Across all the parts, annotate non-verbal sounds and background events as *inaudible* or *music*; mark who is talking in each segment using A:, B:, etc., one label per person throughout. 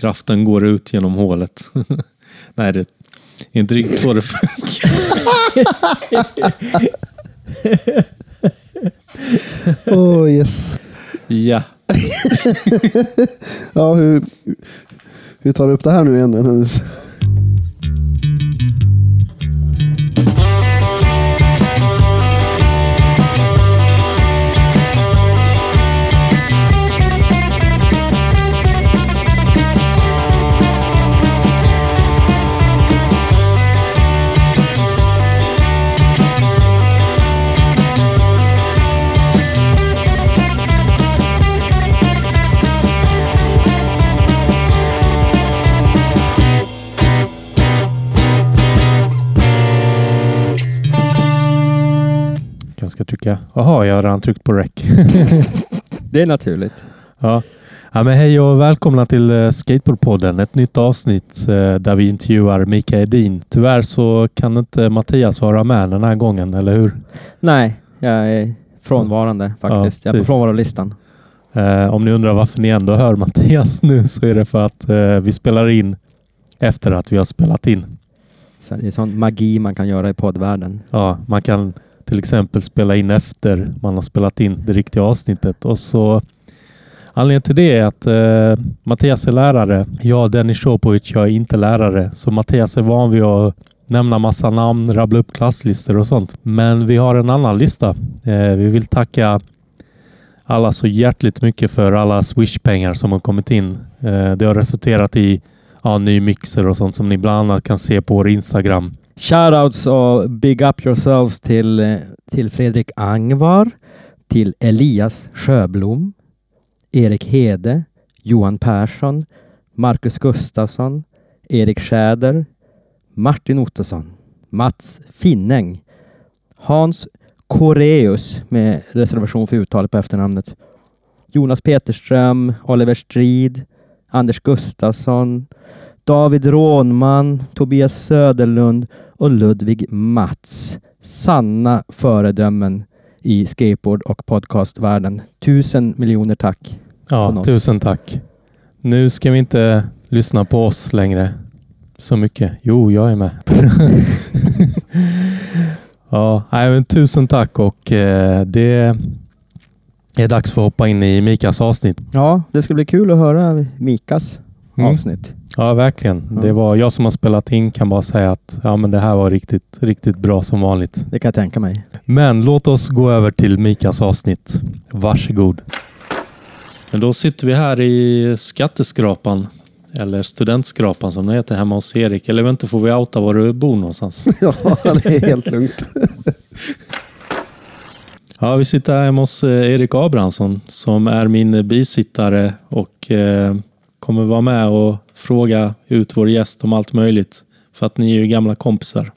A: kraften går ut genom hålet. *laughs* Nej, det är inte riktigt så det funkar. *laughs*
B: Oh, yes.
A: Ja. *laughs*
B: ja, hur, hur tar du upp det här nu igen?
A: Trycka. Jaha, jag har redan tryckt på rec. *laughs*
C: Det är naturligt.
A: Ja. Ja, men hej och välkomna till eh, Skateboardpodden. Ett nytt avsnitt eh, där vi intervjuar Mika Edin. Tyvärr så kan inte Mattias vara med den här gången, eller hur?
C: Nej, jag är frånvarande faktiskt. jag är på frånvarolistan.
A: Eh, om ni undrar varför ni ändå hör Mattias nu så är det för att eh, vi spelar in efter att vi har spelat in.
C: Så det är sån magi man kan göra i poddvärlden.
A: Ja, man kan till exempel spela in efter man har spelat in det riktiga avsnittet. Och så Anledningen till det är att eh, Mattias är lärare. Jag, Dennis Shopovic, jag är inte lärare. Så Mattias är van vid att nämna massa namn, rabbla upp klasslistor och sånt. Men vi har en annan lista. Eh, vi vill tacka alla så hjärtligt mycket för alla Swish-pengar som har kommit in. Eh, det har resulterat i ja, ny mixer och sånt som ni bland annat kan se på vår Instagram.
C: Shoutouts och big up yourselves till, eh, till Fredrik Angvar, till Elias Sjöblom, Erik Hede, Johan Persson, Marcus Gustafsson, Erik Schäder, Martin Ottosson, Mats Finnäng, Hans Koreus med reservation för uttalet på efternamnet, Jonas Peterström, Oliver Strid, Anders Gustafsson, David Rånman, Tobias Söderlund och Ludvig Mats. Sanna föredömen i skateboard och podcastvärlden. Tusen miljoner tack.
A: Ja, tusen tack. Nu ska vi inte lyssna på oss längre så mycket. Jo, jag är med. *laughs* ja, nej, men tusen tack och eh, det är dags för att hoppa in i Mikas avsnitt.
C: Ja, det ska bli kul att höra Mikas
A: Mm.
C: avsnitt.
A: Ja, verkligen.
C: Ja.
A: Det var jag som har spelat in kan bara säga att ja, men det här var riktigt, riktigt bra som vanligt.
C: Det kan jag tänka mig.
A: Men låt oss gå över till Mikas avsnitt. Varsågod. Men då sitter vi här i skatteskrapan. Eller studentskrapan som det heter hemma hos Erik. Eller inte, får vi outa var du bor någonstans? *laughs*
B: Ja, det är helt lugnt.
A: Ja, vi sitter här hemma hos eh, Erik Abrahamsson som är min bisittare och eh, kommer vara med och fråga ut vår gäst om allt möjligt. För att ni är ju gamla kompisar.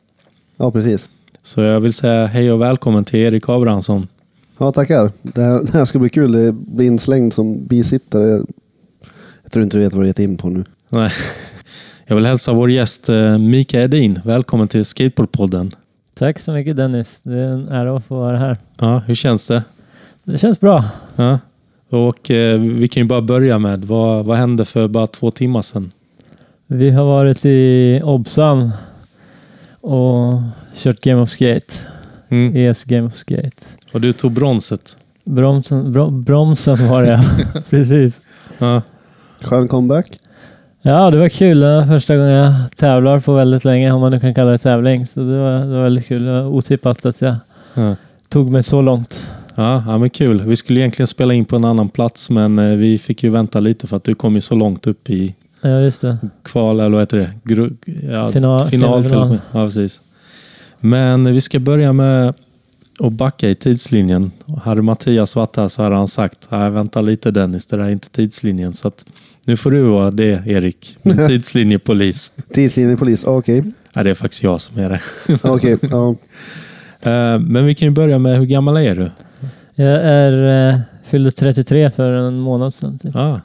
B: Ja, precis.
A: Så jag vill säga hej och välkommen till Erik Abrahamsson.
B: Ja, tackar. Det här, det här ska bli kul. Det blir inslängd som bisittare. Jag tror inte du vet vad du gett in på nu.
A: Nej. *laughs* Jag vill hälsa vår gäst eh, Mika Edin. Välkommen till Skateboardpodden.
D: Tack så mycket Dennis. Det är en ära att få vara här.
A: Ja, hur känns det?
D: Det känns bra.
A: Ja. Och eh, vi kan ju bara börja med, vad, vad hände för bara två timmar sedan?
D: Vi har varit i Obsan och kört Game of Skate.
A: Mm.
D: ES Game of Skate.
A: Och du tog bronset.
D: Bromsen, bro, bromsen var det. *laughs* Precis.
A: Ja.
B: Skön comeback.
D: Ja, det var kul. Det var första gången jag tävlar på väldigt länge, om man nu kan kalla det tävling. Så det var, det var väldigt kul. Det var otippat att jag
A: Ja.
D: tog mig så långt.
A: Ja, ja, men kul. Vi skulle egentligen spela in på en annan plats, men eh, vi fick ju vänta lite för att du kom ju så långt upp i
D: Ja, just det.
A: kval, eller vad heter det? Gru ja,
D: Final-
A: final med. Ja, precis. Men vi ska börja med att backa i tidslinjen. Hade Mattias varit här så hade han sagt, nej vänta lite Dennis, det där är inte tidslinjen. Så att nu får du vara det Erik, *laughs* tidslinjepolis.
B: Tidslinjepolis. Ja, Okej.
A: Nej, det är faktiskt jag som är det.
B: Ja, Okej. Ja. *laughs*
A: Eh, Men vi kan ju börja med, hur gammal är du?
D: Jag är, eh, fyllde 33 för en månad sedan. Typ.
A: Ja.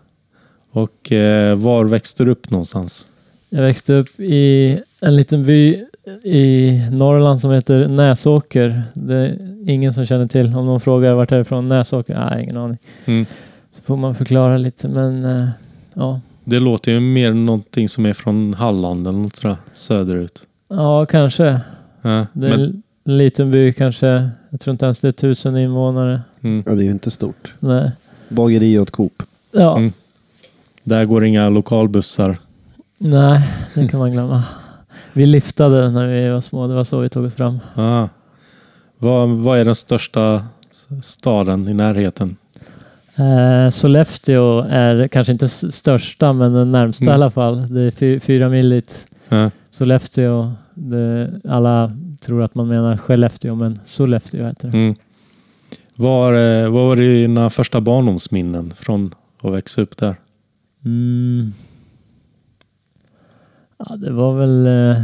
A: Och eh, var växte du upp någonstans?
D: Jag växte upp i en liten by i Norrland som heter Näsåker. Det är ingen som känner till. Om någon frågar vart är det ifrån? Näsåker? Nej, ingen aning.
A: Mm.
D: Så får man förklara lite. Men eh, ja,
A: Det låter ju mer någonting som är från Halland eller något sådär söderut.
D: Ja, kanske.
A: Ja,
D: Det
A: men,
D: en liten by kanske. Jag tror inte ens det är tusen invånare.
A: mm,
B: Ja, det är ju inte stort.
D: Nej.
B: Bageri och ett Coop.
D: Ja,
A: Mm. där går inga lokalbussar.
D: nej, det kan man glömma. Vi liftade när vi var små. Det var så vi tog oss fram.
A: Ah. Vad, vad är den största staden i närheten?
D: Eh, Sollefteå är kanske inte största, men den närmsta
A: Mm.
D: i alla fall. Det är fy, fyra mil dit.
A: Ja.
D: Sollefteå. Det, alla tror att man menar Skellefteå, men Sollefteå heter det.
A: Mm. Var, eh, vad var dina första barndomsminnen från att växa upp där?
D: Mm. Ja, det var väl eh,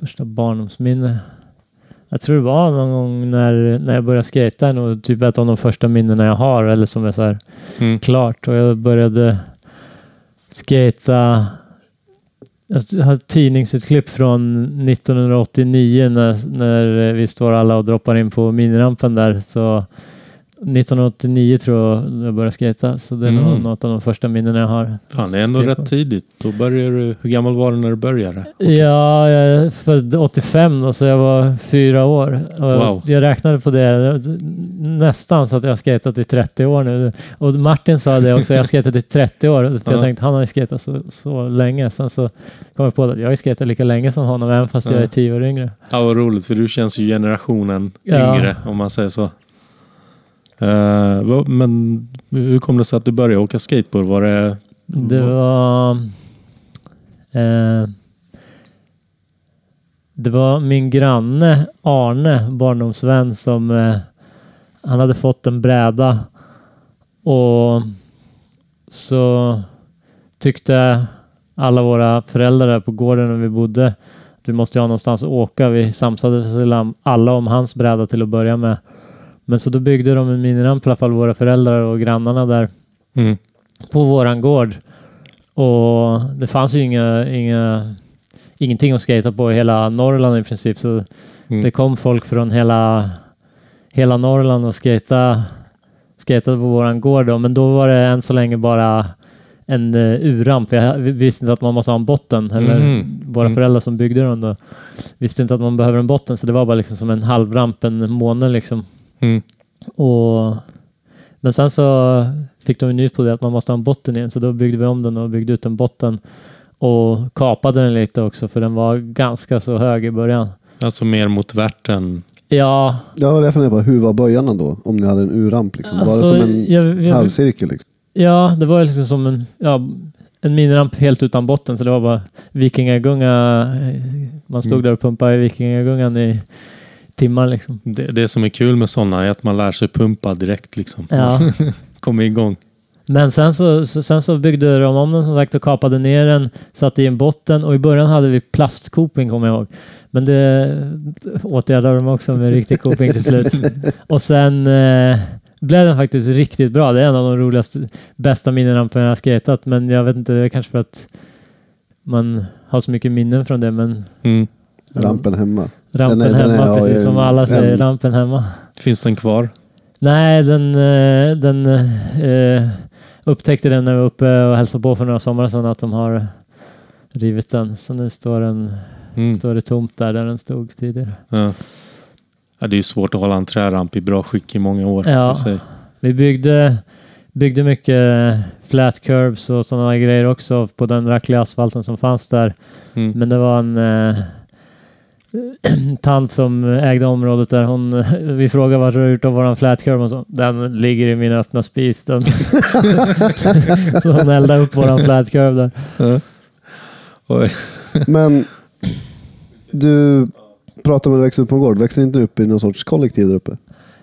D: första barndomsminne. Jag tror det var någon gång när, när jag började skejta. nog typ ett av de första minnena jag har, eller som är så
A: Mm.
D: klart. Och jag började skata. Alltså, jag har ett tidningsutklipp från 1989 när, när vi står alla och droppar in på minirampen där. Så 1989 tror jag jag började skata. Så det är
A: Mm.
D: något av de första minnena jag har.
A: Fan, det är ändå rätt tidigt. Då började du, hur gammal var du när du började?
D: Ja, jag är född 85 då, så jag var fyra år. Och jag-
A: Wow.
D: Jag räknade på det nästan så att jag har skatat i 30 år nu. Och Martin sa det också, jag har skatat i 30 år. För jag
A: Ja.
D: tänkte, han har ju skatat så, så länge. Sen så kom jag på att jag har ju skatat lika länge som honom, även fast jag
A: Ja.
D: är 10 år yngre.
A: Ja, vad roligt, för du känns ju generationen
D: Ja.
A: yngre om man säger så. Eh, men hur kom det sig att du började åka skateboard? Var det...
D: Det var... Eh, det var min granne Arne, barndomsvän, som eh, han hade fått en bräda och så tyckte alla våra föräldrar där på gården när vi bodde att vi måste ju ha någonstans att åka. Vi samsades alla om hans bräda till att börja med. Men så då byggde de en miniramp i alla fall, våra föräldrar och grannarna där
A: Mm.
D: på våran gård. Och det fanns ju inga, inga, ingenting att skata på i hela Norrland i princip. Så
A: Mm.
D: det kom folk från hela, hela Norrland och skata, skatade på våran gård. Då. Men då var det än så länge bara en uh, urramp. Jag visste inte att man måste ha en botten. Eller
A: Mhm.
D: Våra
A: Mm.
D: föräldrar som byggde den då visste inte att man behöver en botten. Så det var bara liksom som en halvramp, en måne liksom.
A: Mm.
D: Och, men sen så fick de nytt på det att man måste ha en botten igen så då byggde vi om den och byggde ut en botten och kapade den lite också för den var ganska så hög i början.
A: Alltså mer mot värten.
D: Ja,
B: Ja, det var därför jag bara, hur var böjarna då? Om ni hade en urramp liksom. var
D: alltså,
B: det som en
D: jag, jag,
B: halvcirkel liksom?
D: ja, det var ju liksom som en, ja, en miniramp helt utan botten så det var bara vikingagunga. Man stod
A: Mm.
D: där och pumpade i vikingagungan i timmar liksom.
A: Det, det som är kul med sådana är att man lär sig pumpa direkt liksom.
D: Ja. *laughs*
A: Kommer igång.
D: Men sen så, sen så byggde de om den som sagt och kapade ner den, satte i en botten och i början hade vi plastkoping kommer jag ihåg. Men det åtgärdade de också med riktig koping till slut. *laughs* Och sen eh, blev den faktiskt riktigt bra. Det är en av de roligaste, bästa miniramperna jag har skatat. Men jag vet inte, det är kanske för att man har så mycket minnen från det. Men
A: Mm.
B: Rampen hemma.
D: Rampen
B: Den är- den är-
D: hemma,
B: ja,
D: precis som alla säger,
B: en-
D: rampen hemma.
A: Finns den kvar?
D: Nej, den, eh, den eh, upptäckte den när vi var uppe och hälsade på för några somrar sedan att de har rivit den. Så nu står, den,
A: Mm.
D: står det tomt där, där den stod tidigare.
A: Ja. Ja, det är ju svårt att hålla en träramp i bra skick i många år.
D: Ja. Vi byggde, byggde mycket flat curbs och sådana grejer också på den rackliga asfalten som fanns där.
A: Mm.
D: Men det var en eh, *clears throat* tant som ägde området där. Hon, *laughs* vi frågade vad du har gjort av våran flat curb och så. Den ligger i min öppna spis. Den. *laughs* så hon eldade upp våran flat curb där.
A: Ja. Oj.
B: Men *laughs* du pratar om att du växte upp på en gård. Växte inte du upp i någon sorts kollektiv där uppe?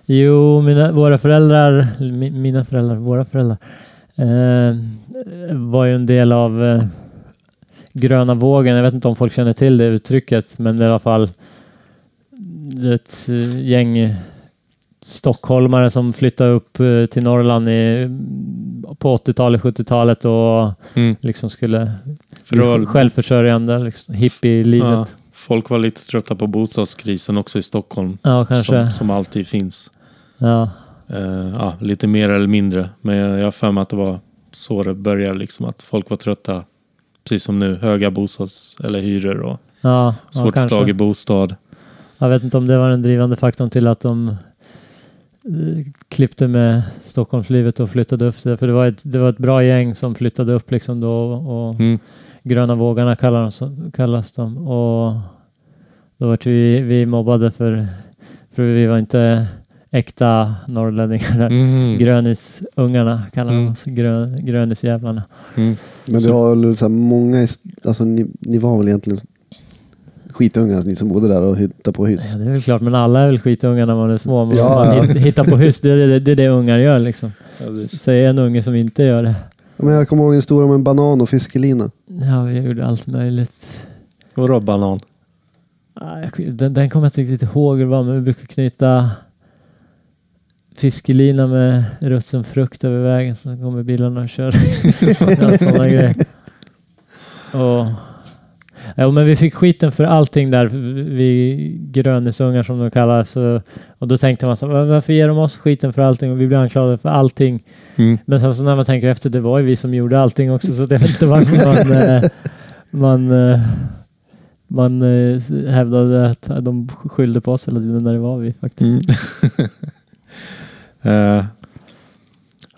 D: Jo, mina, våra föräldrar, mi- mina föräldrar, våra föräldrar, eh, var ju en del av eh, gröna vågen. Jag vet inte om folk känner till det uttrycket, men det är i alla fall ett eh, gäng stockholmare som flyttade upp eh, till Norrland i, på 80-talet, 70-talet och
A: Mm.
D: liksom skulle
A: För
D: självförsörjande, liksom, hippie-livet.
A: ja, folk var lite trötta på bostadskrisen också i Stockholm.
D: Ja.
A: Som, som alltid finns.
D: Ja.
A: Eh, ja, lite mer eller mindre. Men jag jag har för mig att det var så det började liksom att folk var trötta. Precis som nu, höga bostads eller hyror och
D: Ja,
A: svårt
D: ja,
A: tag i bostad.
D: Jag vet inte om det var den drivande faktorn till att de eh, klippte med Stockholmslivet och flyttade upp det. För det var ett, det var ett bra gäng som flyttade upp liksom då och
A: Mm.
D: gröna vågarna kallas, kallas de. Och då var vi, vi mobbade för, för vi var inte äkta norrlänningar.
A: Mm.
D: Grönisungarna kallar de
A: Mm.
D: oss. Grö, grönisjävlarna.
A: Mm.
B: Men
A: Så-
B: har så här många, alltså ni, ni var väl egentligen skitungar ni som bodde där och hittade på hyss.
D: Ja, det är väl klart, men alla är väl skitungar när man är små. Man,
B: Ja,
D: man
B: ja.
D: hit- hittar på hyss, det är det, det, är det ungar gör liksom.
A: Ja, det-
D: Säg en unge som inte gör det.
B: Ja, Men jag kommer ihåg en historia om en banan och fiskelina.
D: Ja, vi gjorde allt möjligt.
A: Vadå banan?
D: Den, den kommer jag inte riktigt ihåg men vi brukar knyta fiskelina med rutten frukt över vägen så kommer bilarna och kör. *laughs* sådana grejer. Och, ja, men vi fick skiten för allting där, vi grönisungar som de kallas. Så, och då tänkte man så här, "Va- varför ger de oss skiten för allting? Och vi blir anklagade för allting.
A: Mm.
D: Men sen så när man tänker efter, det var ju vi som gjorde allting också, så jag vet inte varför man, eh, man, eh, man eh, hävdade att de skyllde på oss hela tiden när det var vi faktiskt.
A: Mm. *laughs* Eh,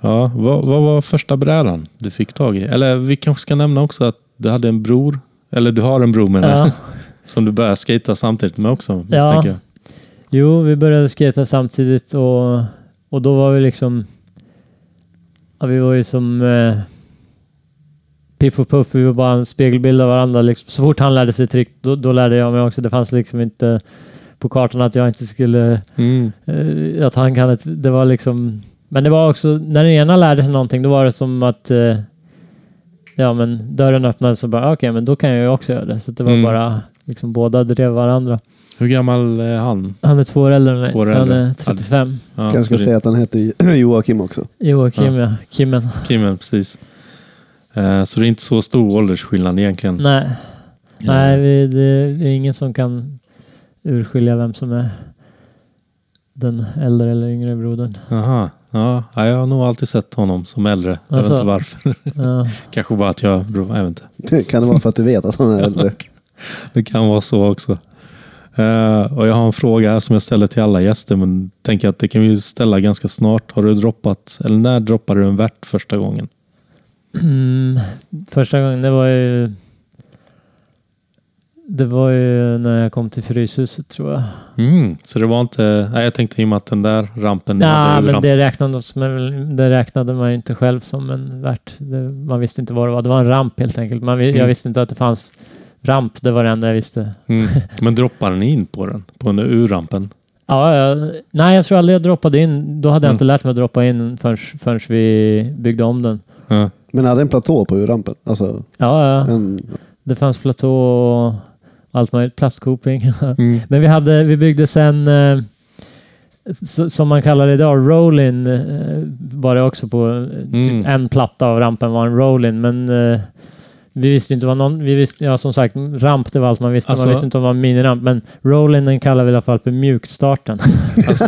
A: ja, vad, vad var första brädan du fick tag i? Eller vi kanske ska nämna också att du hade en bror, eller du har en bror menar
D: Ja. *laughs*
A: som du började skata samtidigt med också
D: Ja.
A: misstänker jag.
D: Jo, vi började skata samtidigt och, och då var vi liksom... Ja, vi var ju som eh, Piff och Puff, vi var bara en spegelbild av varandra. Liksom. Så fort han lärde sig trick, då, då lärde jag mig också. Det fanns liksom inte på kartan att jag inte skulle...
A: Mm.
D: Eh, att han kan ett, Det var liksom... Men det var också, när den ena lärde sig någonting, då var det som att... Eh, ja, men dörren öppnades så bara, okej, men då kan jag ju också göra det. Så det var
A: Mm.
D: bara, liksom båda drev varandra.
A: Hur gammal är han?
D: Han är två år äldre än mig, så han är 35.
A: Ja,
B: Kanske ska säga att han hette *clears throat* Joakim också.
D: Joakim, ja. Kimmen.
A: Kimmen, precis. Eh, så det är inte så stor åldersskillnad egentligen.
D: Nej,
A: Eh,
D: nej det är ingen som kan urskilja vem som är den äldre eller yngre brodern.
A: Aha. Ja, ja, jag har nog alltid sett honom som äldre. Jag vet
D: Alltså.
A: inte varför.
D: Ja. *laughs*
A: Kanske bara att jag... Jag vet inte.
B: Kan det vara för att du vet att han är äldre? *laughs*
A: Det kan vara så också. Eh, och jag har en fråga här som jag ställer till alla gäster, men tänker att det kan vi ju ställa ganska snart. Har du droppat, eller när droppade du en värt första gången?
D: Mm, första gången, det var ju... Det var ju när jag kom till Fryshuset tror jag.
A: Mm, så det var inte... Nej, jag tänkte i och med att den där rampen hade
D: men
A: ramp-
D: det räknades, men det räknade man ju inte själv som en värt. Det, man visste inte vad det var. Det var en ramp helt enkelt. Man, vi- Jag
A: Mm.
D: visste inte att det fanns ramp. Det var det enda jag visste.
A: Mm. *laughs* Men droppade ni in på den? På den ur-rampen?
D: Ja, jag, nej, jag tror aldrig jag droppade in. Då hade jag
A: Mm.
D: inte lärt mig att droppa in förrän, förrän vi byggde om den.
A: Ja.
B: Men hade en platå på rampen? Alltså,
D: Ja, ja.
B: en,
D: det fanns platå och allt möjligt. Plastkoping. *laughs*
A: Mm.
D: Men vi, hade, vi byggde sen, eh, som man kallar det idag, roll-in. Eh, var det också på eh, typ
A: Mm.
D: en platta av rampen var en roll-in. Men vi visste inte vad någon... Vi visste, ja, som sagt, ramp det var allt man visste.
A: Alltså-
D: man visste inte om det var en miniramp. Men roll-in kallar vi i alla fall för mjukstarten. *laughs*
A: Alltså,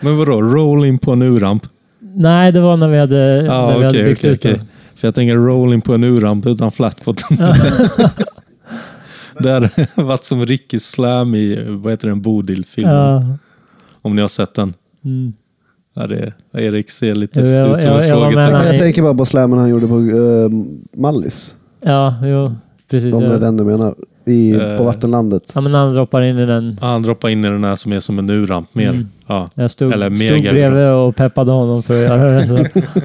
A: *laughs* men vadå, rolling på en ur-ramp?
D: Nej, det var när vi hade,
A: Ja,
D: när vi hade
A: okej,
D: byggt
A: okej,
D: ut den.
A: okej. För jag tänker rolling på en ur-ramp utan flatbotten. Det hade *laughs* varit som Ricky Slam i, vad heter den, Bodil-filmen.
D: Ja.
A: Om ni har sett den.
D: Mm.
A: Ja, det, Erik ser lite
D: jag-
A: ut som
D: jag-
A: ett
D: jag
A: frågetecken.
B: jag tänker bara på slammen han gjorde på uh, Mallis.
D: ja, jo, precis.
B: Om det är den du menar. I,
A: Eh.
B: på vattenlandet.
D: ja, men han droppar in i den.
A: Ja, han droppar in i den här som är som en ur-ramp mer.
D: Mm.
A: Ja,
D: Jag stod,
A: Eller
D: stod bredvid och peppade honom för att göra det. Så. *laughs*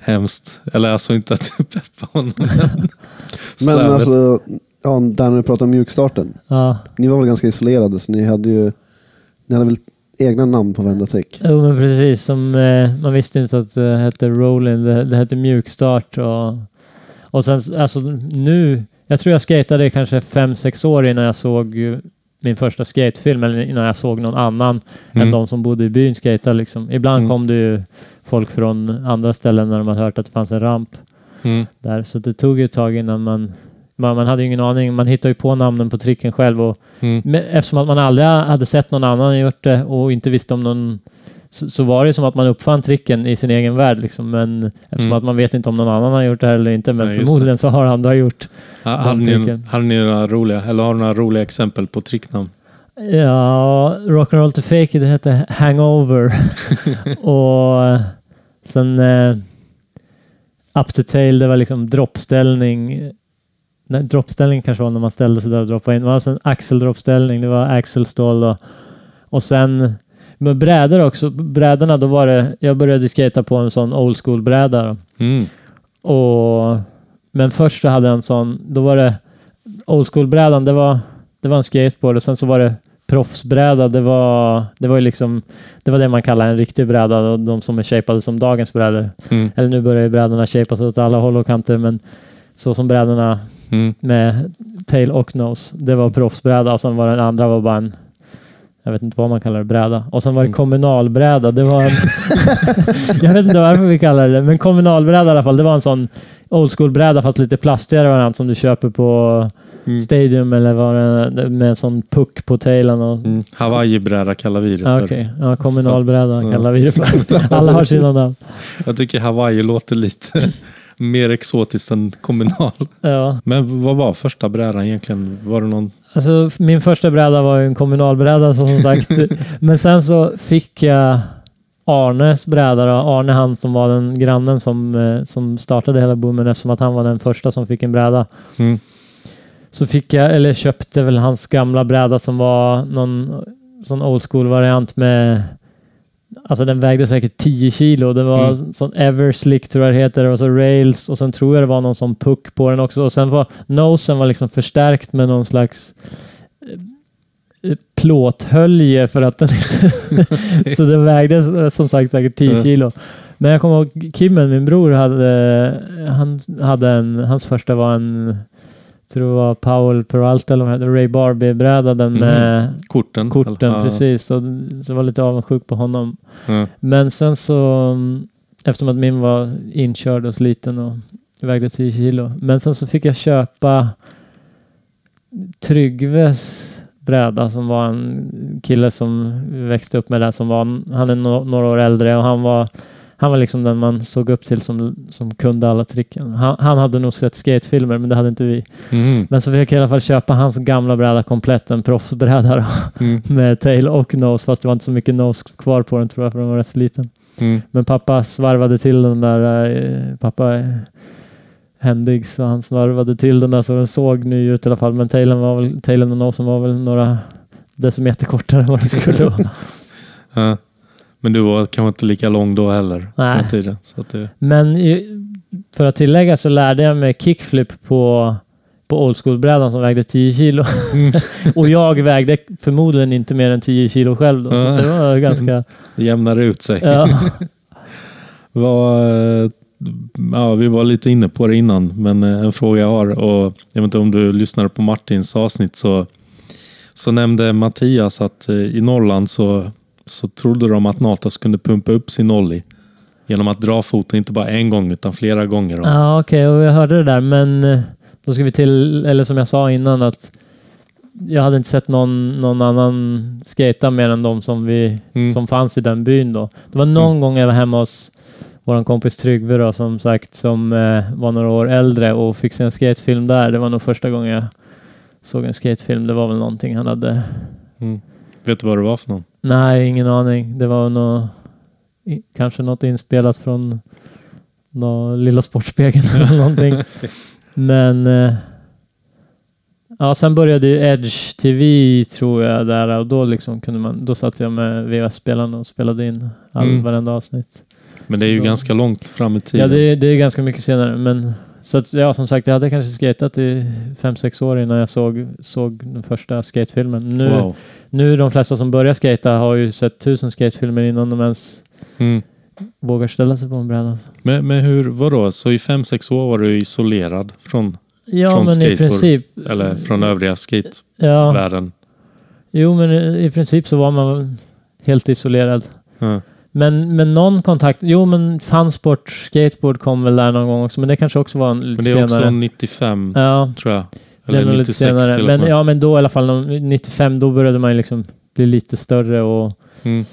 A: hemskt. Eller alltså inte att du peppar honom. Men, *laughs*
B: Men alltså, ja, där när du pratar om mjukstarten.
D: Ja.
B: Ni var väl ganska isolerade så ni hade ju ni hade väl egna namn på varenda trick?
D: Jo, men precis. Som, eh, man visste inte att det hette roll-in. Det, det hette mjukstart. Och, och sen, alltså nu... Jag tror jag skatade kanske fem sex år innan jag såg min första skatefilm. Eller innan jag såg någon annan än
A: Mm.
D: de som bodde i byn skata. Liksom. Ibland
A: Mm.
D: kom det ju folk från andra ställen när de hade hört att det fanns en ramp
A: Mm.
D: där. Så det tog ju ett tag innan man... Man, man hade ju ingen aning. Man hittade ju på namnen på tricken själv. Och
A: Mm.
D: men eftersom att man aldrig hade sett någon annan gjort det och inte visste om någon så, så var det som att man uppfann tricken i sin egen värld. Liksom. Men eftersom
A: Mm.
D: att man vet inte om någon annan har gjort det här eller inte. Men
A: just
D: förmodligen så har andra gjort.
A: Ha- Hade ni,
D: tricken.
A: hade ni några roliga, eller har några roliga exempel på tricknamn?
D: Ja, Rock'n'Roll to Fake det hette Hangover. *laughs* och sen eh, Up to Tail, det var liksom droppställning. Nej, droppställning kanske var när man ställde sig där och droppade in. Det var alltså en axeldroppställning, det var axelstål och, och sen med brädor också. Brädorna, då var det... Jag började skata på en sån old school bräda.
A: Mm.
D: Och, men först så hade jag en sån, då var det old school-brädan, det var, det var en skateboard och sen så var det proffsbräda, det var, det var liksom, det var det man kallar en riktig bräda och de som är shapade som dagens brädor.
A: Mm.
D: Eller nu börjar ju brädorna shapas åt alla håll och kanter, men så som brädorna
A: Mm.
D: med tail och nose, det var proffsbräda och sen var den andra var bara en jag vet inte vad man kallar det, bräda. Och sen var det
A: Mm.
D: kommunalbräda. Det var en... *laughs* jag vet inte varför vi kallar det men kommunalbräda i alla fall. Det var en sån old school-bräda fast lite plastigare variant som du köper på
A: Mm.
D: Stadium eller vad det med en sån puck på tailen. Och...
A: Mm. Hawaii-bräda kallar vi det för.
D: Okej, ja, kommunalbräda kallar vi det för. *laughs* Alla har sina namn.
A: Jag tycker Hawaii låter lite mer exotiskt än kommunal.
D: Ja.
A: Men vad var första brädan egentligen? Var det någon...
D: Alltså, min första bräda var ju en kommunalbräda som sagt. *laughs* Men sen så fick jag Arnes bräda. Då. Arne han som var den grannen som, eh, som startade hela boomen eftersom att han var den första som fick en bräda.
A: Mm.
D: Så fick jag, eller köpte väl hans gamla bräda som var någon sån old school variant med Alltså den vägde säkert 10 kilo. Det var
A: Mm.
D: sån Everslick tror jag det heter och så rails och sen tror jag det var någon sån puck på den också. Och sen var nosen var liksom förstärkt med någon slags eh, plåthölje för att den inte... *laughs* så den vägde som sagt säkert 10
A: Ja.
D: kilo. Men jag kommer ihåg Kimmen, min bror, hade, han hade en, hans första var en, tror det var Powell Peralta eller vad Ray Barbie-bräda, den
A: Mhm.
D: med
A: Korten?
D: korten,
A: Ja.
D: precis. Så, så var lite avundsjuk på honom.
A: Ja.
D: Men sen så, mm, eftersom att min var inkörd och sliten och vägde 10 kilo. Men sen så fick jag köpa Tryggves bräda som var en kille som växte upp med det som var, han är no, några år äldre och han var han var liksom den man såg upp till som, som kunde alla tricken. Han, han hade nog sett skatefilmer men det hade inte vi.
A: Mhm.
D: Men så fick jag i alla fall köpa hans gamla bräda komplett, en proffsbräda då,
A: Mm. *laughs*
D: med tail och nose fast det var inte så mycket nose kvar på den tror jag för den var rätt sliten.
A: Mm.
D: Men pappa svarvade till den där, eh, pappa är händig så han svarvade till den där så den såg ny ut i alla fall. Men tailen, var väl, tailen och nosen var väl några decimeter kortare än vad den skulle vara. *laughs*
A: Ja. Men du var kanske inte lika lång då heller?
D: Nej.
A: den Tiden, så att det...
D: Men i, för att tillägga så lärde jag mig kickflip på, på old school-brädan som vägde 10 kilo.
A: Mm. *laughs*
D: och jag vägde förmodligen inte mer än 10 kilo själv då, så
A: Ja.
D: det var ganska... *laughs*
A: det jämnade ut sig.
D: Ja. *laughs*
A: Vad, eh, ja, vi var lite inne på det innan, men eh, en fråga jag har och jag vet inte om du lyssnade på Martins avsnitt så, så nämnde Mattias att eh, i Norrland så, så trodde de att Natas kunde pumpa upp sin ollie genom att dra foten inte bara en gång utan flera gånger.
D: Ja, okej, och jag hörde det där, men eh, då ska vi till, eller som jag sa innan, att jag hade inte sett någon, någon annan skata mer än de som, vi,
A: Mm.
D: som fanns i den byn då. Det var någon gång jag var hemma hos vår kompis Tryggve då, som sagt, som eh, var några år äldre och fick se en skatefilm där. Det var nog första gången jag såg en skatefilm. Det var väl någonting han hade...
A: Mm. Vet du vad det var för någon?
D: Nej, ingen aning. Det var nog kanske något inspelat från nå, Lilla Sportspegeln *laughs* eller någonting. Men eh, ja, sen började ju Edge TV tror jag där och då liksom kunde man, då satt jag med VHS-spelaren och spelade in all,
A: Mm.
D: varenda avsnitt.
A: Men det är ju
D: då-
A: ganska långt fram i tiden.
D: Ja, det, är- det är ganska mycket senare, men så att, ja, som sagt, jag hade kanske skatat i fem sex år innan jag såg, såg den första skatefilmen. Nu,
A: Wow.
D: nu de flesta som börjar skata har ju sett tusen skatefilmer innan de ens
A: Mm.
D: vågar ställa sig på en bräda.
A: Men, men hur, vadå? Så i fem sex år var du isolerad från,
D: Ja,
A: Från
D: men i
A: skateboard,
D: princip.
A: eller från övriga skatevärlden?
D: Ja, jo, men i, i princip så var man helt isolerad.
A: Ja.
D: Men, men någon kontakt, jo men fansport, skateboard kom väl där någon gång också, men det kanske också var en lite
A: Men det är
D: senare.
A: också 95
D: Ja,
A: tror jag. Eller
D: nog
A: 96
D: lite senare.
A: till
D: Men, ja, men då i alla fall, någon- 95, då började man ju liksom bli lite större och
A: Mm.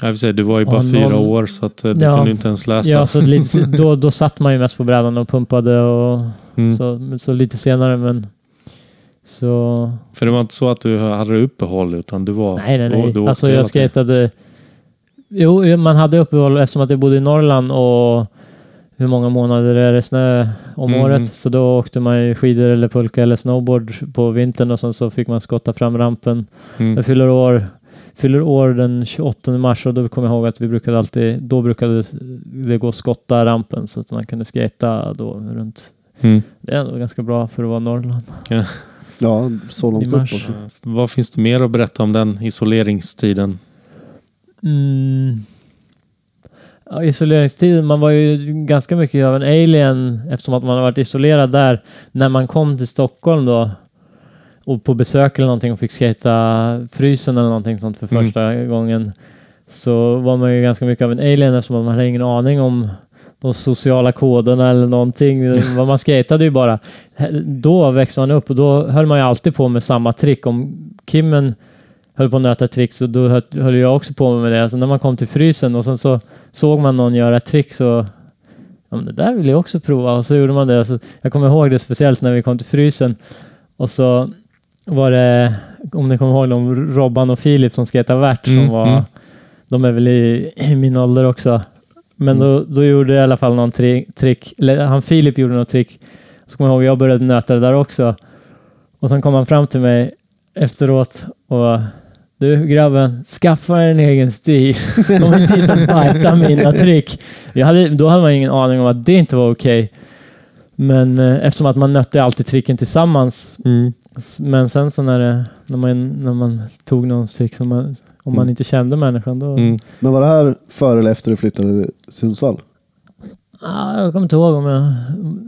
A: Jag vill säga, du var ju bara
D: Ja,
A: fyra
D: någon-
A: år så att eh, du
D: Ja.
A: kunde inte ens läsa.
D: Ja, så lite, *laughs* då, då satt man ju mest på brädan och pumpade och
A: mm.
D: så, så lite senare men så...
A: För det var inte så att du hade uppehåll utan du var...
D: Nej, nej, nej. alltså jag
A: tiden.
D: Jo, man hade uppehåll eftersom att jag bodde i Norrland och hur många månader är det snö om
A: Mhm.
D: året? Så då åkte man ju skidor eller pulka eller snowboard på vintern och sen så fick man skotta fram rampen.
A: Mm.
D: Jag fyller år, fyller år den 28 mars och då kommer jag ihåg att vi brukade alltid, då brukade det gå att skotta rampen så att man kunde skata då runt.
A: Mm.
D: Det är ändå ganska bra för att vara Norrland.
B: Ja, så
D: I
B: långt upp också.
A: Vad finns det mer att berätta om den isoleringstiden?
D: Mm. Ja, isoleringstiden, man var ju ganska mycket av en alien eftersom att man har varit isolerad där. När man kom till Stockholm då och på besök eller någonting och fick skata frysen eller någonting sånt för
A: Mm.
D: första gången så var man ju ganska mycket av en alien eftersom man hade ingen aning om de sociala koderna eller någonting. Vad *laughs* man skatade ju bara. Då växte man upp och då höll man ju alltid på med samma trick. Om Kimmen höll på att nöta ett trick så då höll- jag också på med det. Så när man kom till frysen och sen så såg man någon göra ett trick så ja, men det där vill jag också prova och så gjorde man det. Så jag kommer ihåg det speciellt när vi kom till frysen och så var det, om ni kommer ihåg dem, Robban och Filip som skejtade värt som
A: Mm,
D: var,
A: mm.
D: de är väl i, i min ålder också. Men då, då gjorde jag i alla fall någon tri, trick, eller han Filip gjorde något trick. Så kommer jag ihåg, jag började nöta det där också. Och sen kom han fram till mig efteråt och du grabben, skaffa en egen stil. *laughs* Kom inte hit och bajta mina trick. Jag hade, då hade man ingen aning om att det inte var okej. Men eh, eftersom att man nötte alltid tricken tillsammans.
A: Mm.
D: Men sen så när, det, när, man, när man tog någons trick som man, om man
B: Mm.
D: inte kände människan då...
A: Mm.
B: Men var det här före eller efter du flyttade till Sundsvall?
D: Ah, jag kommer inte ihåg om jag...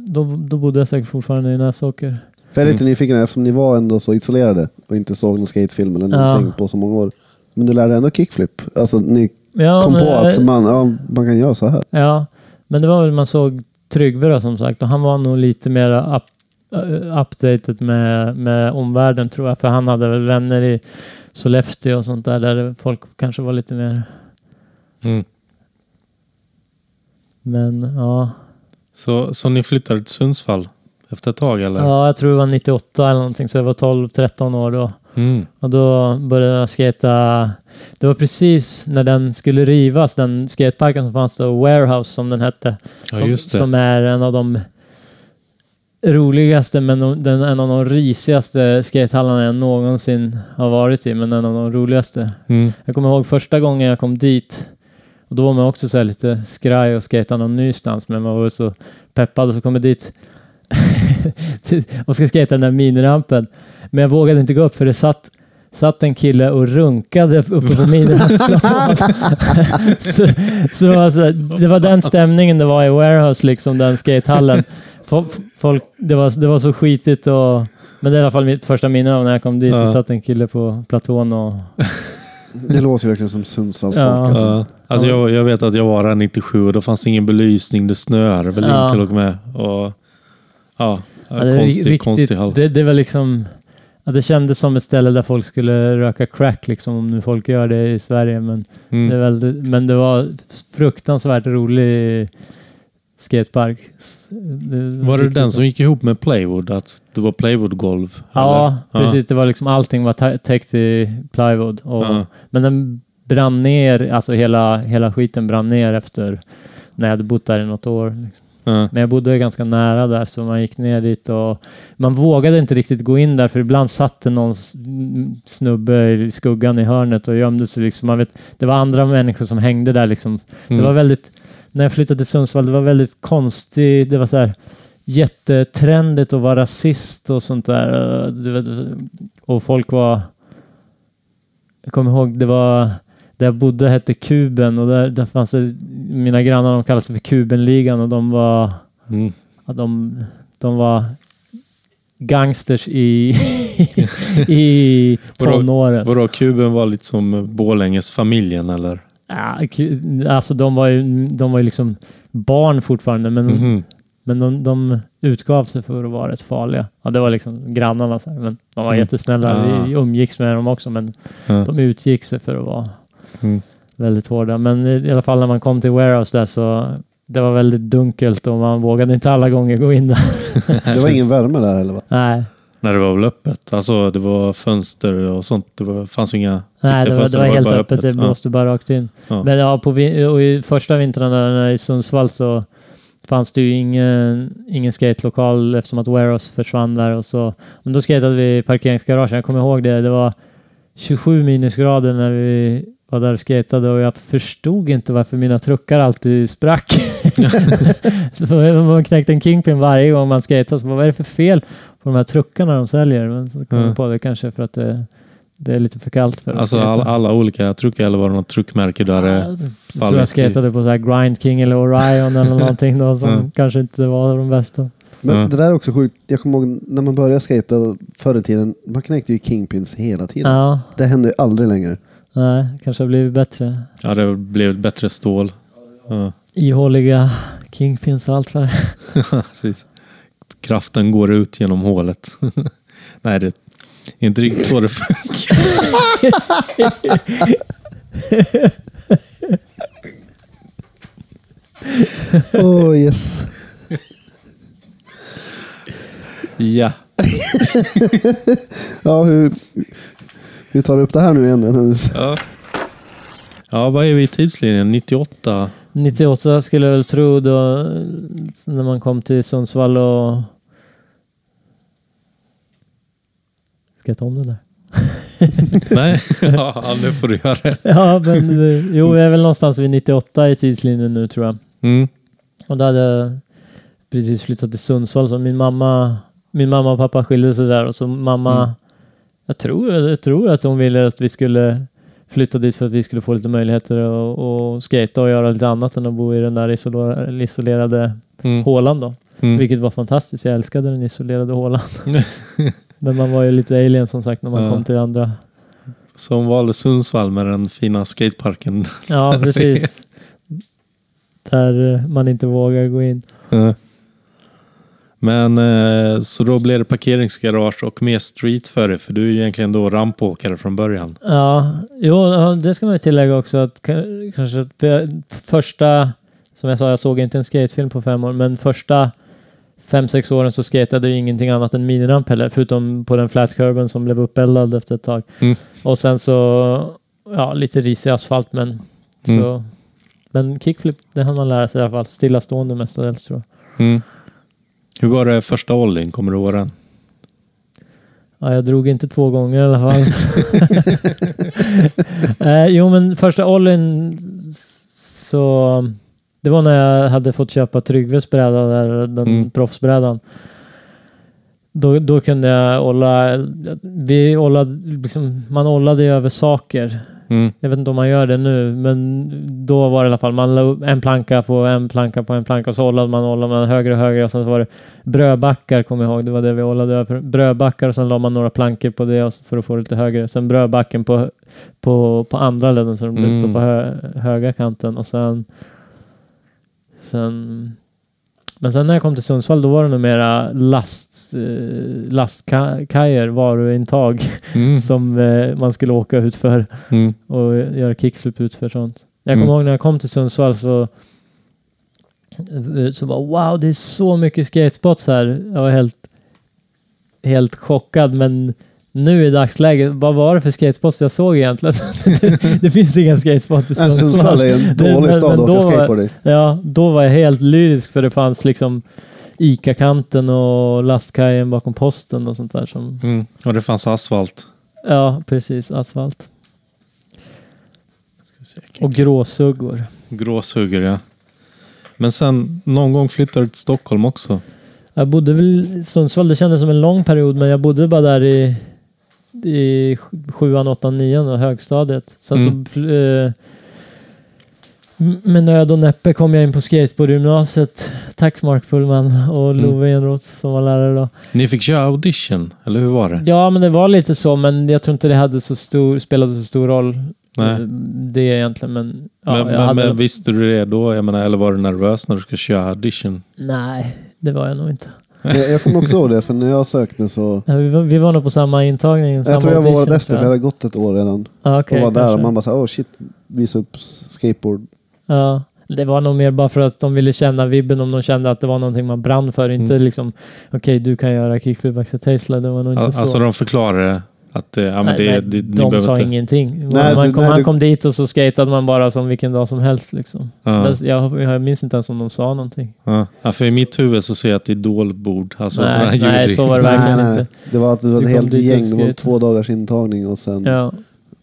D: Då, då bodde jag säkert fortfarande i Näsåker.
B: För jag är lite
A: Mm.
B: nyfiken eftersom ni var ändå så isolerade och inte såg någon skatefilm eller
D: Ja.
B: någonting på så många år. Men du lärde ändå kickflip. Alltså ni
D: Ja,
B: kom
D: men,
B: på att
D: eh,
B: man, ja, man kan göra så här.
D: Ja, men det var väl man såg Tryggve då som sagt och han var nog lite mer up, uh, updated med, med omvärlden tror jag. För han hade väl vänner i Sollefteå och sånt där där folk kanske var lite mer...
A: Mm.
D: Men ja,
A: Så, så ni flyttade till Sundsvall efter ett tag eller?
D: ja jag tror det var 98 eller någonting så jag var 12-13 år då.
A: Mm.
D: Och då började jag skata. Det var precis när den skulle rivas, den skateparken som fanns då, Warehouse som den hette.
A: Ja,
D: som, som är en av de roligaste men de- den, en av de risigaste skatehallarna jag någonsin har varit i. Men en av de roligaste.
A: Mm.
D: Jag kommer ihåg första gången jag kom dit. Och då var man också så lite skraj och skejtade någon nystans. Men man var så peppad och så kom jag dit *laughs* och ska skejta den där minirampen. Men jag vågade inte gå upp för det satt, satt en kille och runkade uppe på *laughs* minirampsplatån. *laughs* så, så alltså, det var den stämningen det var i Warehouse, liksom den skatehallen. Fo- Folk, det, var, det var så skitigt och men det är i alla fall mitt första minne av när jag kom dit.
A: Ja.
D: Det satt en kille på platån och
B: Det låter ju verkligen som Sundsvallsfolk.
D: Ja.
B: Alltså.
A: Ja. Alltså jag, jag vet att jag var där 97 och då fanns ingen belysning. Det snöade väl
D: Ja.
A: in till och med. Och, ja,
D: Ja, det,
A: konstig,
D: riktigt,
A: konstig hall.
D: det, det var liksom... Ja, det kändes som ett ställe där folk skulle röka crack, liksom, om nu folk gör det i Sverige. Men, det,
A: Mm.
D: väldigt, men det var fruktansvärt rolig skatepark. S-
A: Var det
D: riktigt
A: den som gick ihop med Playwood? Att det var Playwood-golv?
D: Ja,
A: eller?
D: precis. Det var liksom allting var täckt i plywood. Och,
A: Ja.
D: Men den brann ner, alltså hela, hela skiten brann ner efter när jag hade bott där i något år. Liksom.
A: Ja.
D: Men jag bodde ganska nära där så man gick ner dit och man vågade inte riktigt gå in där för ibland satt det någon snubbe i skuggan i hörnet och gömde sig. Liksom. Man vet, det var andra människor som hängde där. Liksom.
A: Mm.
D: Det var väldigt, när jag flyttade till Sundsvall, det var väldigt konstigt. Det var så här jättetrendigt att vara rasist och sånt där. Och folk var... Jag kommer ihåg, det var... Där jag bodde hette Kuben och där, där fanns det... Mina grannar de kallade sig för Kubenligan och de var...
A: Mm.
D: Ja, de, de var gangsters i, *laughs* i *laughs*
A: Vadå?
D: tonåren.
A: Vadå, kuben var lite som Borlänges familjen eller?
D: Ja, alltså de var ju, de var ju liksom barn fortfarande, men,
A: Mhm.
D: men de, de utgav sig för att vara rätt farliga. Ja, det var liksom grannarna, så här, men de var
A: Mm.
D: jättesnälla.
A: Ah.
D: Vi umgicks med dem också, men
A: Ja.
D: de utgick sig för att vara
A: Mm.
D: väldigt hårda. Men i i alla fall när man kom till warehouse där så det var väldigt dunkelt och man vågade inte alla gånger gå in där. *laughs*
B: Det var ingen värme där eller? Va?
D: Nej,
A: När det var väl öppet? Alltså det var fönster och sånt. Det var, fanns inga
D: Nej det var,
A: fönster,
D: det var helt
A: bara
D: öppet. Det blåste bara rakt in.
A: Ja.
D: Men ja, på, och i första vintrarna när i Sundsvall så fanns det ju ingen, ingen skatelokal eftersom att Warehouse försvann där. Och så, men då skatade vi i parkeringsgaragen. Jag kommer ihåg det. Det var 27 minusgrader när vi var där och skatade och jag förstod inte varför mina truckar alltid sprack. *laughs* *laughs* Man knäckte en kingpin varje gång man skatade. Så vad är det för fel på de här truckarna de säljer? Men så kom
A: Mm.
D: på det kanske för att det, det är lite för kallt för
A: Alltså alla, alla olika truckar eller var det något truckmärke där det
D: Ja, jag tror jag
A: fallit
D: skatade på så här Grind King eller Orion eller *laughs* någonting då som
A: Mm.
D: kanske inte var de bästa.
B: Men
A: Ja.
B: det där är också sjukt. Jag kommer ihåg när man började skata förr i tiden. Man knäckte ju kingpins hela tiden.
D: Ja,
B: Det händer ju aldrig längre.
D: Nej, kanske har blivit bättre.
A: Ja, det blev ett bättre stål. Ja,
D: Ihåliga Kingpins och allt vad det *laughs*
A: precis. Kraften går ut genom hålet. *laughs* Nej, det är inte riktigt så det funkar. *laughs*
B: Oh, yes.
A: Ja.
B: Ja, hur, hur tar upp det här nu igen?
A: Ja. ja, vad är vi i tidslinjen? 98?
D: 98 skulle jag väl tro då när man kom till Sundsvall och... Ska jag ta om det där? *laughs*
A: Nej, *laughs* ja, nu får du göra det.
D: Ja, men eh, jo, jag är väl någonstans vid 98 i tidslinjen nu tror jag.
A: Mm.
D: Och då hade jag precis flyttat till Sundsvall så min mamma, min mamma och pappa skilde sig där och så mamma,
A: Mm.
D: Jag, tror, jag tror att hon ville att vi skulle flytta dit för att vi skulle få lite möjligheter att, skata och göra lite annat än att bo i den där isolerade, isolerade
A: Mm.
D: hålan då.
A: Mm.
D: Vilket var fantastiskt, jag älskade den isolerade hålan. *laughs* Men man var ju lite alien som sagt när man
A: Ja.
D: kom till andra.
A: Som valde Sundsvall med den fina skateparken.
D: Ja, *laughs* precis. där man inte vågar gå in.
A: Ja. Men eh, så då blev det parkeringsgarage och mer street för det, för du är ju egentligen då rampåkare från början.
D: Ja, jo, det ska man ju tillägga också att ka- kanske för jag- första, som jag sa, jag såg inte en skatefilm på fem år, men första fem, sex åren så skatade ju ingenting annat än miniramp heller, förutom på den flatkurben som blev uppeldad efter ett tag.
A: Mm.
D: Och sen så, ja, lite risig asfalt, men så... Men kickflip, det hann man lära sig i alla fall. Stillastående mestadels tror jag.
A: Mm. Hur var det första ollin? Kommer du ihåg den?
D: Ja, jag drog inte två gånger i alla fall. *laughs* eh, jo, men första ollin så... Det var när jag hade fått köpa Tryggves bräda, där, den
A: Mm.
D: proffsbrädan. Då, då kunde jag olla... Vi ollade, liksom, man ollade över saker.
A: Mm.
D: Jag vet inte om man gör det nu, men då var det i alla fall, man la upp en planka på en planka på en planka och så ollade man, ollade man högre och högre och sen så var det brödbackar, kommer jag ihåg, det var det vi ollade över. Brödbackar och sen la man några plankor på det för att få det lite högre. Sen brödbacken på, på, på andra ledden så de blev
A: Mm.
D: på hö, höga kanten och sen, sen men sen när jag kom till Sundsvall då var det nog mera last, lastkajer, varuintag
A: Mm. *laughs*
D: som eh, man skulle åka ut för
A: Mm.
D: och göra kickflip utför sånt. Jag kommer
A: Mm.
D: ihåg när jag kom till Sundsvall så så bara wow, det är så mycket skatespots här. Jag var helt, helt chockad, men nu i dagsläget, vad var det för skatespots jag såg egentligen? *laughs* det, det finns inga skatespots i Sundsvall.
B: Sundsvall är en dålig stad att
D: då
B: åka skateboard i.
D: Ja, då var jag helt lyrisk för det fanns liksom ICA-kanten och lastkajen bakom posten och sånt där som...
A: Mm. Och det fanns asfalt.
D: Ja, precis. Asfalt. Och gråsuggor.
A: Gråsuggor, ja. Men sen någon gång flyttade du till Stockholm också.
D: Jag bodde väl i Sundsvall, det kändes som en lång period, men jag bodde bara där i, i sjuan, åttan, nian och högstadiet. Sen
A: Mm.
D: så eh, med nöd och näppe kom jag in på skateboardgymnasiet. Tack Mark Pullman och
A: Mm.
D: Love Enroth som var lärare då.
A: Ni fick köra audition, eller hur var det?
D: Ja, men det var lite så, men jag tror inte det hade så stor, spelade så stor roll.
A: Nej.
D: eh, Det egentligen, men... Ja,
A: men
D: jag
A: men,
D: hade
A: men visste du det då? Jag menar, eller var du nervös när du ska köra audition?
D: Nej, det var jag nog inte.
B: Jag, jag kommer också ihåg det, för när jag sökte så...
D: Ja, Vi var, vi var nog på samma intagning. samma
B: Jag tror jag var året efter, för jag hade gått ett år redan.
D: Ja, okej,
B: och var där
D: kanske.
B: och man bara såhär, oh shit. visa upp skateboard.
D: Ja. Det var nog mer bara för att de ville känna vibben om de kände att det var någonting man brann för. Inte
A: Mm.
D: liksom, okej du kan göra kickflip axel Tesla. Det var nog inte
A: Al-
D: så.
A: Alltså de förklarade att det, ja, men
D: nej,
A: det,
D: nej,
A: det,
D: de
A: behöver
D: sa
A: inte...
D: ingenting.
B: Nej,
D: man
B: du-
D: kom,
B: nej,
D: han
B: du-
D: kom dit och så skatade man bara som vilken dag som helst. Liksom.
A: Ja,
D: Jag, jag minns inte ens om de sa någonting.
A: ja. Ja, för i mitt huvud så ser jag ett idolbord. Alltså
D: nej, nej, så var det verkligen
B: nej,
D: inte.
B: Det var, det var
D: Du
B: ett
D: kom
B: helt gäng. Det var två dagars intagning och sen
D: Ja.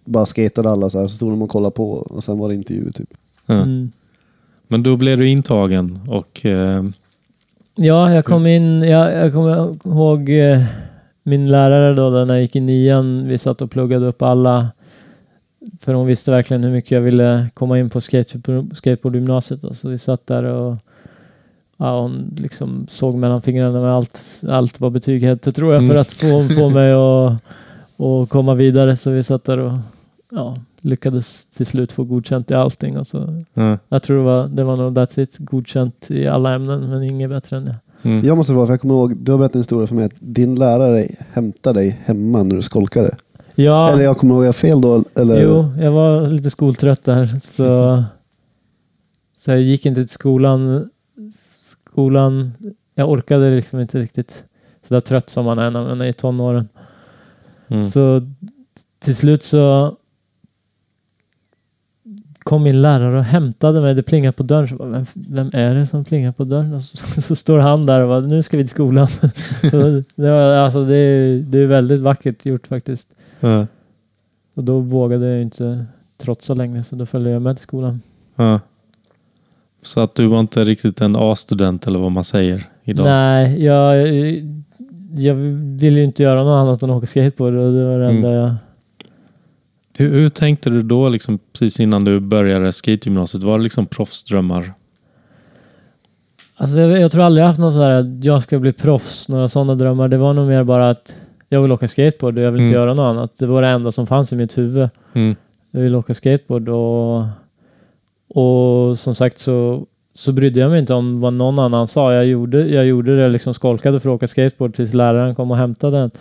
B: bara skatade alla så här. Så stod de och kollade på och sen var det intervju typ.
A: Ja.
D: Mm.
A: Men då blev du intagen och... Eh,
D: Ja, jag kom in, jag, jag kommer ihåg eh, min lärare då, när jag gick i nian. Vi satt och pluggade upp alla. För hon visste verkligen hur mycket jag ville komma in på skate, skateboardgymnasiet. då. Så vi satt där och ja, hon liksom såg mellan fingrarna med allt, allt vad betyg hette tror jag för
A: Mm.
D: att få, få mig att och komma vidare. Så vi satt där och ja, lyckades till slut få godkänt i allting. Och så,
A: ja.
D: jag tror det var, det var nog that's it, godkänt i alla ämnen men inget bättre än det.
A: Mm.
B: Jag måste vara, för jag kommer ihåg, du har berättat en historia för mig att din lärare hämtade dig hemma när du skolkade.
D: Ja,
B: Eller jag kommer ihåg, jag fel då? Eller?
D: jo, jag var lite skoltrött där så, så jag gick inte till skolan. Skolan, jag orkade liksom inte riktigt så där trött som man är när man är i tonåren.
A: Mm.
D: Så till slut så kom min lärare och hämtade mig. Det plingade på dörren. Så bara, vem, vem är det som plingar på dörren? Och så, *laughs* så står han där och bara, nu ska vi till skolan. *laughs* så det, var, alltså, det, är, det är väldigt vackert gjort faktiskt.
A: Ja.
D: Och då vågade jag inte trotsa längre så då följde jag med till skolan.
A: Ja. Så att du var inte riktigt en A-student eller vad man säger idag?
D: Nej, jag, jag ville ju inte göra något annat än att åka skateboard och det var det
A: Mm.
D: enda jag...
A: Hur, hur tänkte du då liksom, precis innan du började skategymnasiet? Var det liksom proffsdrömmar?
D: Alltså jag, jag tror aldrig jag haft någon sån här jag ska bli proffs, några sådana drömmar. Det var nog mer bara att jag vill åka skateboard och jag vill inte
A: Mm.
D: göra något annat. Det var det enda som fanns i mitt huvud.
A: Mm.
D: Jag vill åka skateboard och, och som sagt så, så brydde jag mig inte om vad någon annan sa. Jag gjorde, jag gjorde det liksom skolkade för att åka skateboard tills läraren kom och hämtade den.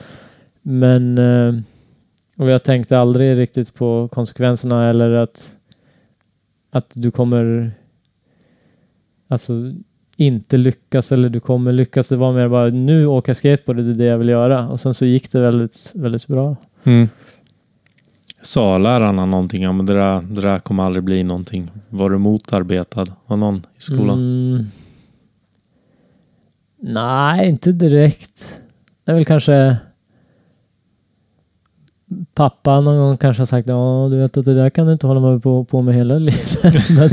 D: Men eh, och jag tänkte aldrig riktigt på konsekvenserna eller att, att du kommer alltså inte lyckas eller du kommer lyckas. Det var mer bara nu åka skateboard, det är det jag vill göra. Och sen så gick det väldigt, väldigt bra.
A: Mm. Sa lärarna någonting? Ja, men det där, det där kommer aldrig bli någonting. Var du motarbetad av någon i skolan?
D: Mm. Nej, inte direkt. Det är väl kanske pappa någon gång kanske har sagt ja, du vet att det där kan du inte hålla på, på med hela livet. *laughs*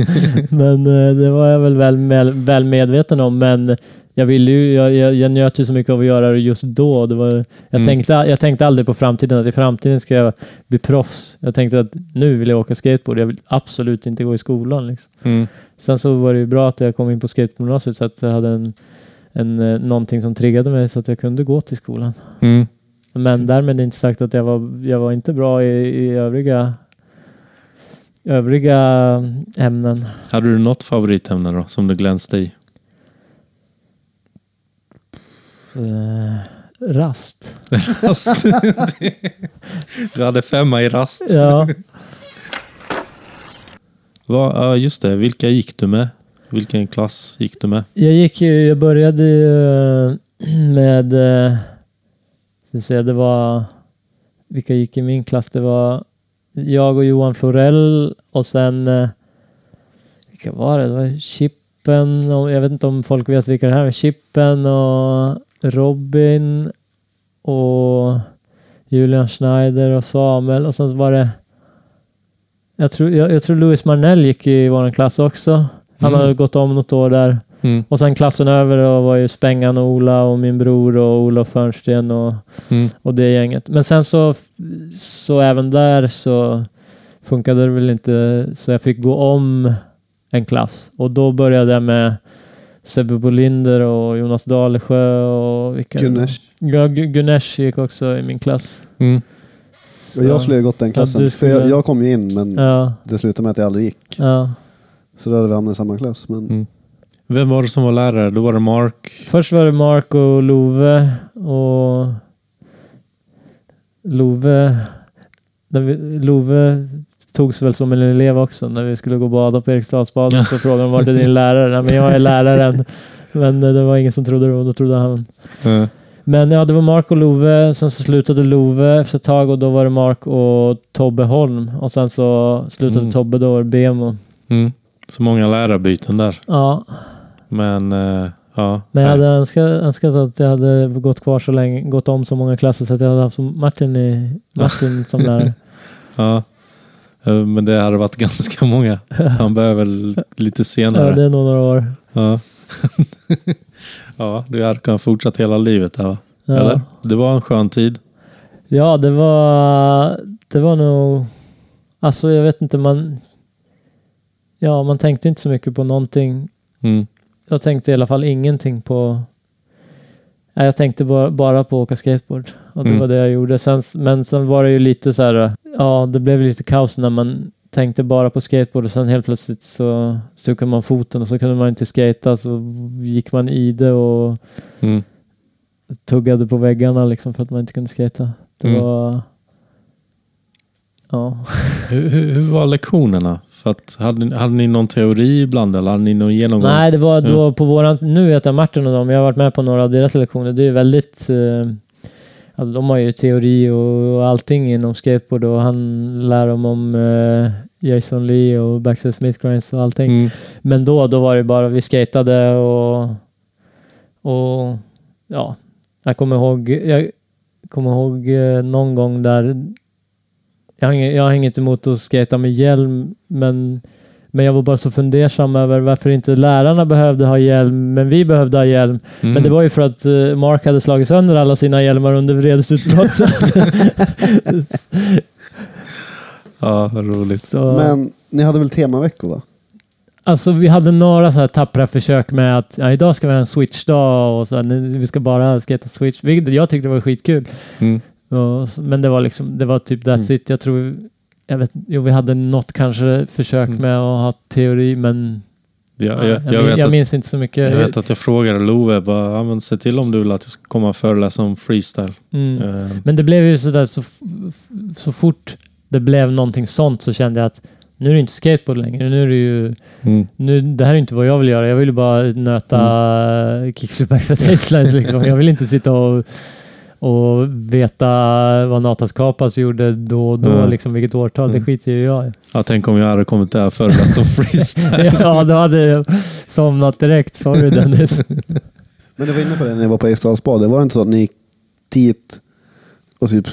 D: men men eh, det var jag väl väl, väl, väl medveten om. Men jag ville ju, jag, jag, jag njöt ju så mycket av att göra det just då. Det var, jag,
A: Mm.
D: tänkte, jag tänkte aldrig på framtiden, att i framtiden ska jag bli proffs. Jag tänkte att nu vill jag åka skateboard. Jag vill absolut inte gå i skolan. Liksom.
A: Mm.
D: Sen så var det ju bra att jag kom in på skateboardgymnasiet så att jag hade en, en, eh, någonting som triggade mig så att jag kunde gå till skolan.
A: Mm.
D: Men därmed inte sagt att jag var, jag var inte bra i, i övriga, övriga ämnen.
A: Hade du något favoritämne då som du glänste i?
D: Eh, rast. *laughs*
A: Rast. *laughs* du hade femma i rast.
D: Ja,
A: Va, just det. Vilka gick du med? Vilken klass gick du med?
D: jag gick ju, jag började ju *clears throat* med, eh, ska se, det var, vilka gick i min klass? Det var jag och Johan Florell och sen, eh, vilka var det? Det var Chippen och jag vet inte om folk vet vilka det här är. Chippen och Robin och Julian Schneider och Samuel och sen så var det jag tror, jag, jag tror Louis Marnell gick i vår klass också. Han
A: Mm.
D: hade gått om något år där.
A: Mm.
D: Och sen klassen över då var ju Spengan och Ola och min bror och Olof Förnsten och,
A: Mm.
D: och det gänget. Men sen så, så även där så funkade det väl inte så jag fick gå om en klass. Och då började jag med Sebbe Bolinder och Jonas Dalesjö och vilka
B: Gunners.
D: Ja, Gu- Gunesh gick också i min klass.
A: Mm.
B: Jag skulle ha gått den klassen.
D: du
B: För jag,
D: skulle-
B: jag kom ju in men
D: Ja,
B: det slutade med att jag aldrig gick.
D: ja.
B: Så då hade vi hamnat i samma klass. Men
A: Mm. Vem var det som var lärare? Då var det Mark.
D: Först var det Mark och Love och Love vi, Love togs väl som en elev också. När vi skulle gå och bada på Eriksdalsbaden *laughs* så frågade de vart är din lärare? Nej, men jag är läraren. Men eh, det var ingen som trodde det och då trodde han.
A: Eh,
D: Men ja, det var Mark och Love. Sen så slutade Love efter ett tag och då var det Mark och Tobbe Holm. Och sen så slutade
A: Mm.
D: Tobbe, då var det Bemo.
A: Mm. Så många lärarbyten där.
D: Ja,
A: Men eh, ja.
D: men jag hade önskat, önskat att jag hade gått kvar så länge, gått om så många klasser så att jag hade haft Martin, i, Martin som lärare. *laughs*
A: Ja. Men det hade varit ganska många. Han behöver väl lite
D: Ja,
A: senare.
D: det är nog några år.
A: Ja. *laughs* ja, du hade kunnat fortsätta hela livet där va?
D: Ja.
A: Eller? Det var en skön tid.
D: Ja, det var, det var nog... Alltså jag vet inte, man... Ja, man tänkte inte så mycket på någonting.
A: Mm.
D: Jag tänkte i alla fall ingenting på... Nej, jag tänkte bara, bara på att åka skateboard. Och det
A: Mm.
D: var det jag gjorde. Sen, men sen var det ju lite så här... Ja, det blev lite kaos när man tänkte bara på skateboard och sen helt plötsligt så stukade man foten och så kunde man inte skata så gick man i det och
A: Mm.
D: tuggade på väggarna liksom för att man inte kunde skata. Det
A: Mm.
D: var... Ja.
A: Hur, hur, hur var lektionerna? För att, hade, ni- hade ni någon teori ibland eller hade ni någon genomgång?
D: Nej, det var då på våran... Nu vet jag Martin och dem, jag har varit med på några av deras lektioner. Det är väldigt... Eh, alltså de har ju teori och allting inom skateboard och han lär dem om eh, Jason Lee och Baxter Smith Grinds och allting.
A: Mm.
D: Men då, då var det bara vi skatade och... Och ja, jag kommer ihåg... Jag kommer ihåg eh, någon gång där... Jag har, inget, jag har inget emot att skata med hjälm, men, men jag var bara så fundersam över varför inte lärarna behövde ha hjälm, men vi behövde ha hjälm.
A: Mm.
D: Men det var ju för att eh, Mark hade slagit sönder alla sina hjälmar under vredesutbrottet. *laughs*
A: Ja, vad roligt.
D: så,
B: Men ni hade väl temaveckor va?
D: Alltså vi hade några så här tappra försök med att ja, idag ska vi ha en switch-dag och så här, vi ska bara skata switch. Vilket jag tyckte var skitkul.
A: Mm.
D: S- men det var liksom, det var typ that's
A: Mm.
D: it. Jag tror, jag vet, jo, vi hade något kanske försök
A: Mm.
D: med att ha teori, men
A: Ja, jag,
D: jag,
A: jag,
D: jag
A: att,
D: minns inte så mycket.
A: jag vet att jag frågade Love, bara, ja, men se till om du vill att jag ska komma och föreläsa om freestyle.
D: Mm.
A: Eh,
D: Men det blev ju sådär så, så fort det blev någonting sånt så kände jag att nu är det inte skateboard längre. Nu är det ju,
A: mm.
D: nu, det här är inte vad jag vill göra. Jag vill ju bara nöta mm. kickflip backside liksom. Jag vill inte sitta och, och veta vad Natas Kapas gjorde då och då,
A: Mm.
D: liksom vilket årtal. Det
A: Mm.
D: skiter ju jag i.
A: Ja, tänk om jag hade kommit där och föreläst om freestyle. *laughs*
D: ja, då hade jag somnat direkt. Sorry Dennis. *laughs*
B: Men du var inne på det när ni var på Eriksdalsbad. Det var inte så att ni gick dit och typ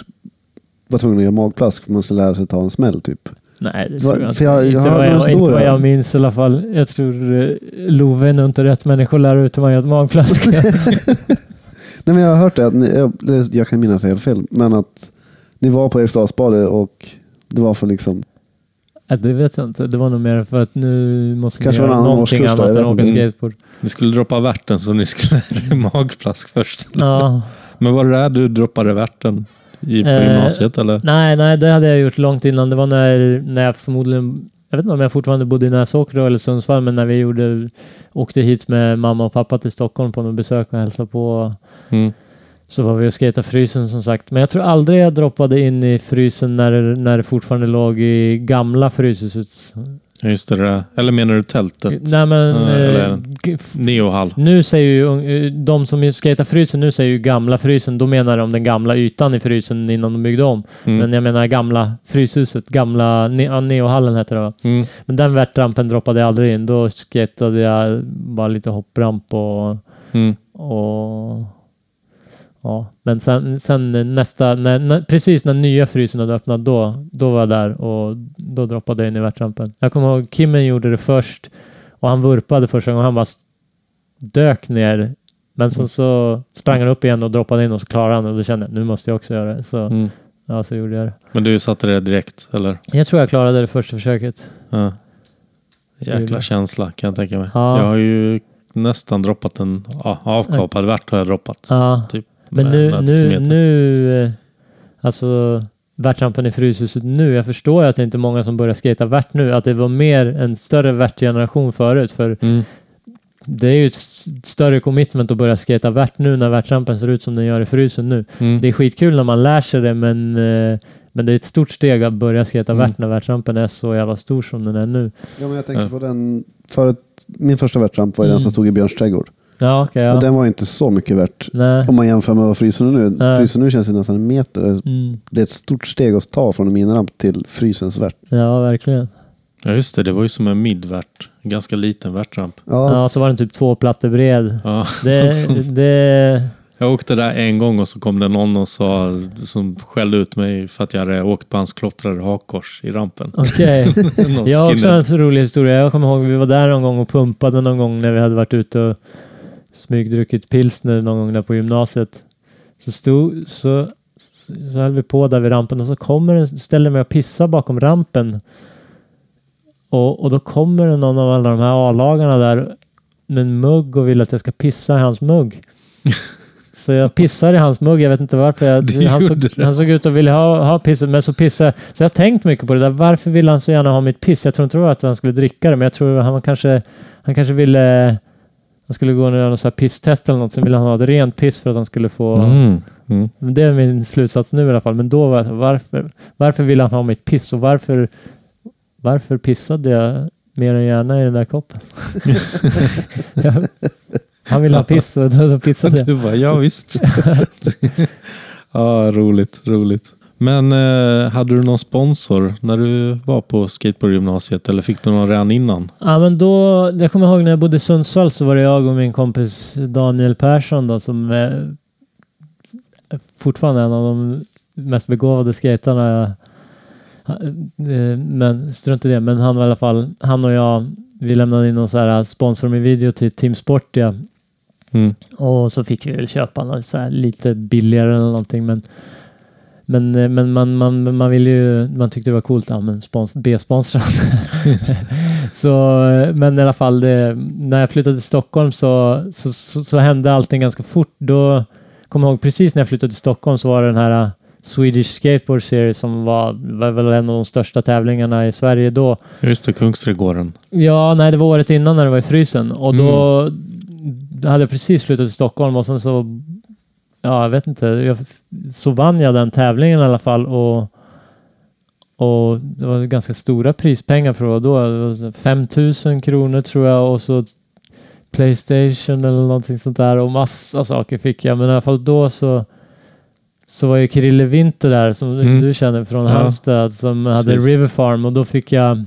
B: var tvungna att göra magplask för man skulle lära sig ta en smäll typ?
D: Nej, det tror jag
B: för jag-
D: inte.
B: jag
D: Inte vad jag, inte vad jag minns i alla fall. Jag tror uh, Love är inte rätt människa att lära ut hur man gör ett magplask. *laughs*
B: Nej men jag har hört det, att ni, jag, jag kan minnas helt fel, men att ni var på Eriksdalsbadet och det var för liksom,
D: Nej, det vet jag inte. Det var nog mer för att nu måste
B: Kanske
D: ni göra
B: en annan
D: någonting annat än åka skateboard.
A: Ni skulle droppa värten så ni skulle *laughs* lära er magplask först.
D: Ja.
A: Men var det där du droppade värten i, på
D: Eh,
A: gymnasiet eller?
D: Nej, nej, det hade jag gjort långt innan. Det var när, när jag förmodligen, jag vet inte om jag fortfarande bodde i Näsåker eller Sundsvall, men när vi gjorde, åkte hit med mamma och pappa till Stockholm på något besök och hälsade på
A: Mm.
D: så var vi och skejtade frysen som sagt. Men jag tror aldrig jag droppade in i frysen när när det fortfarande låg i gamla Fryshuset.
A: Just det. Eller menar du tältet?
D: Nej men... Eh,
A: eller-
D: f-
A: Neohall.
D: nu säger ju eh, de som skejtar frysen nu säger ju gamla frysen. Då menar de den gamla ytan i frysen innan de byggde om.
A: Mm.
D: Men jag menar gamla Fryshuset, gamla ne Neohallen heter det va?
A: Mm.
D: Men den värtrampen droppade jag aldrig in. Då skejtade jag bara lite hoppramp och...
A: Mm.
D: och ja. Men sen, sen nästa, när, när, precis när nya frysen hade öppnat, då, då var jag där och då droppade jag in i värtrampen. Jag kommer ihåg Kimmen gjorde det först och han vurpade första gången. Han bara dök ner. Men så, så sprang han upp igen och droppade in och så klarade han och då kände jag nu måste jag också göra det. Så,
A: Mm.
D: ja, så gjorde jag det.
A: Men du satte det direkt, eller?
D: Jag tror jag klarade det första försöket.
A: Ja. Jäkla känsla kan jag tänka mig.
D: Ja.
A: Jag har ju nästan droppat en ja, avkapad värt har jag droppat.
D: Ja.
A: Typ
D: Men nu, nu, nu, eh, alltså värtrampen i Fryshuset nu, jag förstår ju att det inte är många som börjar skata värt nu, att det var mer en större värtgeneration förut, för
A: Mm.
D: det är ju ett större commitment att börja skata värt nu när värtrampen ser ut som den gör i frysen nu.
A: Mm.
D: Det är skitkul när man lär sig det, men eh, Men det är ett stort steg att börja skata
A: Mm.
D: värt när värtsrampen är så jävla stor som den är nu.
B: Ja, men jag tänker
A: Ja.
B: på den... Förut, min första värtramp var ju den som
D: Mm.
B: stod i Björns trädgård.
D: Ja, okej. ja.
B: Och den var ju inte så mycket värt.
D: Nej.
B: Om man jämför med vad frysen är nu.
D: Nej.
B: Frysen nu känns det nästan en meter.
D: Mm.
B: Det är ett stort steg att ta från en miniramp till frysens värt.
D: Ja, verkligen.
A: Ja just det, det var ju som en midvärt. En ganska liten värtramp.
B: Ja,
D: Ja, så var den typ två plattor bred.
A: Ja.
D: Det, *laughs* det,
A: Jag åkte där en gång och så kom det någon och sa, som skällde ut mig för att jag hade åkt på hans klottrade hakkors i rampen.
D: Okej. *laughs*
A: Någon
D: Jag har också en rolig historia. Jag kommer ihåg vi var där någon gång och pumpade någon gång när vi hade varit ute och smygdruckit pilsner någon gång där på gymnasiet. Så stod, så, så, höll vi på där vid rampen och så kommer en, ställer mig och pissar bakom rampen. Och, och då kommer det någon av alla de här A-lagarna där med en mugg och vill att jag ska pissa i hans mugg. *laughs* Så jag pissar i hans mugg, jag vet inte varför. Jag, han, såg, han såg ut att vilja ha, ha pisset, men så pissade Så jag har tänkt mycket på det där. Varför ville han så gärna ha mitt piss? Jag tror inte att han skulle dricka det, men jag tror han kanske, han kanske ville... Han skulle gå och göra något så pisstest eller något, sen ville han ha ett rent piss för att han skulle få...
A: Mm. Mm.
D: Men Det är min slutsats nu i alla fall. Men då var varför, varför ville han ha mitt piss och varför, varför pissade jag mer än gärna i den där koppen? *laughs* jag, han ville ha piss och då, då pissade jag.
A: Du bara, ja visst. *laughs* ja, roligt, roligt. Men eh, hade du någon sponsor när du var på skateboardgymnasiet eller fick du någon redan innan?
D: Ja, men då, jag kommer ihåg när jag bodde i Sundsvall så var det jag och min kompis Daniel Persson då, som är fortfarande en av de mest begåvade skaterna. jag- eh, Men strunt i det. Men han var i alla fall, han och jag, vi lämnade in någon så här sponsor med video till Team Sportia.
A: Mm.
D: Och så fick vi väl köpa något så här lite billigare eller någonting. Men, men, eh, men man, man, man ville ju, man tyckte det var coolt, ja men spons, B-sponsrad. *laughs* *laughs* så, eh, men i alla fall, det, när jag flyttade till Stockholm så, så, så, så hände allting ganska fort. Då kommer jag ihåg precis när jag flyttade till Stockholm så var det den här uh, Swedish Skateboard Series som var, var väl en av de största tävlingarna i Sverige då.
A: Just det, Kungsträdgården.
D: Ja, nej, det var året innan när det var i frysen. Och då, då hade jag precis flyttat till Stockholm och sen så, ja, jag vet inte, jag, så vann jag den tävlingen i alla fall och, och det var ganska stora prispengar för då. Det var så 5 000 kronor tror jag och så Playstation eller någonting sånt där och massa saker fick jag. Men i alla fall då så så var ju Krille Winter där som
A: Mm.
D: du känner från
A: Ja.
D: Halmstad som hade
A: Precis.
D: River Farm och då fick jag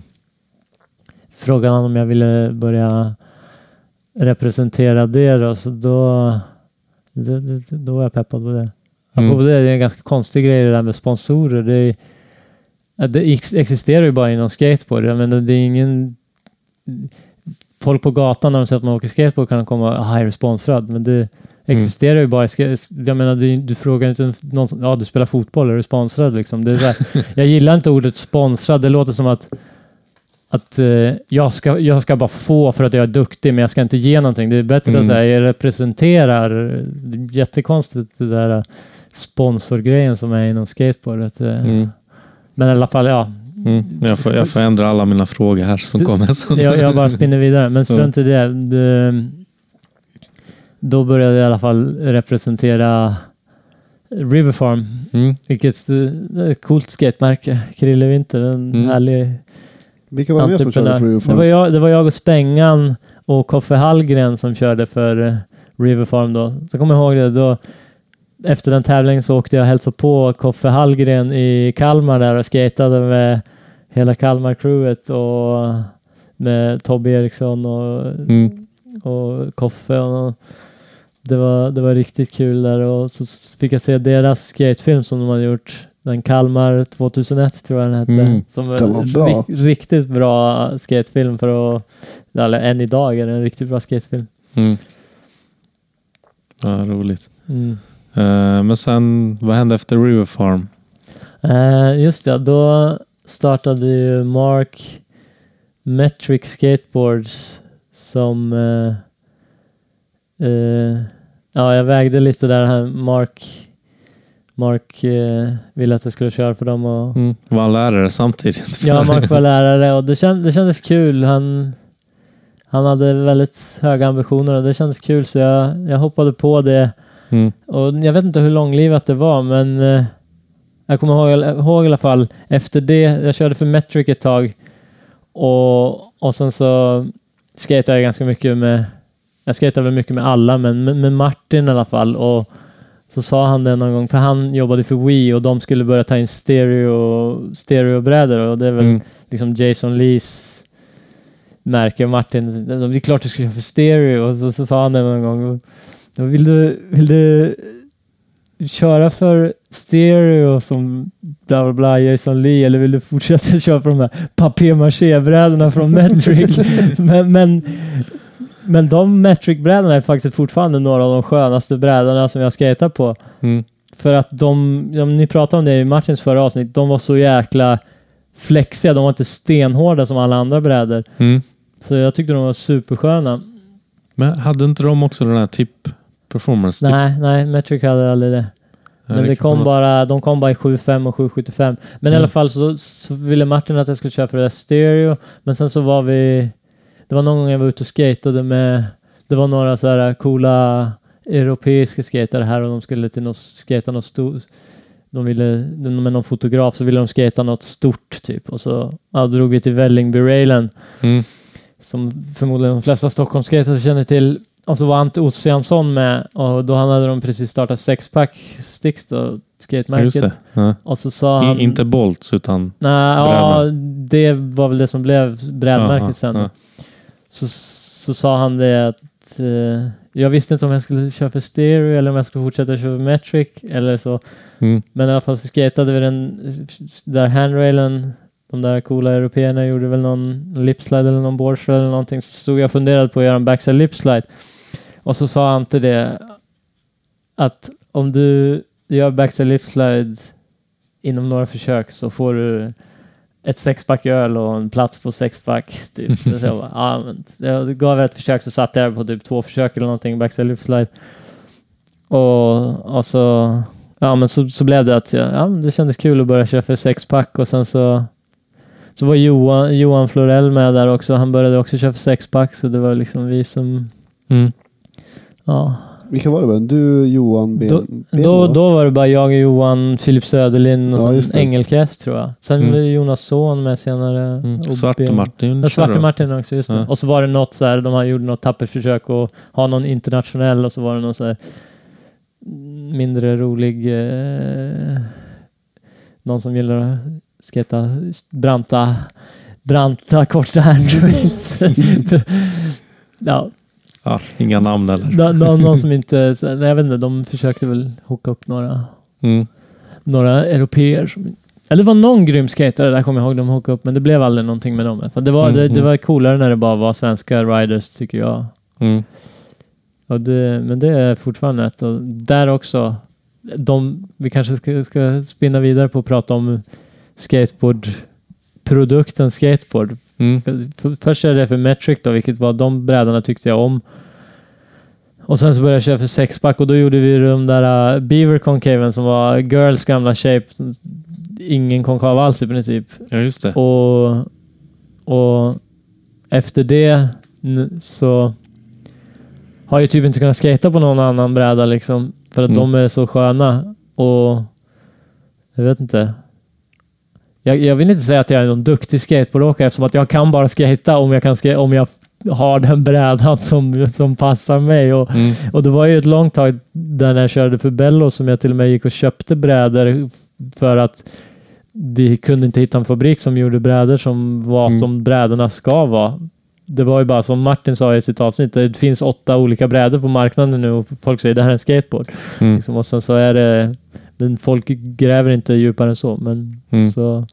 D: frågan om jag ville börja representera det då, så då, då, då, då var jag peppad på det.
A: Mm.
D: Det, det är en ganska konstig grej det där med sponsorer. Det, är, det ex- existerar ju bara inom skateboard. Menar, det är ingen... Folk på gatan när de ser att man åker skateboard kan komma och här är du sponsrad. Men det existerar ju bara i Jag menar, du, du frågar inte någon ja du spelar fotboll, är du sponsrad liksom? Det är där. *laughs* Jag gillar inte ordet sponsrad. Det låter som att att eh, jag, ska, jag ska bara få för att jag är duktig, men jag ska inte ge någonting. Det är bättre
A: Mm.
D: att säga jag representerar. Jättekonstigt det där eh, sponsorgrejen som är inom skateboardet. eh.
A: Mm.
D: Men i alla fall, ja.
A: Mm. Jag, får, jag får ändra alla mina frågor här som kommer. sen.
D: Jag, jag bara spinner vidare. Men *laughs* strunt i det. det. Då började jag i alla fall representera River Farm,
A: Mm.
D: vilket eh, är ett coolt skatemärke. Krille Winter, en
A: Mm.
D: härlig
B: Vilka var det mer som körde för
D: entreprenör.
B: River
D: Det var, jag, det var jag och Spengan och Koffe Hallgren som körde för eh, River Farm då. Så kommer jag ihåg det då. Efter den tävlingen så åkte jag och hälsade på Koffe Hallgren i Kalmar där och skatade med hela Kalmar-crewet och med Tobbe Eriksson och,
A: Mm.
D: och Koffe. Och det, var, det var riktigt kul där och så fick jag se deras skatefilm som de hade gjort. Den Kalmar 2001 tror jag den hette.
A: Mm.
D: Som
B: Den var
D: en
B: bra.
D: rik- riktigt bra skatefilm för att... Eller än idag är det en riktigt bra skatefilm.
A: Mm. Ja, roligt.
D: Mm.
A: Eh, men sen, vad hände efter River Farm?
D: Eh, just det, då startade ju Mark Metric Skateboards som... eh, ja, jag vägde lite där. här. Mark, Mark eh, ville att jag skulle köra för dem och...
A: Mm. Var lärare samtidigt? *laughs*
D: Ja, Mark var lärare och det, känd, det kändes kul. Han, han hade väldigt höga ambitioner och det kändes kul så jag, jag hoppade på det.
A: Mm.
D: Och jag vet inte hur långlivat det var men eh, Jag kommer ihåg, ihåg i alla fall efter det, jag körde för Metric ett tag och, och sen så skatade jag ganska mycket med, jag skatade väl mycket med alla, men med, med Martin i alla fall. Och så sa han det någon gång, för han jobbade för Wii och de skulle börja ta in stereo, stereobrädor och det är väl
A: Mm.
D: liksom Jason Lees märke. Martin, det är klart du köra för stereo. Och så, så sa han det någon gång. Då Vill du, vill du köra för stereo som bla bla bla Jason Lee eller vill du fortsätta *laughs* köra för de här papier-maché-brädorna från Metric? *laughs* men, men, men de Metric-brädorna är faktiskt fortfarande några av de skönaste brädorna som jag skater på.
A: Mm.
D: För att de, de, ni pratade om det i Martins förra avsnitt, de var så jäkla flexiga. De var inte stenhårda som alla andra brädor.
A: Mm.
D: Så jag tyckte de var supersköna.
A: Men hade inte de också den här tip performance? Tip?
D: Nej, nej, Metric hade aldrig det.
A: Ja,
D: Men det kom bara, de kom bara i 7.5 och 7.75. Men i
A: Mm.
D: alla fall så, så ville Martin att jag skulle köra för det där stereo. Men sen så var vi... Det var någon gång jag var ute och skatade med... Det var några så här coola europeiska skatare här och de skulle till något, skata något stort. De ville, med någon fotograf så ville de skata något stort typ. Och så ja, drog vi till Vällingby-railen
A: Mm.
D: som förmodligen de flesta Stockholmsskatare känner till. Och så var Ante Ossiansson med och då hade de precis startat sexpack Sticks då, skatemärket.
A: Ja.
D: Och så sa han...
A: I, inte Bolts utan...
D: Nej, ja, det var väl det som blev brädmärket sen.
A: ja.
D: Så, så sa han det att eh, jag visste inte om jag skulle köra för stereo eller om jag skulle fortsätta köra för metric eller så.
A: Mm.
D: Men i alla fall så skatade vi den där handrailen. De där coola européerna gjorde väl någon lipslide eller någon boardslide eller någonting. Så stod jag och funderade på att göra en backside lipslide. Och så sa han till det att om du gör backside lipslide inom några försök så får du ett sexpack öl och en plats på sexpack. Typ. Så jag, bara, ja, men, jag gav ett försök så satt jag på typ två försök eller någonting, backside lipslide. Och, och så, ja, men så, så blev det att jag, ja, det kändes kul att börja köra för sexpack och sen så så var Johan, Johan Florell med där också. Han började också köra för sexpack så det var liksom vi som,
A: Mm.
D: ja.
B: Vilka var det? bara? Du, Johan, Ben,
D: Då,
B: ben
D: då, då var det bara jag och Johan, Filip Söderlind och
B: Ja, det.
D: Engelkest tror jag. Sen
A: Mm.
D: var Jonas Son med senare.
A: Mm.
D: och
A: Svarte Martin
D: Ja, Svarte. Martin också, just det.
A: Ja.
D: Och så var det något så här, de har gjort något tappert försök att ha någon internationell och så var det någon så här mindre rolig eh, någon som gillar att skata branta branta korta handrails. *laughs* ja,
A: Ja, inga namn eller?
D: nå- nå- någon som inte, nej, jag vet inte, de försökte väl hooka upp några
A: Mm.
D: några europeer som... Eller det var någon grym skatare där kommer jag ihåg de hookade upp, men det blev aldrig någonting med dem. För det, var,
A: Mm,
D: det, det
A: mm.
D: var coolare när det bara var svenska riders tycker jag.
A: Mm.
D: Och det, men det är fortfarande ett och där också. De, vi kanske ska, ska spinna vidare på att prata om skateboard produkten skateboard.
A: Mm.
D: För, först är det för Metric då, vilket var de brädorna tyckte jag om. Och sen så började jag köra för sexpack och då gjorde vi de där uh, Beaver Concaven som var Girls gamla shape. Ingen konkav alls i princip.
A: Ja, just det.
D: Och, och efter det så har jag typ inte kunnat skata på någon annan bräda liksom. För att
A: Mm.
D: de är så sköna. Och jag vet inte. Jag, jag vill inte säga att jag är någon duktig skateboardåkare eftersom att jag kan bara skata om jag, kan ska, om jag har den brädan som, som passar mig. Och,
A: Mm.
D: och det var ju ett långt tag där när jag körde för Bello som jag till och med gick och köpte brädor för att vi kunde inte hitta en fabrik som gjorde brädor som var
A: Mm.
D: som brädorna ska vara. Det var ju bara som Martin sa i sitt avsnitt, det finns åtta olika brädor på marknaden nu och folk säger det här är en skateboard.
A: Mm.
D: Liksom, och sen så är det, men folk gräver inte djupare än så. Men
A: Mm.
D: så,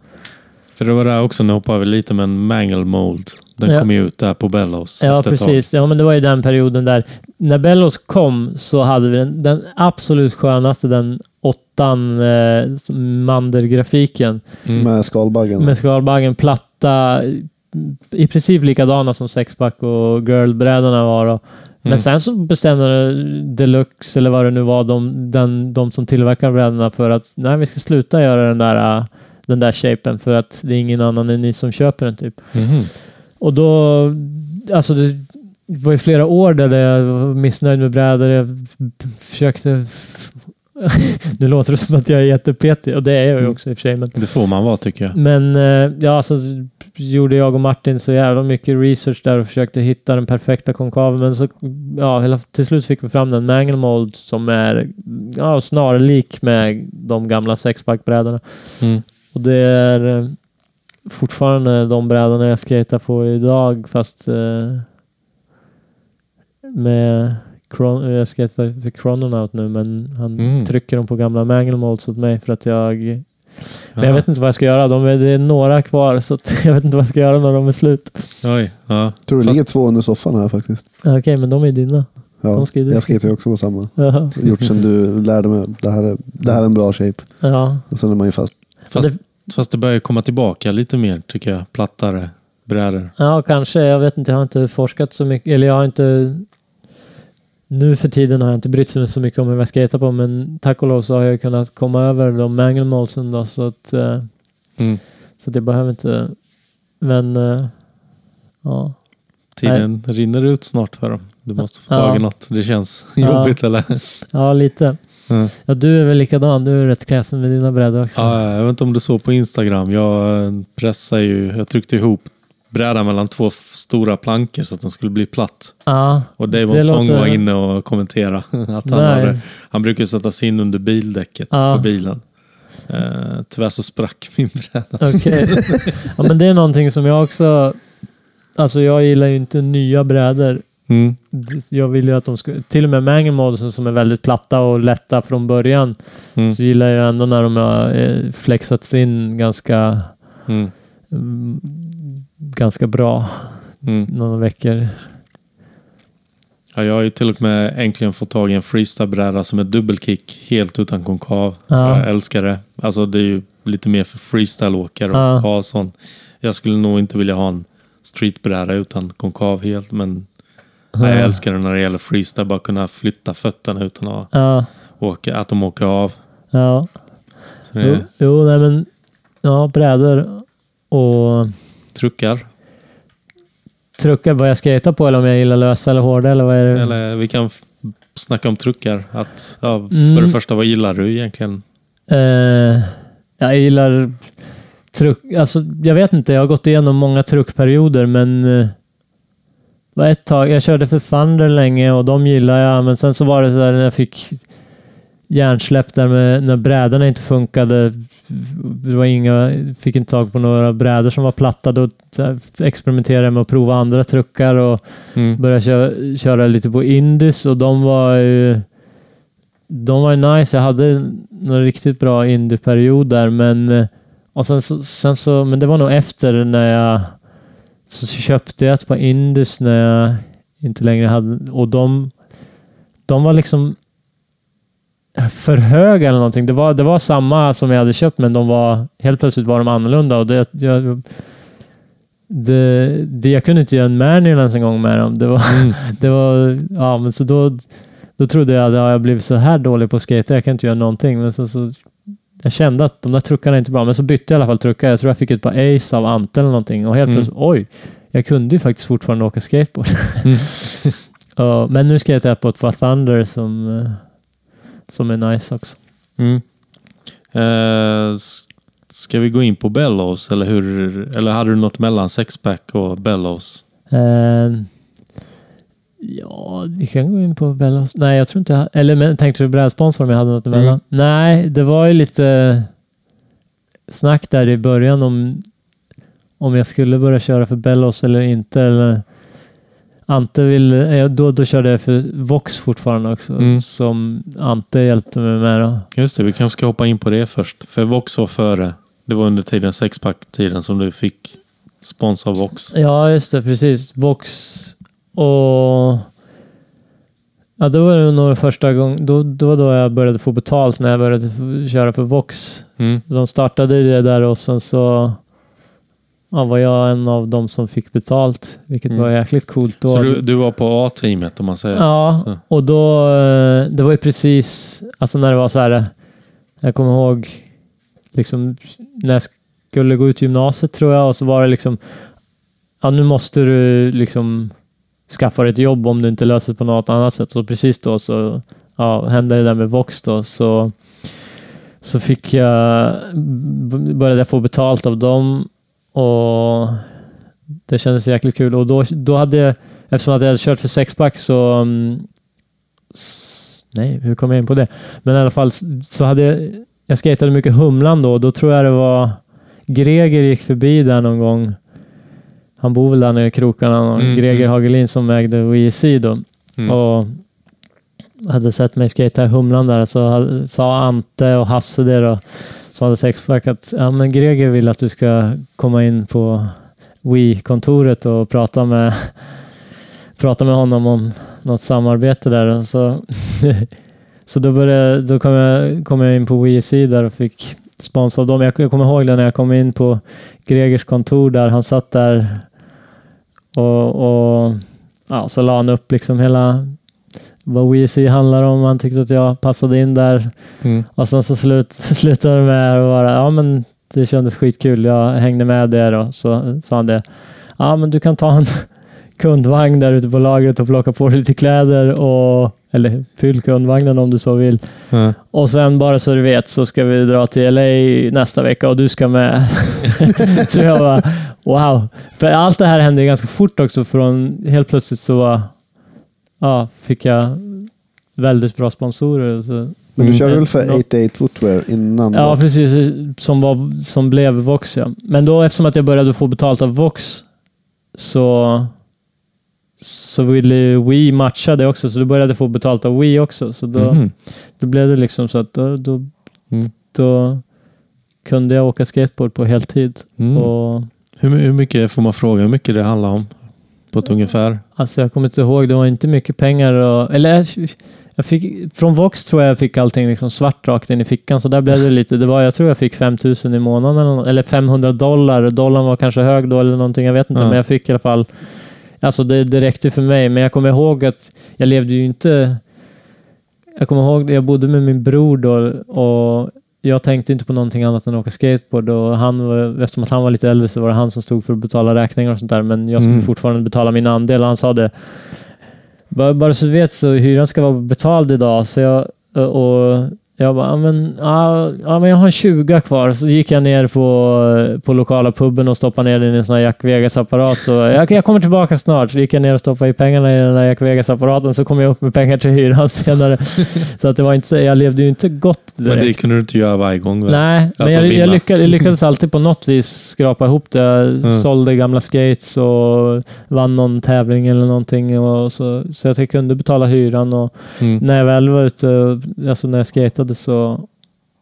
A: För det var där också när jag hoppade över lite med en Mangle Mold. Den
D: Ja.
A: kom ju ut där på Bellows.
D: ja,
A: tag.
D: precis. Ja, men det var ju den perioden där när Bellos kom så hade vi den, den absolut skönaste, den åttan eh, mandelgrafiken.
A: Mm.
B: Med skalbaggen.
D: Med skalbaggen platta, i princip likadana som sexpack och girlbrädorna var. Då. Men
A: Mm.
D: sen så bestämde Deluxe, eller vad det nu var, de, den, de som tillverkar brädorna för att nej, vi ska sluta göra den där, äh, den där shapen för att det är ingen annan än ni som köper den. typ.
A: Mhm.
D: Och då, alltså det var ju flera år där jag var missnöjd med brädor. Jag försökte *laughs* nu låter det som att jag är jättepetig och det är jag ju
A: Mm.
D: också i och för sig. Men,
A: Det får man vara tycker jag.
D: men eh, ja, så gjorde jag och Martin så jävla mycket research där och försökte hitta den perfekta konkaven. Men så, ja, till slut fick vi fram den Mangle Mold som är ja, snarlik med de gamla sexpackbrädorna.
A: Mm.
D: Och det är eh, fortfarande de brädorna jag skater på idag fast eh, med Chron- jag skater för Chrononaut nu men han
A: Mm.
D: trycker dem på gamla Mangle Molds åt mig för att jag men
A: Ja.
D: jag vet inte vad jag ska göra. De är, det är några kvar så att *laughs* jag vet inte vad jag ska göra när de är slut.
A: Oj, ja.
B: tror det
A: Fast-
B: ligger två under soffan här faktiskt.
D: Ja, Okej, men de är dina.
B: Ja,
D: De ska ju du
B: jag skater ju också på samma.
D: Jaha.
B: Gjort sen du lärde mig. Det här är, det här är en bra shape.
D: Ja.
B: Och sen är man ju fast.
A: Fast,
D: Det-
A: fast det börjar komma tillbaka lite mer tycker jag. Plattare brädor.
D: ja, kanske. Jag vet inte. Jag har inte forskat så mycket. Eller jag har inte... Nu för tiden har jag inte brytt mig så mycket om hur jag skater på, men tack och lov så har jag kunnat komma över de mangle moldsen då, så att... eh,
A: Mm.
D: Så det behöver inte... Men... eh, Ja.
A: Tiden rinner ut snart för dem. Du måste få
D: Ja.
A: tag i något. Det känns
D: Ja.
A: jobbigt eller?
D: Ja, lite.
A: Mm.
D: Ja, du är väl likadan. Du är rätt kräsen med dina brädor också.
A: Ja, jag vet inte om du såg på Instagram. Jag eh, pressade ju, jag tryckte ihop brädan mellan två stora plankor så att den skulle bli platt.
D: Ja,
A: Och
D: Det
A: Song
D: låter-
A: var inne och kommenterade *laughs* att han, hade, han brukar sätta sig in under bildäcket
D: Ja.
A: på bilen. Eh, tyvärr så sprack *laughs* min bräda.
D: Okej. ja, men det är någonting som jag också... Alltså jag gillar ju inte nya brädor.
A: Mm.
D: Jag vill ju att de ska... Till och med Mangle Modsen som är väldigt platta och lätta från början.
A: Mm.
D: Så gillar jag ändå när de har eh, flexats in ganska...
A: Mm.
D: Ganska bra.
A: Mm.
D: Några veckor.
A: Ja, jag har ju till och med äntligen fått tag i en freestyle-bräda som är dubbelkick helt utan konkav.
D: Ja.
A: Jag älskar det. Alltså det är ju lite mer för freestyle-åkare
D: Ja.
A: att ha sån. Jag skulle nog inte vilja ha en streetbräda utan konkav helt, men nej, jag älskar det när det gäller freestyle. Bara kunna flytta fötterna utan att
D: Ja,
A: åka, att de åker av.
D: ja.
A: Så det
D: Jo, jo, nej men... Ja, brädor och
A: truckar.
D: truckar. Vad jag skater på eller om jag gillar lösa eller hårda eller vad är det?
A: Eller vi kan snacka om truckar. Att, ja, För
D: Mm.
A: det första, vad gillar du egentligen?
D: Eh, jag gillar truck... Alltså, jag vet inte. Jag har gått igenom många truckperioder, men... Eh, var ett tag, jag körde för Thunder länge och de gillar jag, men sen så var det så där när jag fick hjärnsläpp där med när brädorna inte funkade. Det var inga, fick inte tag på några brädor som var platta. Då experimenterade jag med att prova andra truckar och
A: Mm.
D: började köra, köra lite på Indus och de var ju de var ju nice. Jag hade en riktigt bra indieperiod där men eh, och sen så, sen så, men det var nog efter när jag så köpte jag ett par Indus när jag inte längre hade och de de var liksom för höga eller någonting. Det var, det var samma som jag hade köpt men de var helt plötsligt var de annorlunda och det, jag, det, det, jag kunde inte göra en ens en gång med dem. Det var,
A: Mm. *laughs*
D: det var, ja men så då, då trodde jag att ja, jag blivit så här dålig på att skata, jag kan inte göra någonting. Men så, så, jag kände att de där truckarna är inte bra, men så bytte jag i alla fall truckar. Jag tror jag fick ett par Ace av Ante eller någonting och helt
A: Mm.
D: plötsligt, oj, jag kunde ju faktiskt fortfarande åka skateboard.
A: Mm. *laughs*
D: Ja, men nu skater jag på ett par Thunder som, eh, som är nice också.
A: Mm. Eh, ska vi gå in på Bellows eller hur? Eller hade du något mellan sexpack och Bellows?
D: Ehm, ja, vi kan gå in på Bellows. Nej, jag tror inte jag... Eller men, tänkte du brädsponsor om jag hade något emellan?
A: Mm.
D: Nej, det var ju lite snack där i början om om jag skulle börja köra för Bellows eller inte. Eller, Ante ville... eh, Då, då körde jag för Vox fortfarande också,
A: Mm.
D: som Ante hjälpte mig med. Då.
A: Just det, vi kanske ska hoppa in på det först. För Vox var före. Det var under tiden sexpack-tiden som du fick spons av Vox.
D: Ja, just det. Precis. Vox och... Ja, det var nog första gången. Då, då var då jag började få betalt när jag började köra för Vox.
A: Mm.
D: De startade det där och sen så ja, var jag en av dem som fick betalt, vilket
A: Mm.
D: var jäkligt coolt. Då.
A: Så du, du var på A-teamet om man säger.
D: Ja,
A: Så.
D: och då... eh, Det var ju precis... Alltså när det var så här... Jag kommer ihåg liksom när jag skulle gå ut gymnasiet tror jag och så var det liksom... Ja, nu måste du liksom skaffa dig ett jobb om du inte löser det på något annat sätt. Så precis då så... ja, hände det där med Vox då, så, så fick jag, började jag få betalt av dem och det kändes jäkligt kul. Och då, då hade eftersom att jag hade kört för sexpack så... mm, nej, hur kom jag in på det? Men i alla fall så hade jag, jag skatade mycket Humlan då då tror jag det var Greger gick förbi där någon gång. Han bor väl där nere i krokarna.
A: Mm,
D: Greger
A: mm.
D: Hagelin som ägde WEC då.
A: Mm.
D: Och hade sett mig skata i Humlan där så sa Ante och Hasse det då, som hade sexpack att ja, men Greger vill att du ska komma in på Wii-kontoret och prata med, *laughs* prata med honom om något samarbete där. Och Så, *laughs* så då, började, då kom, jag, kom jag in på Wii där och fick spons av dem. Jag, jag kommer ihåg det när jag kom in på Gregers kontor där. Han satt där och, och ja, så la han upp liksom hela vad WEC handlar om. Han tyckte att jag passade in där.
A: Mm.
D: Och sen så slut, *laughs* slutade det med att vara, ja men det kändes skitkul. Jag hängde med där och så sa han det. Ja men du kan ta en *laughs* kundvagn där ute på lagret och plocka på dig lite kläder och eller fyll kundvagnen om du så vill.
A: Ja.
D: Och sen bara så du vet så ska vi dra till LA nästa vecka och du ska med. *laughs* så jag bara, wow. För allt det här hände ganska fort också. Från helt plötsligt så ja, fick jag väldigt bra sponsorer. Så,
B: Men du
A: Mm.
B: körde väl för
D: Ja.
B: 88 Footwear innan?
D: ja,
B: Vox?
D: precis. Som, var, som blev Vox, ja. Men då eftersom att jag började få betalt av Vox så så ville Wii matcha det också, så då började få betalt av Wii också. Så då,
A: Mhm.
D: då blev det liksom så att då, då,
A: Mm.
D: då kunde jag åka skateboard på heltid.
A: Mm.
D: Och,
A: Hur, hur mycket får man fråga hur mycket det handlar om? Ett ungefär?
D: alltså jag kommer inte ihåg, det var inte mycket pengar. Och, eller jag, fick, från Vox tror jag jag fick allting liksom svart rakt in i fickan, så där blev det lite. Det var, jag tror jag fick 5000 i månaden, eller, nå- eller 500 dollar. Dollarn var kanske hög då eller någonting, jag vet inte.
A: Ja.
D: Men jag fick i alla fall, alltså det, det räckte för mig. Men jag kommer ihåg att jag levde ju inte... Jag kommer ihåg, jag bodde med min bror då och jag tänkte inte på någonting annat än att åka skateboard och han var, eftersom att han var lite äldre så var det han som stod för att betala räkningar och sånt där men jag skulle
A: Mm.
D: fortfarande betala min andel han sa det bara, bara så du vet så hyran ska vara betald idag så jag och jag bara, ja men, ja, ja, men jag har en 20 kvar. Så gick jag ner på, på lokala puben och stoppade ner den i en sån här Jack Vegas-apparat. Jag, jag kommer tillbaka snart. Så gick jag ner och stoppade i pengarna i den där Jack Vegas-apparaten. Så kom jag upp med pengar till hyran *laughs* senare. så att det var inte jag levde ju inte gott direkt.
A: Men det kunde du inte göra varje gång väl?
D: Nej, men
A: Alltså
D: jag, jag,
A: vinna.
D: lyckades, jag lyckades *laughs* alltid på något vis skrapa ihop det. Jag
A: Mm.
D: sålde gamla skates och vann någon tävling eller någonting. Och så, så att jag kunde betala hyran. Och
A: Mm.
D: när jag väl var ute, alltså när jag skatade så,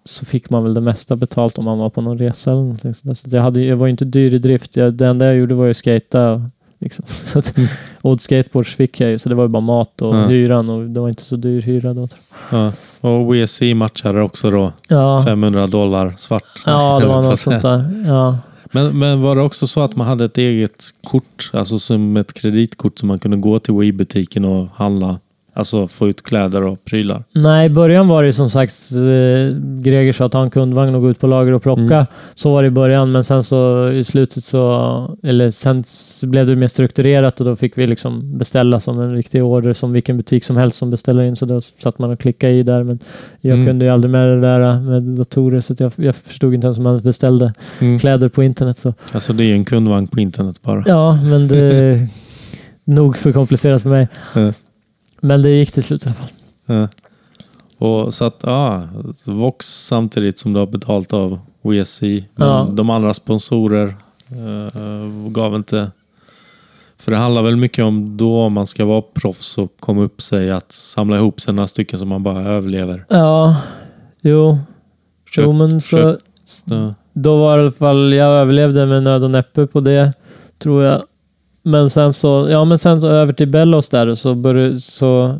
D: så fick man väl det mesta betalt om man var på någon resa eller någonting. sånt där. Så jag, hade, jag var ju inte dyr i drift. Jag, det enda jag gjorde var ju att skata. Liksom. *laughs* Så att, och skateboards fick jag ju, så det var ju bara mat och
A: Ja.
D: hyran och det var inte så dyr hyra då.
A: Ja. Och WSC matchade också då.
D: Ja,
A: 500 dollar svart.
D: ja det var *laughs* något sånt där. Ja.
A: Men, men var det också så att man hade ett eget kort, alltså som ett kreditkort som man kunde gå till Wii-butiken och handla, alltså få ut kläder och prylar?
D: Nej, i början var det som sagt eh, Greger sa ta en kundvagn och gå ut på lager och plocka.
A: Mm.
D: Så var det i början, men sen så i slutet så, eller sen så blev det mer strukturerat och då fick vi liksom beställa som en riktig order som vilken butik som helst som beställer in. Så då satt man och klickade i där, men jag
A: Mm.
D: kunde ju aldrig med det där med datorer så att jag, jag förstod inte ens hur man beställde
A: Mm.
D: kläder på internet. Så.
A: Alltså det är ju en kundvagn på internet bara.
D: Ja, men det *laughs* nog för komplicerat för mig.
A: Ja.
D: Men det gick till slut i alla fall.
A: Ja. Och så att, ja, Vox samtidigt som du har betalt av WSC. Men
D: Ja.
A: de andra sponsorer eh, gav inte... För det handlar väl mycket om då om man ska vara proffs och komma upp sig att samla ihop sig några stycken som man bara överlever.
D: Ja, jo.
A: Försök-
D: jo, men så,
A: försök- Så,
D: då var det i alla fall, jag överlevde med nöd och näppe på det, tror jag. Men sen så, ja men sen så över till Bellos där så började, så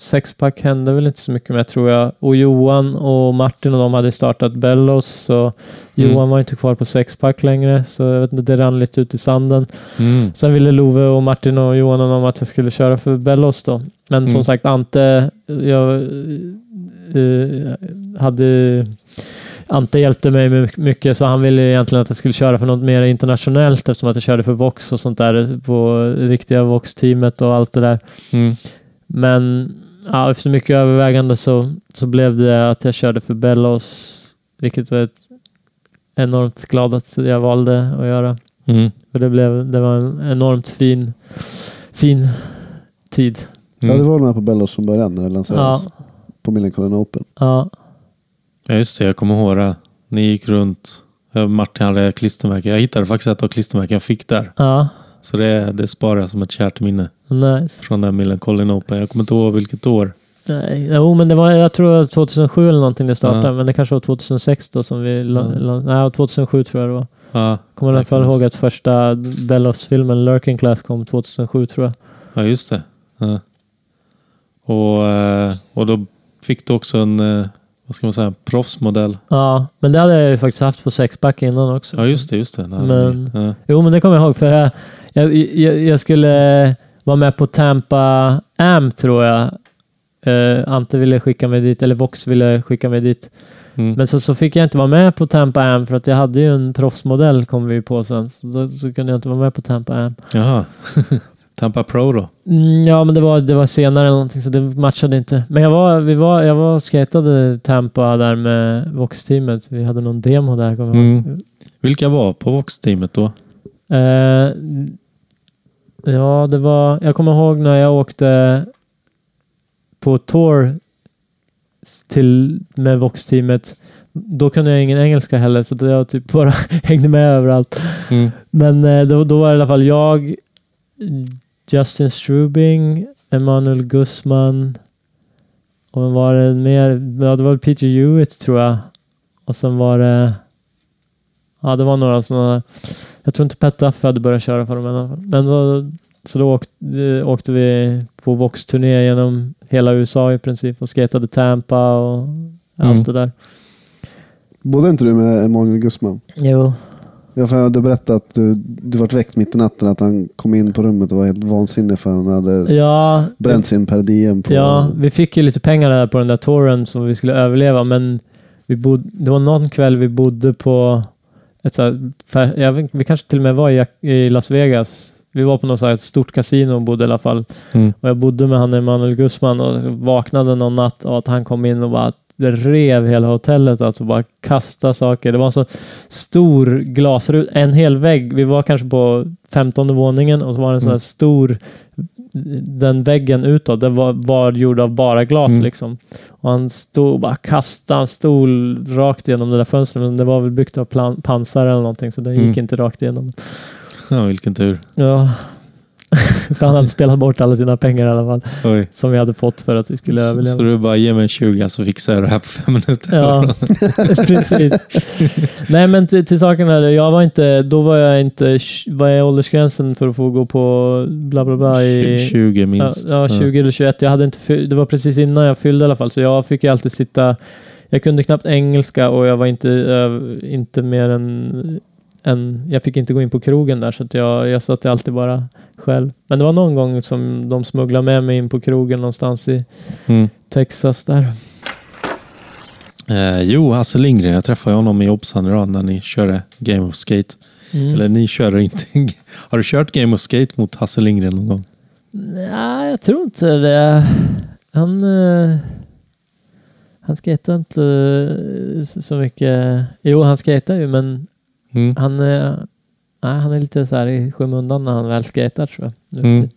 D: sexpack hände väl inte så mycket med tror jag. Och Johan och Martin och de hade startat Bellos så
A: Mm.
D: Johan var inte kvar på sexpack längre så jag vet inte, det rann lite ut i sanden.
A: mm.
D: Sen ville Love och Martin och Johan och de att jag skulle köra för Bellos då. Men som
A: Mm.
D: sagt, Ante, jag eh, hade... Ante hjälpte mig med mycket så han ville egentligen att jag skulle köra för något mer internationellt eftersom att jag körde för Vox och sånt där på riktiga Vox-teamet och allt det där.
A: Mm.
D: Men, ja, efter mycket övervägande så, så blev det att jag körde för Bellos, vilket var ett enormt glad att jag valde att göra.
A: Mm.
D: För det, blev, det var en enormt fin, fin tid.
B: Ja,
A: Mm.
B: du var med på Bellos från början när det lanserades.
D: Ja,
B: På Millencolin Open.
D: ja,
A: Ja, just det. Jag kommer ihåg det. Ni gick runt. Martin hade klistermärken. Jag hittade faktiskt ett av klistermärken jag fick där.
D: ja.
A: Så det, det sparar jag som ett kärt minne
D: Nice.
A: från den Millencolin Open. Jag kommer inte ihåg vilket år.
D: Nej, jo, men det var, jag tror det var 2007 eller någonting det startade,
A: Ja.
D: men det kanske var 2006 då som vi...
A: Ja.
D: Nej, 2007 tror jag det var.
A: Ja,
D: Kommer i alla fall ihåg att första Bellows-filmen, Lurking Class, kom 2007 tror jag.
A: ja just det. Ja. Och, eh, och då fick du också en, eh, vad ska man säga, proffsmodell.
D: Ja, men det hade jag ju faktiskt haft på sexpack innan också.
A: Ja, just det. Just det. Nej,
D: Men-
A: ja.
D: Jo, men det kommer jag ihåg. För jag, jag, jag, jag skulle vara med på Tampa Am, tror jag. Uh, Ante ville skicka mig dit, eller Vox ville skicka mig dit.
A: Mm.
D: Men så, så fick jag inte vara med på Tampa Am för att jag hade ju en proffsmodell kom vi på sen. Så, då, så kunde jag inte vara med på Tampa Am.
A: Jaha. *laughs* Tampa Pro då?
D: Mm, ja, men det var, det var senare eller någonting så det matchade inte. Men jag var, vi var, jag var och skatade Tampa där med Vox-teamet. Vi hade någon demo där, kommer jag.
A: Mm. Vilka var på Vox-teamet då?
D: Eh, ja, det var... Jag kommer ihåg när jag åkte på tour till, med Vox-teamet. Då kunde jag ingen engelska heller, så jag typ bara *laughs* hängde med överallt.
A: Mm.
D: Men eh, då, då var det i alla fall jag, Justin Strubing, Emanuel Guzman och vem var det mer? Ja, det var Peter Hewitt tror jag. Och sen var det... Ja, det var några sådana... Jag tror inte Pat Duff hade börjat köra för dem fall. Men då, så då åkte, eh, åkte vi på Vox-turné genom hela USA i princip och skatade Tampa och allt
A: Mm.
D: det där.
B: Bodde inte du med Emanuel Guzman?
D: Jo.
B: Ja, för du berättade att du, du vart väckt mitt i natten, att han kom in på rummet och var helt vansinnig för han hade
D: Ja,
B: bränt sin per diem på...
D: Ja, vi fick ju lite pengar där på den där touren som vi skulle överleva, men vi bod, det var någon kväll vi bodde på ett så här, jag vet, vi kanske till och med var i, i Las Vegas. Vi var på något så här stort kasino och bodde i alla fall.
A: Mm.
D: Och jag bodde med han Emanuel Guzman och vaknade någon natt av att han kom in och bara rev hela hotellet, alltså bara kasta saker. Det var en så stor glasruta, en hel vägg. Vi var kanske på femtonde våningen och så var det en sån här
A: Mm.
D: stor, den väggen utåt, den var, var gjord av bara glas
A: Mm.
D: liksom. Och han stod och bara kastade en stol rakt igenom det där fönstret, men det var väl byggt av plan, pansar eller någonting, så den gick
A: Mm.
D: inte rakt igenom.
A: Ja, vilken tur.
D: Ja. *laughs* Han hade spelat bort alla sina pengar i alla fall,
A: Oj.
D: som vi hade fått för att vi skulle
A: Så,
D: överleva.
A: så du bara ger mig en 20 så fixar jag det här på fem minuter?
D: Ja, *laughs* *laughs* precis. Nej, men till, till saken är det, jag var inte, då var jag inte, vad är åldersgränsen för att få gå på bla bla bla i...
A: 20 minst.
D: Ja, ja, 20 eller 21. Jag hade inte det var precis innan jag fyllde i alla fall, så jag fick ju alltid sitta... Jag kunde knappt engelska och jag var inte, inte mer än, än... Jag fick inte gå in på krogen där, så att jag, jag satt alltid bara själv. Men det var någon gång som de smugglade med mig in på krogen någonstans i
A: Mm.
D: Texas där.
A: Eh, jo, Hasse Lindgren. Jag träffade honom i Obsan idag när ni körde Game of Skate.
D: Mm.
A: Eller ni körde inte. *laughs* Har du kört Game of Skate mot Hasse Lindgren någon gång?
D: Nej, jag tror inte det. Han... Uh, han skejtar inte eh, så mycket. Jo, han skejtar ju, men
A: Mm.
D: han, eh, nej, han är lite så här i skymundan när han väl skejtar tror jag.
A: Mm.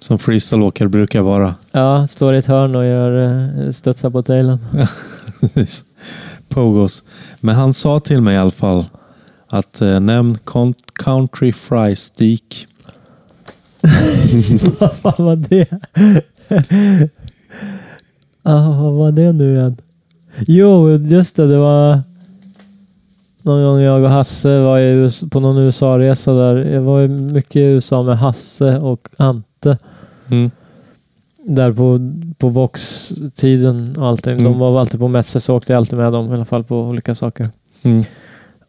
A: Som freestyleåkare brukar vara.
D: Ja, slår i ett hörn och gör uh, studsar på tailen. *laughs*
A: Pogos. Men han sa till mig i alla fall att eh, nämn Country Fry Steak. *laughs*
D: vad fan var det? *laughs* ah, vad var det nu igen? Jo, just det. Det var någon gång jag och Hasse var i på någon USA-resa där. Jag var ju mycket i USA med Hasse och Ante.
A: Mm.
D: Där på, på Vox-tiden och allting.
A: Mm.
D: De var alltid på mässor så åkte jag alltid med dem i alla fall på olika saker.
A: Mm.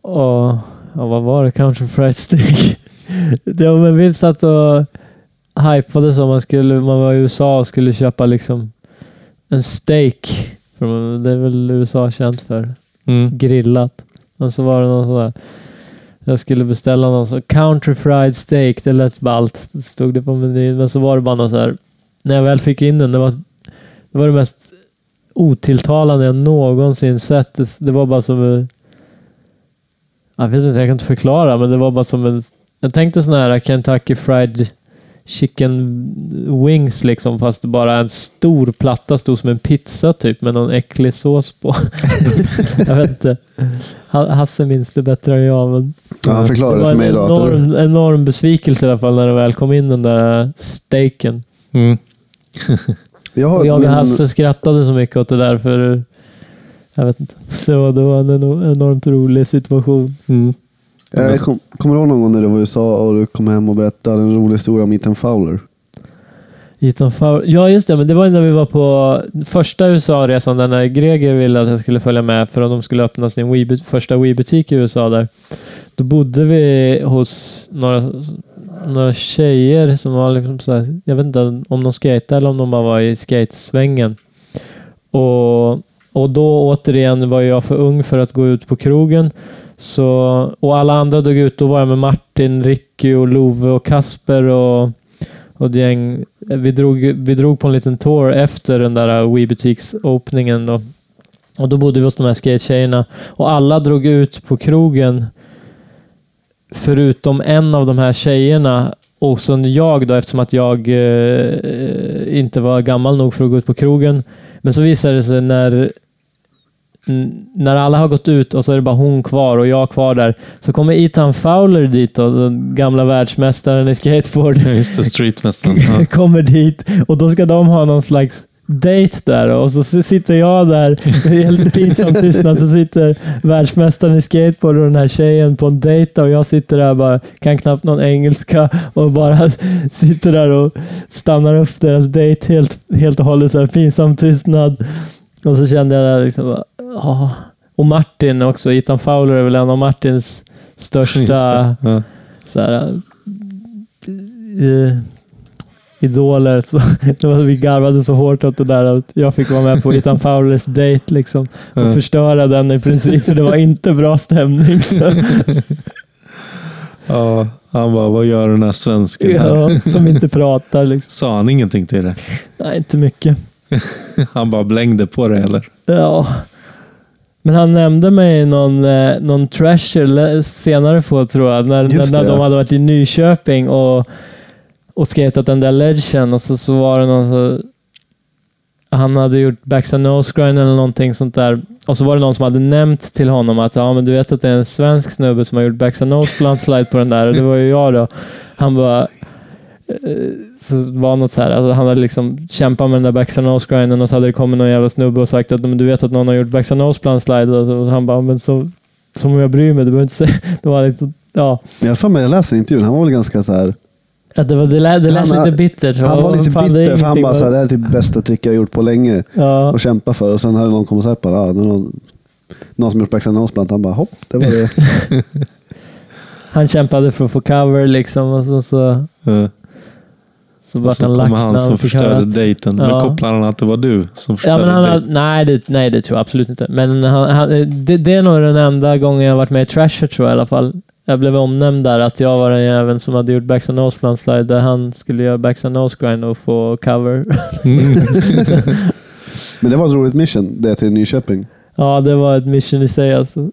D: Och ja, vad var det? Country fried stick. *laughs* ja, men vi satt och hypade som man skulle, man var i USA och skulle köpa liksom en steak. Det är väl USA känt för.
A: Mm.
D: Grillat. Och så var det någon sån där. Jag skulle beställa någon sån country fried steak. Det lät ballt. Stod det på menyn. Men så var det bara någon så här. När jag väl fick in den. Det var, Det var det mest otilltalande jag någonsin sett. Det, det var bara som... en- Jag vet inte, jag kan inte förklara, men det var bara som en... Jag tänkte sån här Kentucky Fried Chicken Wings liksom, fast bara en stor platta stod som en pizza typ med någon äcklig sås på. *laughs* jag vet inte. Ha- Hasse minns det bättre än jag, men
B: Ja, han förklarade
D: det var
B: för
D: en
B: mig idag. det-
D: enorm, enorm besvikelse i alla fall när det väl kom in den där steaken.
A: Mm. *laughs*
B: Jag har
D: Och jag och
B: min-
D: Hasse skrattade så mycket åt det där för jag vet inte. Det var, det var en eno- enormt rolig situation.
A: Mm.
B: Jag kom, kommer du ihåg någon gång när du var i USA och du kom hem och berättade en rolig historia om Ethan Fowler?
D: Ethan Fowler. Ja, just det. Men det var när vi var på första USA-resan där när Greger ville att jag skulle följa med för att de skulle öppna sin Wii, första Wii-butik i USA där. Då bodde vi hos några, några tjejer som var liksom så här, jag vet inte om de skatade eller om de bara var i skatesvängen. Och, och då återigen var jag för ung för att gå ut på krogen. Så, och alla andra dog ut. Då var jag med Martin, Ricky och Love och Kasper och, och ett gäng. Vi drog, vi drog på en liten tour efter den där Wii-butiksöppningen. Då. Och då bodde vi hos de här skate-tjejerna. Och alla drog ut på krogen förutom en av de här tjejerna och sen jag då eftersom att jag eh, inte var gammal nog för att gå ut på krogen. Men så visade det sig när när alla har gått ut och så är det bara hon kvar och jag kvar där, så kommer Ethan Fowler dit, då, den gamla världsmästaren i skateboard.
A: Ja, *laughs* Just det, streetmästaren. Ja. *laughs*
D: kommer dit och då ska de ha någon slags date där och så sitter jag där i helt pinsam tystnad så sitter världsmästaren i skateboard och den här tjejen på en dejt och jag sitter där bara, kan knappt någon engelska och bara *laughs* sitter där och stannar upp deras dejt helt, helt och hållet så här pinsam tystnad. Och så kände jag där liksom, ja. Och Martin också, Ethan Fowler är väl en av Martins största.
A: Ja.
D: så här, eh, idoler. Så, *laughs* det var, vi garvade så hårt åt det där att jag fick vara med på Ethan Fowlers date liksom, och
A: Ja.
D: förstöra den i princip. För det var inte bra stämning. *laughs* Så,
A: Ja, han bara, vad gör den här svensken här?
D: ja, som inte pratar. Liksom.
A: Sa han ingenting till det?
D: Nej, inte mycket. *laughs*
A: Han bara blängde på det eller?
D: Ja. Men han nämnde mig någon, eh, någon trasher le- senare på tror jag, när,
B: Just
D: när
B: det,
D: de
B: ja.
D: hade varit i Nyköping och, och skatat den där ledgen och så, så var det någon så, han hade gjort backs and nose grind eller någonting sånt där. Och så var det någon som hade nämnt till honom att ja, men du vet att det är en svensk snubbe som har gjort backs and nose slide på den där och det var ju jag då. Han bara så var något så här, alltså han hade liksom kämpat med den där backs and nose grinden och så hade det kommit någon jävla snubbe och sagt att men du vet att någon har gjort backs and nose blunt slide och, så, och han bara, men så som om jag bryr mig, du behöver inte säga. *laughs* Det var liksom, ja,
B: Jag för mig jag läste intervjun, han var väl ganska så här.
D: att det, var, det, lät, det lät
B: Han-
D: lite bittert.
B: Han var lite
D: fan,
B: bitter för han bara
D: vad-
B: så här, det här är typ bästa trick jag har gjort på länge
D: Ja,
B: och kämpa för. Och sen hade någon kommit och sagt ah, någon, någon som gjort backside nose blunt. Han bara, hopp, det var det. *laughs* *laughs*
D: han kämpade för att få cover liksom och så, så,
A: Ja.
D: Så
A: Och
D: lack
A: kommer han som förstörde
D: att-
A: dejten. Men
D: Ja.
A: kopplar han att det var du som
D: Ja,
A: förstörde
D: men han,
A: dejten?
D: nej, det, nej, det tror jag absolut inte. Men han, han, det, det är nog den enda gången jag har varit med i Trasher tror jag i alla fall. Jag blev omnämnd där att jag var den jäveln som hade gjort backs and nose plant slide där han skulle göra backs and nose grind och få cover.
A: Mm. *laughs* *laughs*
B: Men det var ett roligt mission, det till Nyköping.
D: ja, det var ett mission i sig alltså.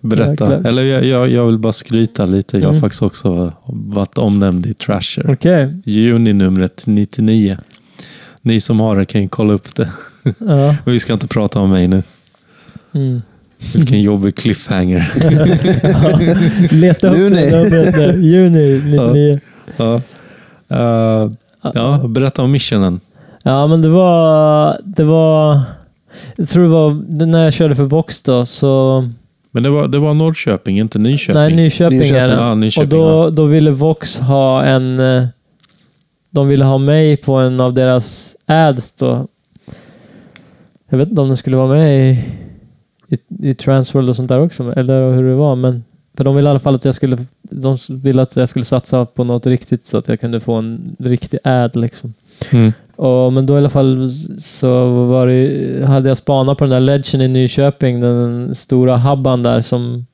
A: Berätta.
D: Verkligen.
A: Eller jag, jag, jag vill bara skryta lite. Jag har
D: Mm.
A: faktiskt också varit omnämnd i Trasher.
D: Okej.
A: Juni-numret 99. Ni som har det kan ju kolla upp det.
D: Ja. *laughs*
A: Vi ska inte prata om mig nu.
D: Mm.
A: Vilken jobbig cliffhanger.
D: Ja, *laughs* Leta upp
B: Juni.
D: det. Juni 99.
A: ja. Eh, ja, berätta om missionen.
D: Ja, men det var... Det var... Jag tror det var när jag körde för Vox då, så...
A: Men det var, det var Norrköping, inte Nyköping.
D: Nej, Nyköping,
B: Nyköping,
D: är det.
A: Ja,
D: Och
A: Nyköping.
D: då, då ville Vox ha en... eh, De ville ha mig på en av deras ads då. Jag vet inte om den skulle vara med i, i, i Transworld och sånt där också, eller hur det var, men för de ville i alla fall att jag skulle, de ville att jag skulle satsa på något riktigt så att jag kunde få en riktig ad liksom.
A: Mm.
D: Och, men då i alla fall så var det, hade jag spanat på den där ledgen i Nyköping, den stora hubban där som,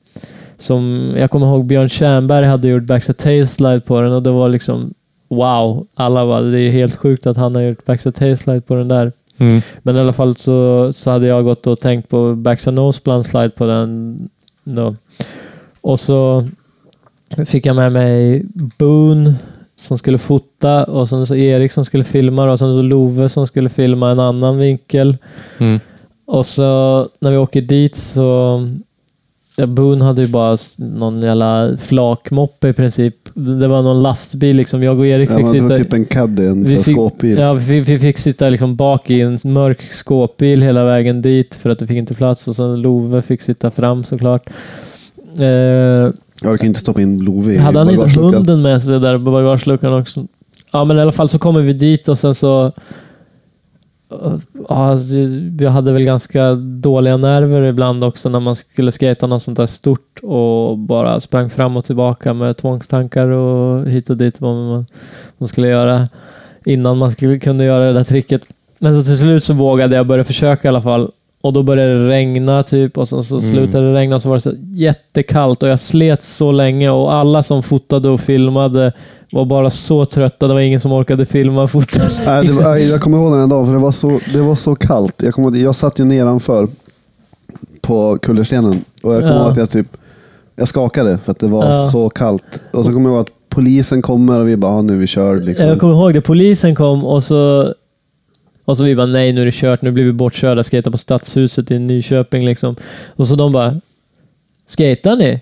D: som jag kommer ihåg Björn Tjernberg hade gjort backside tail slide på den och det var liksom wow. Alla bara, det är helt sjukt att han har gjort backside tail slide på den där.
A: Mm.
D: Men i alla fall så, så hade jag gått och tänkt på backs and nose slide på den. Då. Och så fick jag med mig Boone som skulle fota och sen så Erik som skulle filma och sen så Love som skulle filma en annan vinkel.
A: Mm.
D: Och så när vi åker dit så Ja, Boone hade ju bara någon jävla flakmoppe i princip. Det var någon lastbil liksom. Jag och Erik
B: Ja,
D: fick sitta...
B: typ en caddy, en
D: Vi fick-
B: skåpbil.
D: Ja, vi, vi fick sitta liksom bak i en mörk skåpbil hela vägen dit för att det fick inte plats. Och sen Love fick sitta fram såklart. Eh,
B: Jag orkar inte stoppa in Love i
D: hade han inte hunden med sig där på bagageluckan också? Ja, men i alla fall så kommer vi dit och sen så... Ja, alltså, jag hade väl ganska dåliga nerver ibland också när man skulle skata något sånt där stort och bara sprang fram och tillbaka med tvångstankar och hit och dit vad man, man skulle göra innan man skulle kunna göra det där tricket. Men så till slut så vågade jag börja försöka i alla fall. Och då började det regna typ och sen så
A: Mm.
D: slutade det regna och så var det så jättekallt och jag slet så länge och alla som fotade och filmade var bara så trötta. Det var ingen som orkade filma och fota. *laughs*
B: Nej, det var, jag kommer ihåg den här dagen för det var så, det var så kallt. Jag, ihåg- jag satt ju nedanför på kullerstenen och jag kommer
D: Ja.
B: ihåg att jag typ jag skakade för att det var
D: Ja.
B: så kallt. Och så kommer jag ihåg att polisen kommer och vi bara, "Ja, nu vi kör. Liksom.
D: Jag kommer ihåg det. Polisen kom och så och så vi bara, nej nu är det kört, nu blir vi bortkörda, skejta på Stadshuset i Nyköping liksom. Och så de bara, skejtar ni?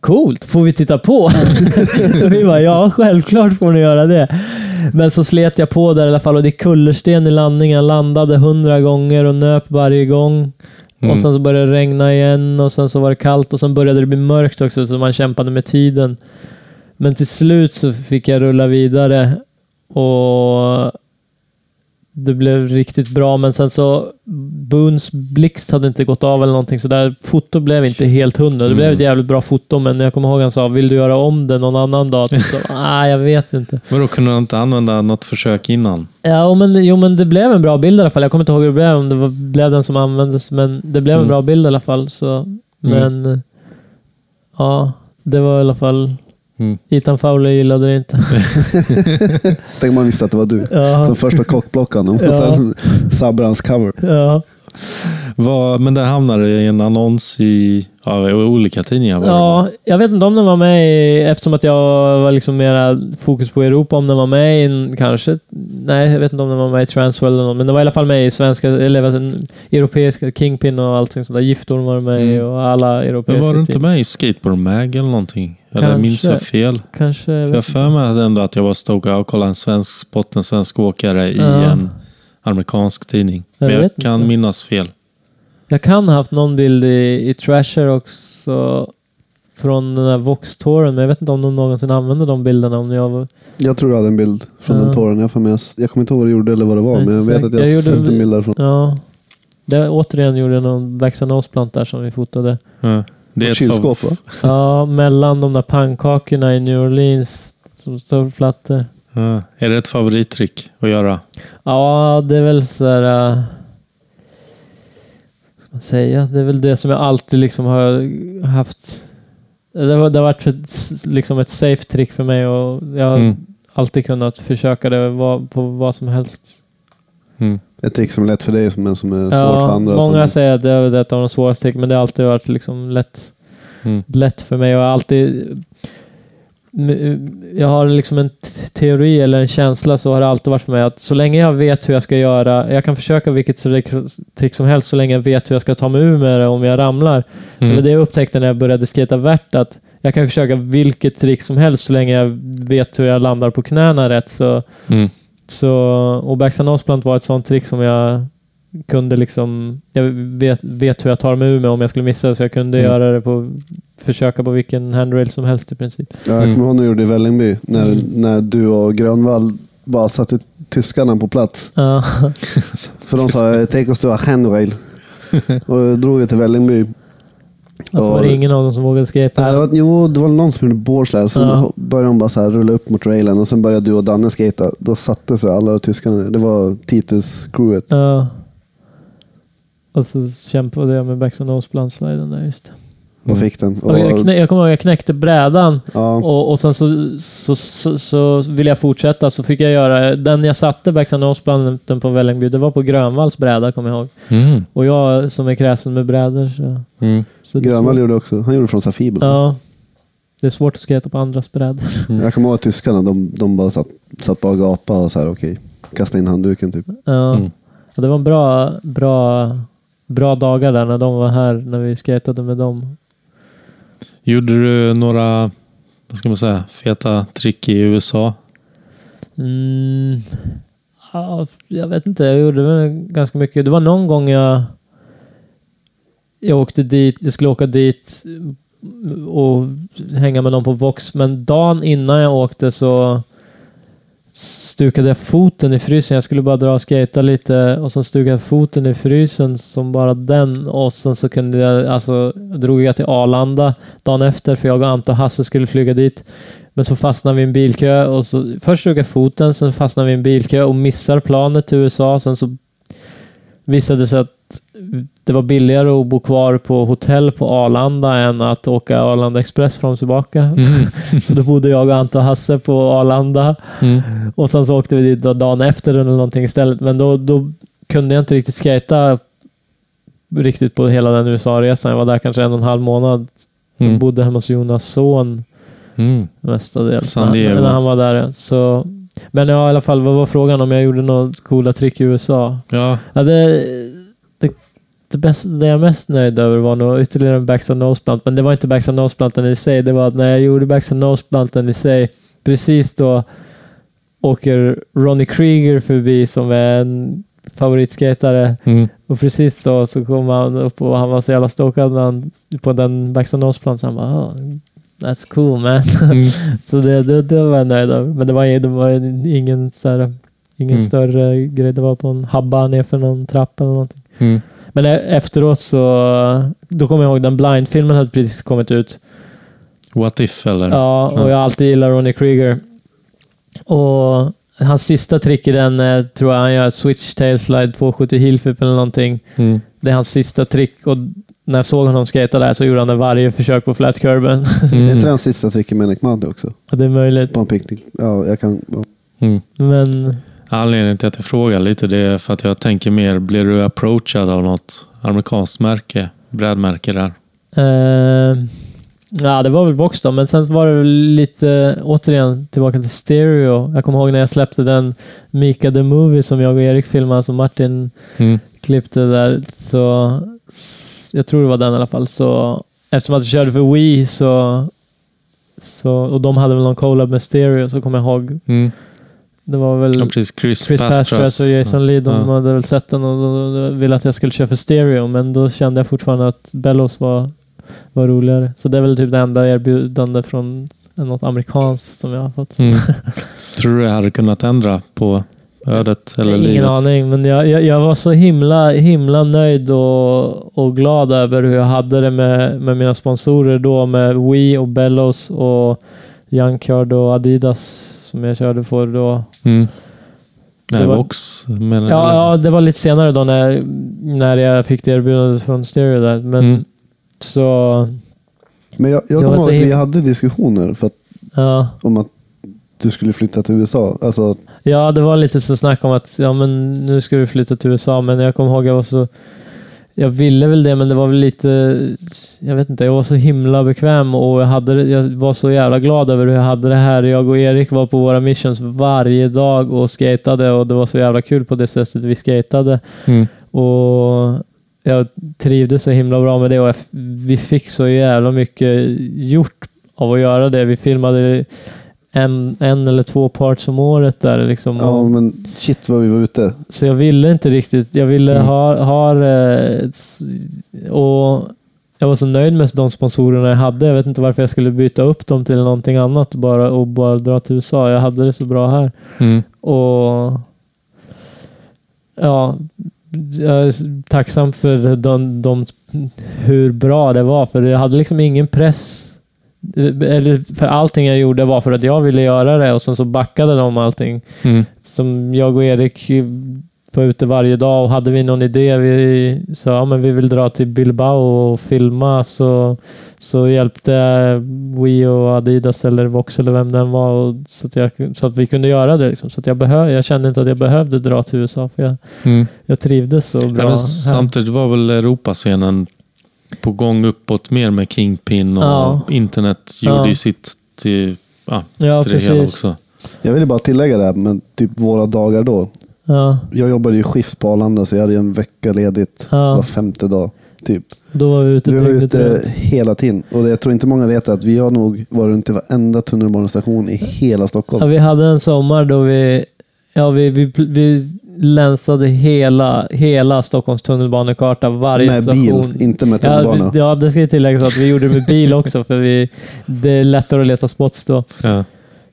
D: Coolt, får vi titta på? *laughs* så vi bara, ja självklart får ni göra det. Men så slet jag på där i alla fall och det är kullersten i landningen. Landade hundra gånger och nöp varje gång.
A: Mm.
D: Och sen så började det regna igen och sen så var det kallt och sen började det bli mörkt också så man kämpade med tiden. Men till slut så fick jag rulla vidare och det blev riktigt bra men sen så Boons blixt hade inte gått av eller någonting så där foto blev inte helt hundra. Det blev ett
A: Mm.
D: jävligt bra foto men jag kommer ihåg han sa vill du göra om det någon annan dag? *laughs* Nej, jag vet inte.
A: Vadå, kunde du inte använda något försök innan?
D: Ja, men, jo, men det blev en bra bild i alla fall. Jag kommer inte ihåg hur det blev, om det var, blev den som användes, men det blev en
A: Mm.
D: bra bild i alla fall. Så, men eh, ja, det var i alla fall...
A: Mm.
D: Ethan Fowler gillade det inte. *laughs*
B: Tänk om man visste att det var du.
D: Ja,
B: Som första kockblockan och
D: Ja.
B: sen sabbar hans cover.
D: ja.
A: Men det hamnade i en annons i ja, olika tidningar? var
D: ja, jag vet inte om den var med i, eftersom att jag var liksom mera fokus på Europa, om den var med i kanske, nej jag vet inte om den var med i Transworld eller något, men den var i alla fall med i svenska, eller det, europeiska Kingpin och allting sånt där. Giftorm var med
A: Mm.
D: och alla
A: Men
D: europeiska
A: var du inte med i Skateboard Mag eller någonting? Eller
D: Kanske.
A: minns jag fel?
D: Kanske,
A: För jag för mig ändå att jag var stod och kollade en svensk spot, en svensk åkare i
D: Ja.
A: en amerikansk tidning.
D: Jag
A: Men jag kan
D: inte.
A: minnas fel.
D: Jag kan ha haft någon bild i, i Trasher också från den där Vox-touren, men jag vet inte om de någonsin använde de bilderna. Om jag var...
B: Jag tror du hade en bild från
D: Ja.
B: den tåren. Jag, får med, jag kommer inte ihåg vad du gjorde eller vad det var,
D: Jag
B: men jag vet att jag.
D: Jag gjorde-
B: sett en bild därifrån.
D: Ja. Det, återigen gjorde jag någon Backs and plant där som vi fotade.
A: Ja. Det är ett
B: Kylskåp va?
D: Ja, mellan de där pannkakorna i New Orleans som står på plattor.
A: Ja. Är det ett favorittrick att göra?
D: Ja, det är väl så här... äh, ska man säga? Det är väl det som jag alltid liksom har haft... Det har, det har varit ett, liksom ett safe trick för mig och jag har
A: Mm.
D: alltid kunnat försöka det på vad som helst.
A: Mm.
B: Ett trick som är lätt för dig men som är svårt för andra.
D: många
B: som,
D: säger att det är ett av de svåraste trick, men det har alltid varit liksom lätt,
A: Mm.
D: lätt för mig. Och jag har alltid... Jag har liksom en teori eller en känsla så har det alltid varit för mig att så länge jag vet hur jag ska göra, jag kan försöka vilket trick som helst så länge jag vet hur jag ska ta mig ur med det om jag ramlar. Det
A: Mm.
D: det jag upptäckte när jag började skata värt att jag kan försöka vilket trick som helst så länge jag vet hur jag landar på knäna rätt. Så,
A: Mm.
D: så, och plant var ett sånt trick som jag kunde liksom... Jag vet, vet hur jag tar mig ur med om jag skulle missa så jag kunde
A: Mm.
D: göra det på... Försöka på vilken handrail som helst i princip.
B: Ja, jag
A: Mm.
B: kommer ihåg när du gjorde i Vällingby. När,
D: Mm.
B: när du och Grönvall bara satte tyskarna på plats.
D: Ja. *laughs*
B: För de sa “Take us to a handrail”. *laughs* och då drog jag till Vällingby.
D: Alltså var det ingen av dem som vågade skata.
B: Nej, det var, jo, det var någon som gjorde boardsled. Så
D: Ja.
B: började de bara så här rulla upp mot railen och sen började du och Danne skata. Då satte sig alla tyskarna ner. Det var Titus-crewet.
D: Ja. Och så kämpade jag med Backstand Nose sliden där just det.
B: och fick den.
D: Och jag, knä, jag kommer ihåg jag knäckte brädan
B: ja,
D: och, och sen så, så, så, så ville jag fortsätta så fick jag göra... Den jag satte backside nose-planten på Vällingby, det var på Grönvalls bräda kommer jag ihåg.
A: Mm.
D: Och jag som är kräsen med brädor så...
A: Mm.
D: så
B: Grönvall gjorde också. Han gjorde från Safibel.
D: Ja. Det är svårt att skata på andras brädor.
A: Mm.
B: Jag kommer ihåg att tyskarna, de, de bara satt, satt bara och gapade och så här, okej, kasta in handduken typ.
D: Ja.
A: Mm.
D: Ja, det var en bra, bra, bra dagar där när de var här, när vi skatade med dem.
A: Gjorde du några, vad ska man säga, feta trick i USA?
D: Mm. Ja, jag vet inte, jag gjorde väl ganska mycket. Det var någon gång jag jag åkte dit, jag skulle åka dit och hänga med någon på Vox, men dagen innan jag åkte så stukade jag foten i frysen. Jag skulle bara dra och skata lite och sen stukade jag foten i frysen som bara den och sen så kunde jag, alltså drog jag till Arlanda dagen efter för jag och Ante och Hasse skulle flyga dit. Men så fastnade vi i en bilkö och så först drog jag foten, sen fastnade vi i en bilkö och missar planet till USA. Sen så visade sig att det var billigare att bo kvar på hotell på Arlanda än att åka Arlanda Express fram och tillbaka.
A: Mm. *laughs*
D: Så då bodde jag och Ante och Hasse på Arlanda.
A: Mm.
D: Och sen så åkte vi dit dagen efter eller någonting istället. Men då, då kunde jag inte riktigt skata riktigt på hela den USA-resan. Jag var där kanske en och en halv månad.
A: Mm.
D: Bodde hemma hos Jonas son
A: Mm.
D: mestadels.
A: San Diego.
D: När han var där. Så, men ja, i alla fall, vad var frågan om jag gjorde några coola trick i USA?
A: Ja.
D: Ja, det, det, det, bästa, det jag är mest nöjd över var nog ytterligare en backside noseplant. Men det var inte backside noseplanten i sig. Det var att när jag gjorde backside noseplanten i sig, precis då åker Ronnie Krieger förbi som är en favoritskatare.
A: Mm.
D: Och precis då så kom han upp och han var så jävla stokad när han, på den backside noseplanten. Han bara That's cool man. *laughs*
A: Mm.
D: så det, det, det var jag nöjd över. Men det var, det var ingen, så här, ingen
A: Mm.
D: större grej. Det var på en habba nerför någon trappa eller någonting.
A: Mm.
D: Men e- efteråt så, då kommer jag ihåg den Blind-filmen hade precis kommit ut.
A: What if eller?
D: Ja, och
A: Ja.
D: jag alltid gillat Ronnie Krieger. Och hans sista trick i den eh, tror jag han gör switch tail slide 270 heel flip eller någonting.
A: Mm.
D: Det är hans sista trick och när jag såg honom skata där så gjorde han det varje försök på flat curben.
B: Det är
A: Mm.
B: inte hans sista trick i Manic Monday också.
D: Ja, det är möjligt.
B: På en picknick. Ja, jag kan... Ja.
A: Mm.
D: Men
A: Anledningen till att jag frågar lite det är för att jag tänker mer, blir du approachad av något amerikanskt märke? Brädmärke där?
D: Eh, ja, det var väl Vox då, men sen var det väl lite, återigen, tillbaka till stereo. Jag kommer ihåg när jag släppte den Mika the Movie som jag och Erik filmade, som Martin
A: Mm.
D: klippte där. Så, jag tror det var den i alla fall. Så, eftersom att jag körde för Wii så, så, och de hade väl någon collab med stereo, så kommer jag ihåg.
A: Mm.
D: Det var väl
A: Ja, precis. Chris,
D: Chris Pastras och Jason Lee, de
A: Ja.
D: hade väl sett den och ville att jag skulle köra för stereo, men då kände jag fortfarande att Bellows var, var roligare. Så det är väl typ det enda erbjudande från något amerikanskt som jag har fått.
A: Mm. *laughs* Tror du det hade kunnat ändra på ödet eller
D: Ingen
A: livet?
D: aning, men jag, jag, jag var så himla, himla nöjd och, och glad över hur jag hade det med, med mina sponsorer då, med Wii och Bellows och Junkyard och Adidas som jag körde för då.
A: Mm.
D: Det
A: Nej,
D: var-
A: Vox. Men,
D: Ja, ja, det var lite senare då när, när jag fick det erbjudandet från Stereo där. Men
A: Mm.
D: så...
B: Men jag, jag kommer
D: var
B: ihåg att vi hade diskussioner för att,
D: Ja,
B: om att du skulle flytta till USA. Alltså,
D: ja, det var lite så snack om att ja, men nu ska du flytta till USA. Men jag kommer ihåg jag var så... Jag ville väl det, men det var väl lite... Jag vet inte, jag var så himla bekväm och jag, hade, jag var så jävla glad över hur jag hade det här. Jag och Erik var på våra missions varje dag och skatade och det var så jävla kul på det sättet vi skatade.
A: Mm.
D: Och jag trivdes så himla bra med det och jag vi fick så jävla mycket gjort av att göra det. Vi filmade en, en eller två parts om året där. Liksom.
B: ja, men shit vad vi var ute.
D: Så jag ville inte riktigt. Jag ville
A: Mm.
D: ha, ha s- och jag var så nöjd med de sponsorerna jag hade. Jag vet inte varför jag skulle byta upp dem till någonting annat bara, och bara dra till USA. Jag hade det så bra här.
A: Mm.
D: Och ja, jag är tacksam för de, de, hur bra det var. För jag hade liksom ingen press. Eller för allting jag gjorde var för att jag ville göra det och sen så backade de allting.
A: Mm.
D: Som jag och Erik var ute varje dag och hade vi någon idé, vi sa ja, men vi vill dra till Bilbao och filma, så, så hjälpte We och Adidas eller Vox eller vem den var och, så, att jag, så att vi kunde göra det. Liksom. Så att jag, behö, jag kände inte att jag behövde dra till USA, för jag,
A: Mm.
D: jag trivdes så
A: Ja,
D: bra här.
A: samtidigt var väl Europascenen på gång uppåt mer med Kingpin och
D: Ja.
A: internet gjorde
D: Ja.
A: ju sitt till, ja,
D: Ja,
A: till det hela också.
B: Jag ville bara tillägga det här med typ våra dagar då.
D: Ja,
B: Jag jobbade ju skift på Arlanda så jag hade ju en vecka ledigt
D: Ja.
B: var femte dag. Typ.
D: då var vi ute
B: Vi var ute hela tiden. Och jag tror inte många vet att vi har nog varit runt till varenda tunnelbanestation i hela
D: Ja,
B: Stockholm.
D: vi hade en sommar då vi, ja, vi, vi, vi länsade hela, hela Stockholms tunnelbanekarta, varje
B: med
D: station.
B: bil, inte med
D: Ja,
B: tunnelbana.
D: vi- ja, det ska ju tilläggas att vi gjorde det med bil *laughs* också, för vi, det är lättare att leta spots då.
A: Ja.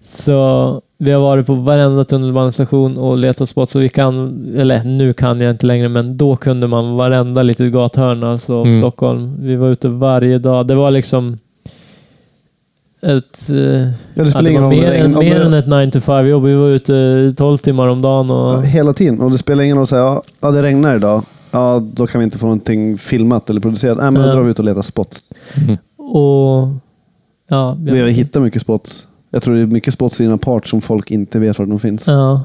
D: Så vi har varit på varenda tunnelbanestation och letat spots. Så vi kan, eller nu kan jag inte längre, men då kunde man varenda litet gathörn alltså, av
A: Mm.
D: Stockholm. Vi var ute varje dag. Det var liksom ett... eh,
B: Ja, det
D: Ja,
B: spelar ingen roll. om
D: mer,
B: det
D: än, mer än ett 9 to 5 jobb. Vi var ute 12 timmar om dagen.
B: Ja,
D: Och,
B: Hela tiden. Och det spelar ingen roll att säga ja, ja, det regnar idag. Ja, då kan vi inte få någonting filmat eller producerat. Nej, men då
D: Ja.
B: drar vi ut och letar spots.
D: och ja,
B: Vi har hittat mycket spots. Jag tror det är mycket spots i en apart som folk inte vet var de finns.
D: ja,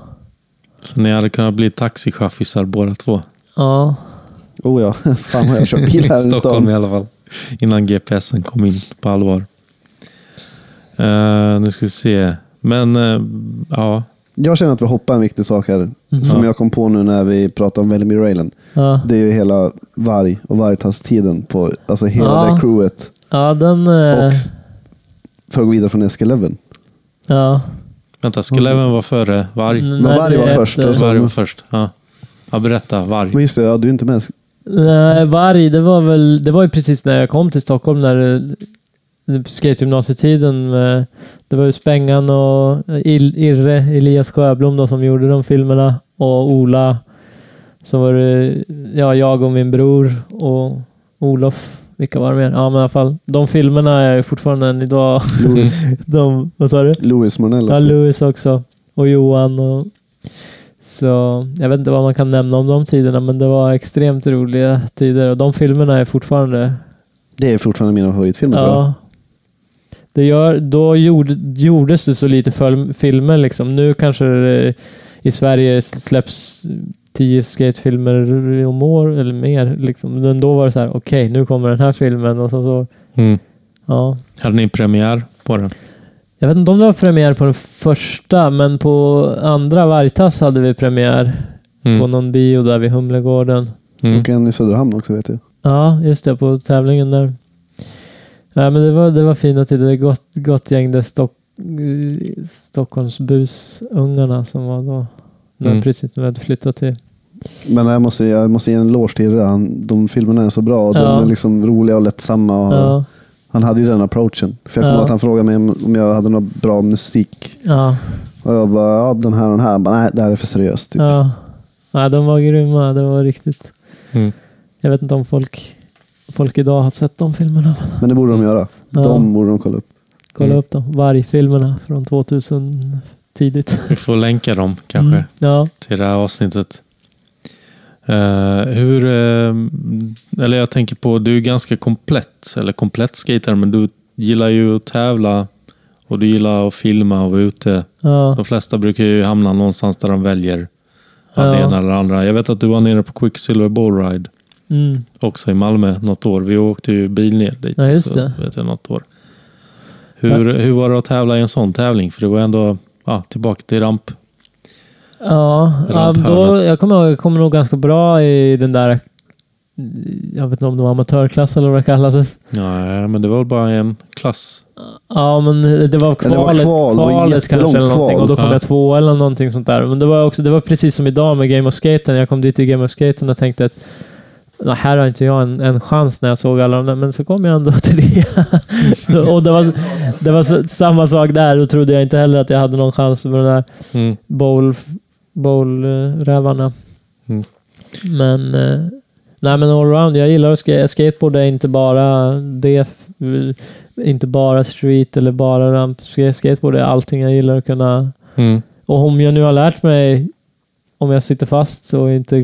A: Så ni hade kunnat bli taxichaffisar båda två.
D: ja,
B: Oh ja, *laughs* fan vad jag har kört bil här
A: I
B: i
A: Stockholm i alla fall. Innan GPSen kom in på allvar. Eh, nu ska vi se. Men eh, ja,
B: Jag känner att vi hoppar en viktig sak här.
D: Mhm.
B: Som jag kom på nu när vi pratade om Vellemir Raylan.
D: ja.
B: Det är ju hela varg och vargtastiden på alltså hela
D: Ja.
B: det crewet.
D: ja, den...
B: Och för att gå vidare från Eskeleven.
D: ja.
A: vänta. Skeleven var före varg.
D: Mm,
B: Men varg var först,
D: efter.
B: och så-
A: Varg var först. Ja. ja, berätta. Varg.
B: Men just det, ja, du är inte med.
D: Nej, varg, det var väl... Det var ju precis när jag kom till Stockholm, när skategymnasietiden. Det var ju Spengan och Il, Irre, Elias Sjöblom då, som gjorde de filmerna. Och Ola. Så var det ja, jag och min bror och Olof. Vilka var det mer? Ja, men i alla fall. De filmerna är fortfarande än idag.
B: Louis, *laughs*
D: De, vad sa du?
B: Louis Mornell
D: Ja. Louis också. Och Johan. Och, så jag vet inte vad man kan nämna om de tiderna, men det var extremt roliga tider. Och de filmerna är fortfarande...
B: Det är fortfarande mina favoritfilmer tror jag.
D: Det gör, då gjorde, gjordes det så lite för, filmer liksom. Nu kanske det, i Sverige släpps tio skatefilmer om år eller mer. Liksom. Men då var det så här, okej, nu kommer den här filmen. Och så, så,
A: Mm.
D: ja.
A: Hade ni premiär på den?
D: Jag vet inte om det var premiär på den första, men på andra Vargtass hade vi premiär
A: Mm.
D: på någon bio där vid Humlegården.
A: Mm.
B: Och en i Söderhamn också vet jag.
D: Ja, just det, på tävlingen där. Nej, men det var, det var fina tider. Gott, gott gäng. Det är Stock, Stockholmsbusungarna som var då. När
A: Mm.
D: precis när vi hade flyttat till.
B: Men jag måste, jag måste ge en eloge till det. Han, de filmerna är så bra.
D: Ja.
B: De är liksom roliga och lättsamma. Och
D: Ja,
B: Han hade ju den approachen. För jag kommer
D: Ja.
B: att han frågade mig om- jag hade någon bra musik.
D: ja,
B: Och jag bara, ja den här och den här. Bara, Nej, det här är för seriöst. Typ.
D: ja. Nej, de var grymma. Det var riktigt.
A: Mm.
D: Jag vet inte om folk, folk idag har sett de filmerna. Men
B: det borde de göra.
D: Ja.
B: De borde de kolla upp.
D: kolla
A: Mm.
D: upp dem. Vargfilmerna från 2000 tidigt.
A: Vi får länka dem kanske
D: Mm. Ja.
A: till det här avsnittet. Eh, hur, eh, eller jag tänker på, du är ganska komplett, eller komplett skater, men du gillar ju att tävla och du gillar att filma och vara ute.
D: Ja.
A: De flesta brukar ju hamna någonstans där de väljer ja. det ena eller det andra. Jag vet att du var nere på Quicksilver Ball Ride
D: Mm.
A: också i Malmö något år. Vi åkte ju bil ner dit
D: Ja, just
A: också,
D: det.
A: vet jag, något år. Hur, hur var det att tävla i en sån tävling? För det var ändå ja, tillbaka till ramp.
D: Ja, ja då, jag kommer ihåg, jag kommer nog ganska bra i den där, jag vet inte om det var amatörklass eller vad det kallades.
A: Ja, men det var väl bara en klass.
D: Ja, men det var
B: Ja, det var
D: kvalet,
B: kval, det var
D: kvalet
B: jättelångt
D: kanske eller någonting
B: kval.
D: och då kom
A: Ja.
D: jag två eller någonting sånt där. Men det var också, det var precis som idag med Game of Skaten. Jag kom dit i Game of Skaten och tänkte att "Nej, här har inte jag en, en chans när jag såg alla de där, men så kom jag ändå *laughs* till det. så, och det var, det var så, samma sak där, då trodde jag inte heller att jag hade någon chans med de där
A: Mm.
D: bowl, bowl-rävarna.
A: Mm.
D: Men, eh, nej men allround, jag gillar att. Skateboard är inte bara det, inte bara street eller bara ramp. Skate- Skateboard är allting jag gillar att kunna.
A: Mm.
D: Och om jag nu har lärt mig om jag sitter fast och inte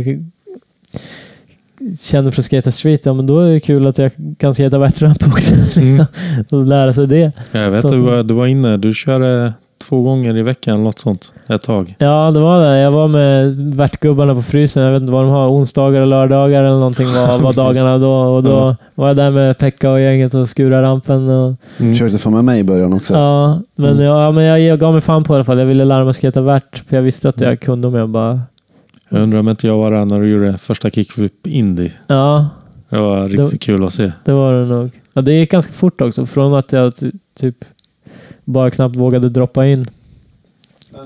D: känner att skata street, ja men då är det kul att jag kan skata värtramp också.
A: Mm. *laughs*
D: och lära sig det.
A: Jag vet
D: Ta
A: du var, du var inne, du körde två gånger i veckan eller något sånt ett tag.
D: Ja, det var det. Jag var med värtgubbarna på frysen. Jag vet inte vad de har. Onsdagar och lördagar eller någonting var, *laughs* var dagarna då. Och då
A: Ja.
D: var jag där med Pekka och gänget och skura rampen. Och,
A: Mm.
B: Försökte få med mig i början också.
D: ja, men,
A: Mm.
D: ja, men jag, jag gav mig fan på det i alla fall. Jag ville lära mig skata värt. För jag visste att jag kunde om jag bara...
A: Jag undrar om inte jag var där när du gjorde första kickflip indie.
D: Ja,
A: Det var riktigt
D: Det-
A: kul att se.
D: det var det nog. Ja, det gick ganska fort också. Från att jag ty- typ bara knappt vågade droppa in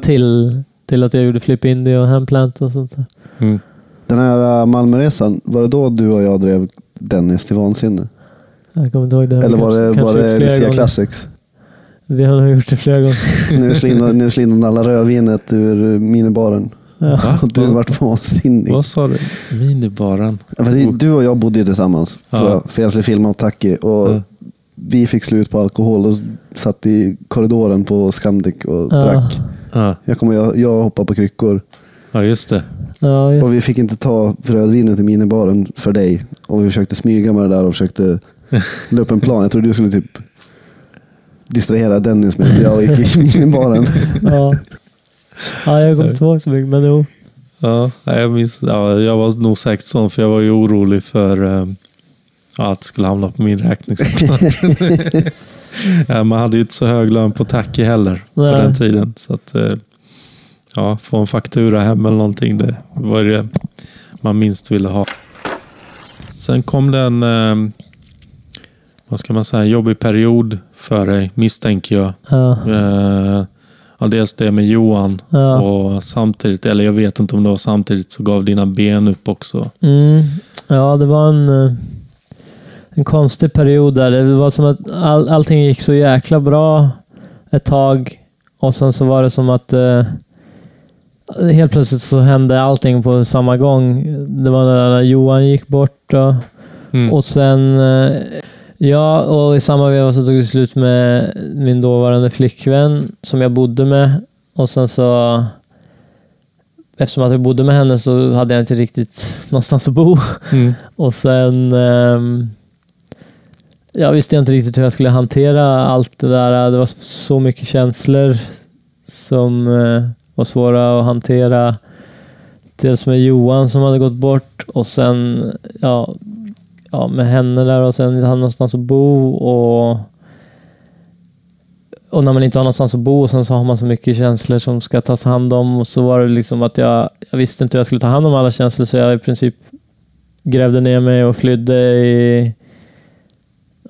D: till, till att jag gjorde flip indie och handplant och sånt där.
A: Mm.
B: Den här äh, Malmöresan, var det då du och jag drev Dennis till vansinne?
D: Jag kommer inte ihåg det.
B: Eller var det,
D: Kanske-
B: var
D: kanske
B: det
D: flera
B: Lucia
D: gånger.
B: Classics?
D: Vi har nog gjort det flera gånger.
B: Du slog in, in alla rödvinet ur minibaren.
A: Va?
B: Och du
A: Vad-
B: vart vansinnig.
A: Vad sa du? Minibaren?
B: Ja, Du och jag bodde ju tillsammans,
A: Ja.
B: tror jag. För jag skulle filma åt Taki. Och
A: Ja.
B: Vi fick slut på alkohol och satt i korridoren på Scandic och
D: Ja.
B: drack.
A: Ja,
B: Jag, kommer, jag, jag hoppade på kryckor.
A: ja just det.
D: Ja, ja.
B: Och vi fick inte ta rödvinet i minibaren för dig. Och vi försökte smyga med det där och försökte *laughs* la upp en plan. Jag trodde du skulle typ distrahera Dennis med att jag gick i minibaren.
D: ja. *laughs* *laughs* ja, jag kommer inte ihåg så mycket, men jo.
A: Ja, jag minns. Ja, jag var nog säkert sån för jag var ju orolig för ja, att det skulle hamna på min räkning. *laughs* man hade ju inte så hög lön på Tacky heller på
D: Nej.
A: den tiden. Så att, eh, ja, få en faktura hem eller någonting, det var det man minst ville ha. Sen kom det en, eh, vad ska man säga, jobbig period för dig, misstänker jag.
D: Ja,
A: Eh, ja, dels det med Johan
D: ja.
A: och samtidigt, eller jag vet inte om det var samtidigt, så gav dina ben upp också.
D: Mm. ja det var en, eh, en konstig period där. Det var som att all, allting gick så jäkla bra ett tag och sen så var det som att eh, helt plötsligt så hände allting på samma gång. Det var när Johan gick bort och
A: Mm.
D: Och sen, eh, ja, och i samma veva så tog det slut med min dåvarande flickvän som jag bodde med. Och sen så, eftersom att jag bodde med henne så hade jag inte riktigt *laughs* någonstans att bo.
A: Mm. *laughs*
D: Och sen, ehm, jag visste inte riktigt hur jag skulle hantera allt det där. Det var så mycket känslor som eh, var svåra att hantera. Dels med Johan som hade gått bort och sen ja, ja, med henne där och sen ha någonstans att bo och och när man inte har någonstans att bo och sen så har man så mycket känslor som ska tas hand om och så var det liksom att jag, jag visste inte hur jag skulle ta hand om alla känslor så jag i princip grävde ner mig och flydde i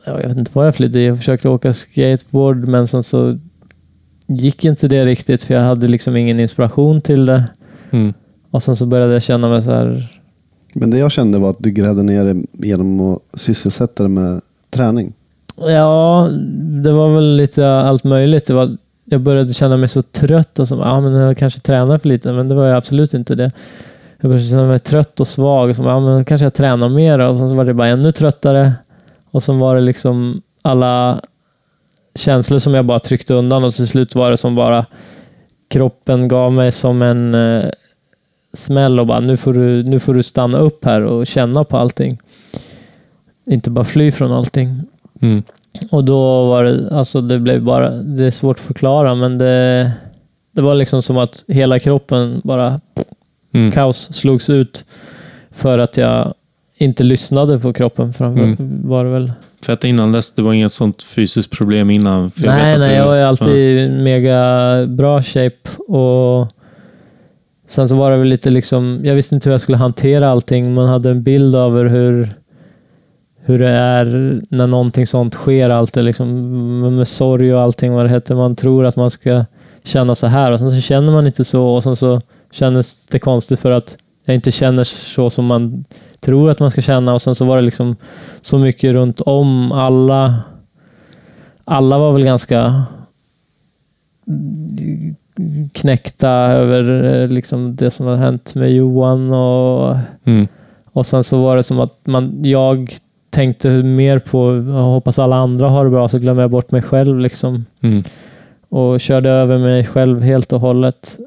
D: ja, jag vet inte vad jag flydde i. Jag försökte åka skateboard men sen så gick inte det riktigt för jag hade liksom ingen inspiration till det.
A: Mm.
D: Och sen så började jag känna mig så här
B: men det jag kände var att du grävde ner dig genom att sysselsätta dig med träning.
D: Ja, det var väl lite allt möjligt. Det var, jag började känna mig så trött och så, ja, men jag kanske tränar för lite, men det var jag absolut inte det. Jag började känna mig trött och svag och så, ja, men kanske jag tränar mer och sen så var det bara ännu tröttare. Och så var det liksom alla känslor som jag bara tryckte undan och till slut var det som bara kroppen gav mig som en eh, smäll och bara nu får, du, nu får du stanna upp här och känna på allting. Inte bara fly från allting.
A: Mm.
D: Och då var det, alltså det blev bara, det är svårt att förklara, men det, det var liksom som att hela kroppen bara
A: Mm.
D: kaos slogs ut för att jag inte lyssnade på kroppen. Framför
A: Mm.
D: var det väl.
A: För att innan dess, det var inget sånt fysiskt problem innan? För
D: nej,
A: att
D: nej,
A: du-
D: jag var ju alltid i mega bra shape och sen så var det väl lite liksom, jag visste inte hur jag skulle hantera allting. Man hade en bild över hur, hur det är när någonting sånt sker alltid, liksom med sorg och allting vad det heter. Man tror att man ska känna så här och sen så känner man inte så och sen så kändes det konstigt för att jag inte känner så som man tror att man ska känna och sen så var det liksom så mycket runt om alla alla var väl ganska knäckta över eh, liksom det som hade hänt med Johan och,
A: Mm.
D: och sen så var det som att man, jag tänkte mer på, jag hoppas alla andra har det bra, så glömmer jag bort mig själv liksom
A: Mm.
D: och körde över mig själv helt och hållet.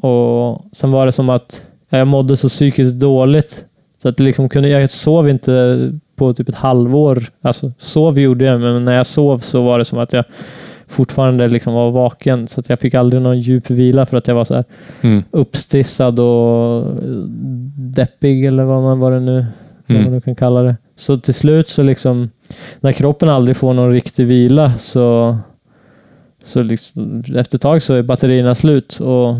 D: Och sen var det som att jag mådde så psykiskt dåligt. Så att liksom kunde, jag sov inte på typ ett halvår. Alltså, sov gjorde jag, men när jag sov så var det som att jag fortfarande liksom var vaken. Så att jag fick aldrig någon djup vila för att jag var så här
A: Mm.
D: uppstissad och deppig eller vad man vad det nu, vad man
A: Mm.
D: nu kan kalla det. Så till slut så liksom, när kroppen aldrig får någon riktig vila så, så liksom, efter ett tag så är batterierna slut. Och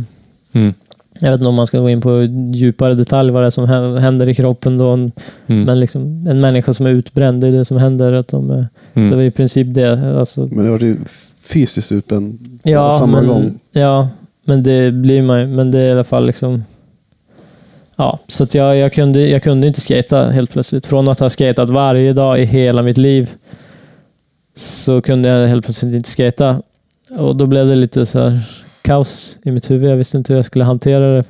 A: Mm.
D: jag vet inte om man ska gå in på djupare detalj vad det är som hä- händer i kroppen då.
A: Mm.
D: Men liksom, en människa som är utbränd, det är det som händer. Att de är, Så det
A: Mm.
D: var i princip det. Alltså,
B: Men det var ju fysiskt utbränd på
D: Ja,
B: samma
D: men,
B: gång.
D: Ja, men det blir man ju. Men det är i alla fall liksom... Ja, så att jag, jag, kunde, jag kunde inte skata helt plötsligt. Från att ha skatat varje dag i hela mitt liv så kunde jag helt plötsligt inte skata. Och då blev det lite så här kaos i mitt huvud. Jag visste inte hur jag skulle hantera det.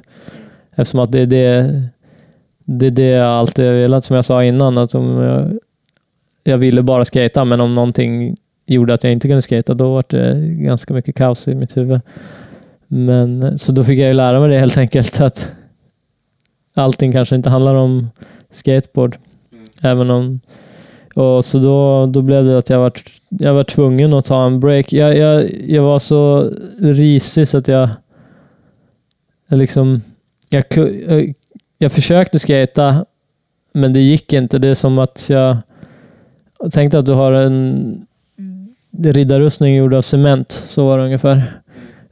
D: Eftersom att det är det, det, är det jag alltid har velat, som jag sa innan. Att om jag, jag ville bara skata, men om någonting gjorde att jag inte kunde skata, då var det ganska mycket kaos i mitt huvud. Men, så då fick jag ju lära mig det helt enkelt, att allting kanske inte handlar om skateboard. Även om... Och så då, då blev det att jag var, jag var tvungen att ta en break. Jag, jag, jag var så risig så att jag... Jag liksom... Jag, jag, jag försökte skata men det gick inte. Det är som att jag... jag tänkte att du har en riddarrustning gjord av cement. Så var det ungefär.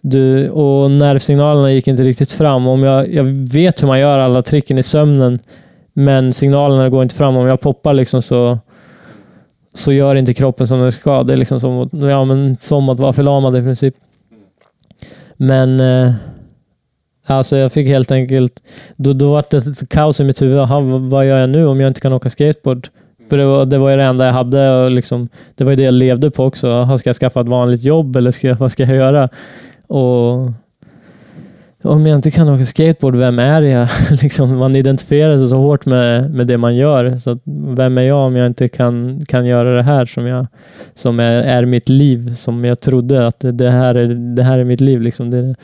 D: Du, och nervsignalerna gick inte riktigt fram. Om jag, jag vet hur man gör alla tricken i sömnen, men signalerna går inte fram. Om jag poppar liksom så, så gör inte kroppen som den ska. Det är liksom som, att- ja, men som att vara förlamad i princip. Men eh, alltså jag fick helt enkelt... Då, då var det kaos i mitt huvud. Aha, vad- vad gör jag nu om jag inte kan åka skateboard? För det var, det var ju det enda jag hade. Och liksom, det var ju det jag levde på också. Ska jag skaffa ett vanligt jobb eller ska vad ska jag göra? Och om jag inte kan åka skateboard, vem är jag? *laughs* liksom, man identifierar sig så hårt med, med det man gör. Så vem är jag om jag inte kan, kan göra det här som, jag, som är, är mitt liv? Som jag trodde att det, här, är, det här är mitt liv. Liksom. Det,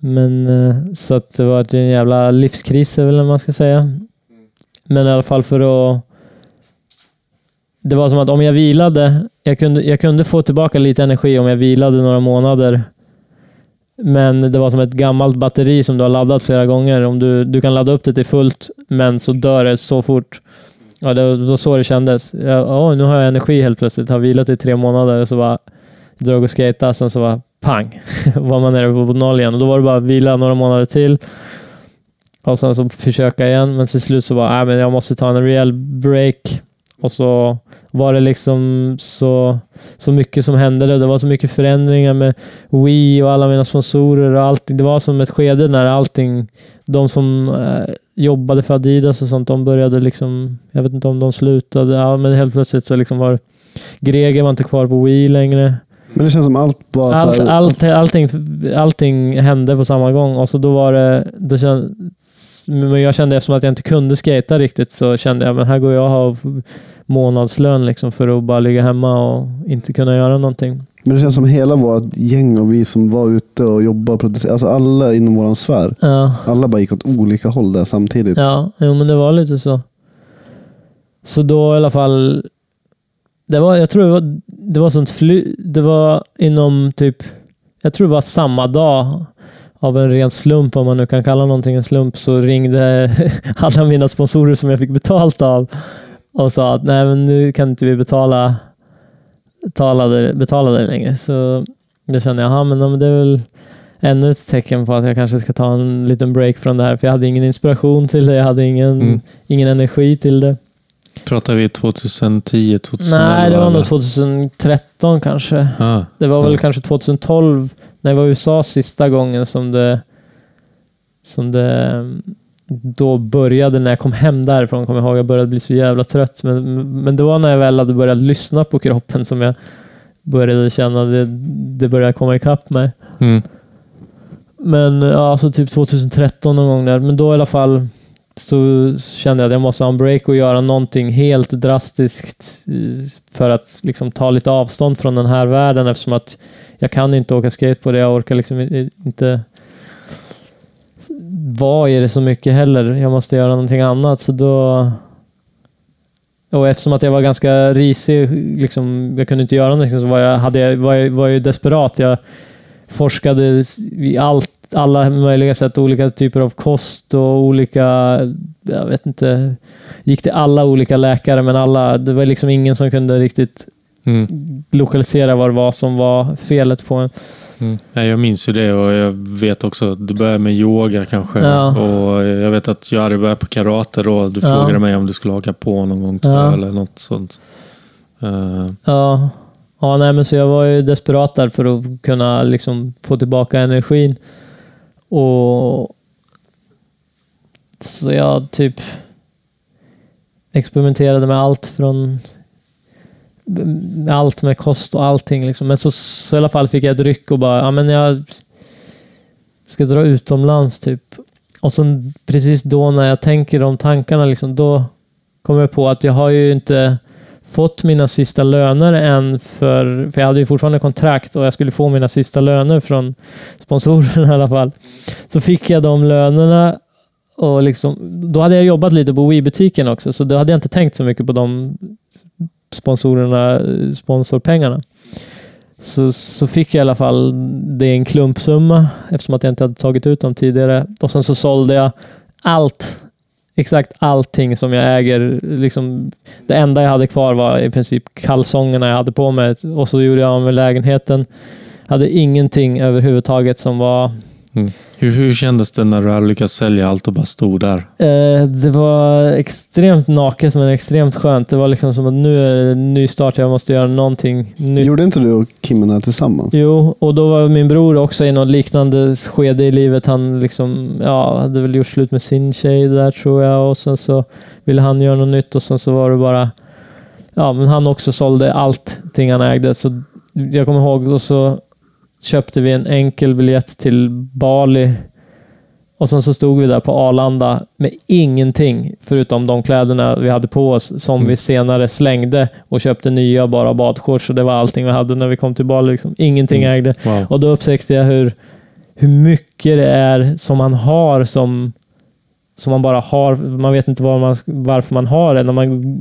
D: men eh, så att det var en jävla livskris, är väl vad man ska säga. Men i alla fall för att det var som att om jag vilade, jag kunde, jag kunde få tillbaka lite energi om jag vilade några månader. Men det var som ett gammalt batteri som du har laddat flera gånger. Om du, du kan ladda upp det till fullt, men så dör det så fort. Ja, det var så det kändes. Jag, åh, nu har jag energi helt plötsligt. Har vilat i tre månader och så bara drog och skejtade. Sen så var pang, *laughs* var man nere på noll igen. Och då var det bara att vila några månader till. Och sen så försöka igen. Men till slut så bara äh, men jag måste ta en rejäl break. Och så var det liksom så, så mycket som hände. Det var så mycket förändringar med Wii och alla mina sponsorer och allting. Det var som ett skede när allting, de som eh, jobbade för Adidas och sånt, de började liksom, jag vet inte om de slutade, ja, men helt plötsligt så liksom var Greger var inte kvar på Wii längre.
B: Men det känns som allt bara
D: Allt, allt, allting, allting hände på samma gång och så då var det... Då kände, men jag kände eftersom att jag inte kunde skata riktigt så kände jag men här går jag och har månadslön liksom för att bara ligga hemma och inte kunna göra någonting.
B: Men det känns som hela vårt gäng och vi som var ute och jobbade och producerade, alltså alla inom våran sfär.
D: Ja,
B: Alla bara gick åt olika håll där samtidigt.
D: ja jo, men det var lite så. Så då i alla fall... Det var, jag tror det var, det var sånt fly, Det var inom typ... Jag tror det var samma dag av en ren slump, om man nu kan kalla någonting en slump, så ringde *laughs* alla mina sponsorer som jag fick betalt av och sa att nej, men nu kan inte vi betala, betala, det, betala det längre. Så då kände jag, men, det är väl ännu ett tecken på att jag kanske ska ta en liten break från det här, för jag hade ingen inspiration till det, jag hade ingen,
A: Mm.
D: ingen energi till det.
A: Pratar vi 2010, 2011?
D: Nej, det var nog
A: eller?
D: 2013 kanske.
A: Ah,
D: Det var väl
A: Mm.
D: kanske 2012, när jag var i USA sista gången som det, som det då började, när jag kom hem därifrån, kommer jag ihåg, jag började bli så jävla trött. Men, men det var när jag väl hade börjat lyssna på kroppen som jag började känna det, det började komma ikapp mig.
A: mm.
D: Men ja, så typ 2013 någon gång där. Men då i alla fall så kände jag att jag måste ha en break och göra någonting helt drastiskt eh, för att liksom ta lite avstånd från den här världen eftersom att jag kan inte åka skateboard. Jag orkar liksom inte... vara i det så mycket heller. Jag måste göra någonting annat. Så då... Och eftersom att jag var ganska risig, liksom, jag kunde inte göra någonting, så var jag, hade jag, var jag, var jag desperat. Jag forskade i allt, alla möjliga sätt, olika typer av kost och olika, jag vet inte, gick till alla olika läkare, men alla, det var liksom ingen som kunde riktigt
A: Mm.
D: lokalisera vad det var som var felet på en.
A: Mm. Ja, jag minns ju det och jag vet också att du började med yoga kanske.
D: Ja.
A: Och jag vet att jag hade börjat på karate då. Du
D: Ja.
A: frågade mig om du skulle haka på någon gång tror jag, eller något sånt. Eh,
D: Ja, ja nej, men så jag var ju desperat där för att kunna liksom få tillbaka energin. Och Så jag typ experimenterade med allt från allt med kost och allting. Liksom. Men så, så i alla fall fick jag ett ryck och bara, ja men jag ska dra utomlands typ. Och sen precis då när jag tänker de tankarna, liksom, då kommer jag på att jag har ju inte fått mina sista löner än för, för jag hade ju fortfarande kontrakt och jag skulle få mina sista löner från sponsorerna i alla fall. Så fick jag de lönerna och liksom, då hade jag jobbat lite på Wii-butiken också, så då hade jag inte tänkt så mycket på de sponsorerna, sponsorpengarna. Så, så fick jag i alla fall det i en klumpsumma eftersom att jag inte hade tagit ut dem tidigare. Och sen så sålde jag allt, exakt allting som jag äger. Liksom, det enda jag hade kvar var i princip kalsongerna jag hade på mig och så gjorde jag av med lägenheten. Jag hade ingenting överhuvudtaget som var mm
A: hur, hur kändes det när du hade lyckats sälja allt och bara stod där?
D: Eh, det var extremt naket men extremt skönt. Det var liksom som att nu är det en ny start. Jag måste göra någonting nytt.
B: Gjorde inte du och Kim det här tillsammans?
D: Jo, och då var min bror också i något liknande skede i livet. Han liksom, ja, hade väl gjort slut med sin tjej där tror jag och sen så ville han göra något nytt och sen så var det bara, ja, men han också sålde allting han ägde. Så jag kommer ihåg, och så köpte vi en enkel biljett till Bali och sen så stod vi där på Arlanda med ingenting förutom de kläderna vi hade på oss som
A: Mm.
D: vi senare slängde och köpte nya bara badshorts och det var allting vi hade när vi kom till Bali. Liksom. Ingenting
A: Mm.
D: ägde.
A: Wow.
D: Och då upptäckte jag hur, hur mycket det är som man har som, som man bara har. Man vet inte var man, varför man har det. När man,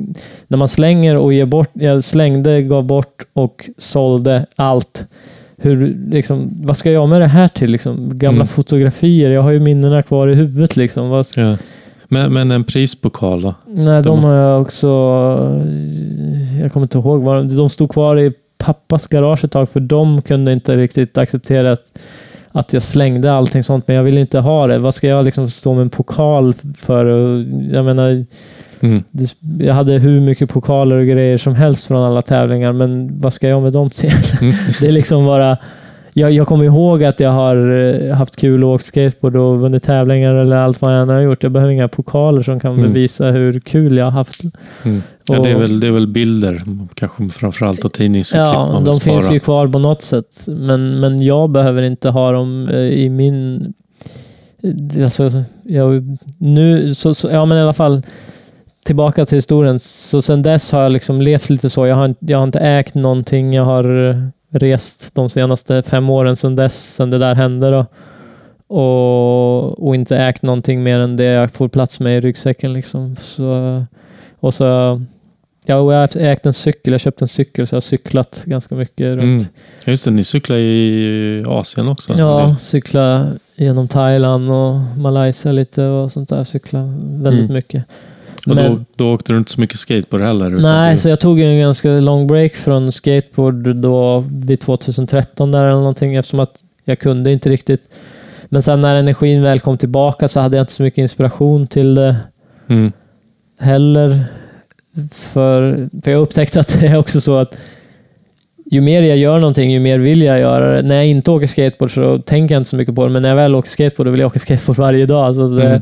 D: när man slänger och ger bort, jag slängde, gav bort och sålde allt. Hur, liksom, vad ska jag med det här till? Liksom? Gamla
A: Mm.
D: fotografier. Jag har ju minnena kvar i huvudet. Liksom. Vad,
A: Ja. Men, men en prispokal då?
D: Nej, de
A: måste-
D: har jag också... Jag kommer inte ihåg. Vad, de stod kvar i pappas garage ett tag för de kunde inte riktigt acceptera att, att jag slängde allting sånt. Men jag ville inte ha det. Vad ska jag liksom stå med en pokal för? Jag menar,
A: Mm.
D: jag hade hur mycket pokaler och grejer som helst från alla tävlingar. Men vad ska jag med dem till? *laughs*
A: Mm.
D: det är liksom bara... Jag, jag kommer ihåg att jag har eh, haft kul och åkt skateboard och vunnit tävlingar eller allt vad jag än har gjort. Jag behöver inga pokaler som kan
A: Mm.
D: bevisa hur kul jag har haft.
A: Mm. Ja, det, är väl, det är väl bilder, kanske framförallt och tidningsurklipp
D: Ja,
A: man vill
D: de
A: spara.
D: finns ju kvar på något sätt. Men, men jag behöver inte ha dem eh, i min... eh, Alltså, jag, nu, så, så, ja men i alla fall tillbaka till historien. Så sen dess har jag liksom levt lite så. Jag har, inte- jag har inte ägt någonting. Jag har eh, rest de senaste fem åren sen dess, sen det där hände. Då. Och, och inte ägt någonting mer än det jag får plats med i ryggsäcken. Liksom. Så, och så Ja, och jag har ägt en cykel. Jag köpte en cykel så jag har cyklat ganska mycket runt.
A: Mm. Just det, ni cyklar i Asien också.
D: Ja, cykla genom Thailand och Malaysia lite och sånt där. Cykla väldigt
A: Mm.
D: mycket.
A: Och då,
D: Men-
A: då åkte du inte så mycket skateboard heller?
D: Nej,
A: du,
D: så jag tog en ganska lång break från skateboard då vid 2013 där eller någonting eftersom att jag kunde inte riktigt. Men sen när energin väl kom tillbaka så hade jag inte så mycket inspiration till det
A: Mm.
D: heller. För, för jag upptäckte att *laughs* det är också så att ju mer jag gör någonting, ju mer vill jag göra det. När jag inte åker skateboard så tänker jag inte så mycket på det, men när jag väl åker skateboard, då vill jag åka skateboard varje dag. Så det,
A: Mm.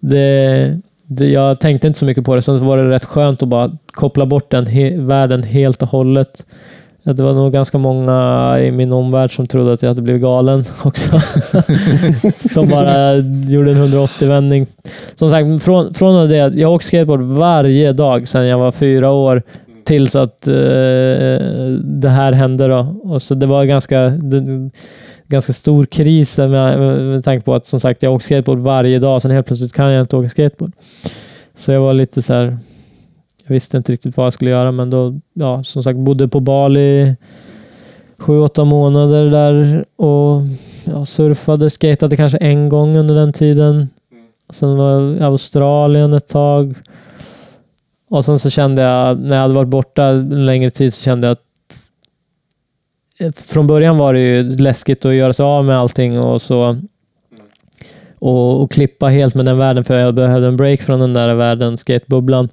D: det, det, jag tänkte inte så mycket på det. Sen så var det rätt skönt att bara koppla bort den he, världen helt och hållet. Det var nog ganska många i min omvärld som trodde att jag hade blivit galen *laughs* också. *laughs* som bara gjorde en 180-vändning. Som sagt, från, från det jag åker skateboard varje dag sedan jag var fyra år tills att eh, det här hände. Då. Och så det var ganska... Det, ganska stor kris med, med, med tanke på att som sagt jag åker skateboard varje dag, sen helt plötsligt kan jag inte åka skateboard. Så jag var lite så här, jag visste inte riktigt vad jag skulle göra, men då, ja, som sagt, bodde på Bali sju, åtta månader där och ja, surfade, skatade kanske en gång under den tiden. Sen var jag i Australien ett tag. Och sen så kände jag, när jag hade varit borta en längre tid, så kände jag att från början var det ju läskigt att göra sig av med allting och så och, och klippa helt med den världen för jag behövde en break från den där världen, skatebubblan.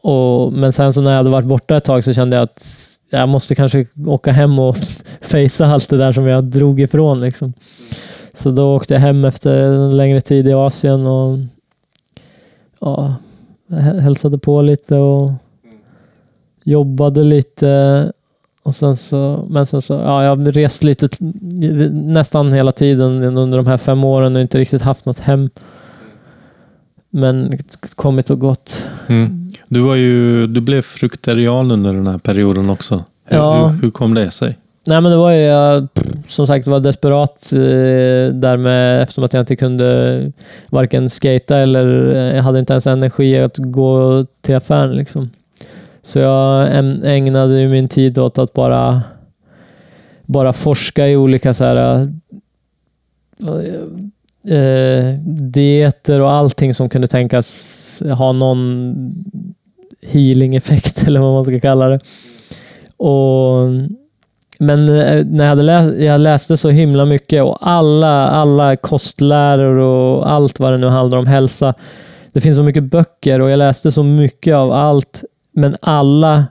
D: Och, men sen så när jag hade varit borta ett tag så kände jag att jag måste kanske åka hem och *laughs* fejsa allt det där som jag drog ifrån. Liksom. Så då åkte jag hem efter en längre tid i Asien och ja, hälsade på lite och jobbade lite. Och sen så, men sen så, ja, jag har rest lite nästan hela tiden under de här fem åren och inte riktigt haft något hem. Men kommit och gått.
A: Mm. Du, var ju, du blev fruktarian under den här perioden också. Hur,
D: Ja.
A: hur, hur kom det sig?
D: Nej men det var ju, jag som sagt var desperat eh, där med, eftersom att jag inte kunde varken skata eller eh, jag hade inte ens energi att gå till affären. Liksom. Så jag ägnade min tid åt att bara, bara forska i olika så här, eh, eh dieter och allting som kunde tänkas ha någon healing-effekt *laughs* eller vad man ska kalla det. Och men eh, när jag, hade läst, jag läste så himla mycket och alla, alla kostläror och allt vad det nu handlar om hälsa. Det finns så mycket böcker och jag läste så mycket av allt, men alla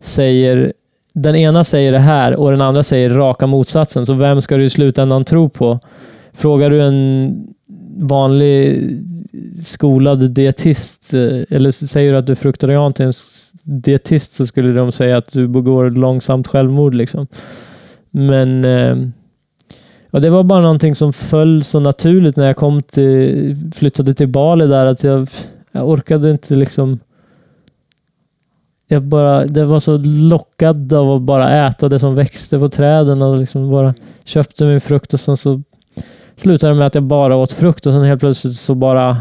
D: säger den ena säger det här och den andra säger raka motsatsen. Så vem ska du i slutändan tro på? Frågar du en vanlig skolad dietist eh, eller säger du att du är fruktarian till en dietist så skulle de säga att du begår långsamt självmord. Liksom. Men eh, ja, det var bara någonting som föll så naturligt när jag kom till, flyttade till Bali där att jag, jag orkade inte liksom jag bara, det var så lockad av att bara äta det som växte på träden och liksom bara köpte min frukt och sen så slutade det med att jag bara åt frukt och sen helt plötsligt så bara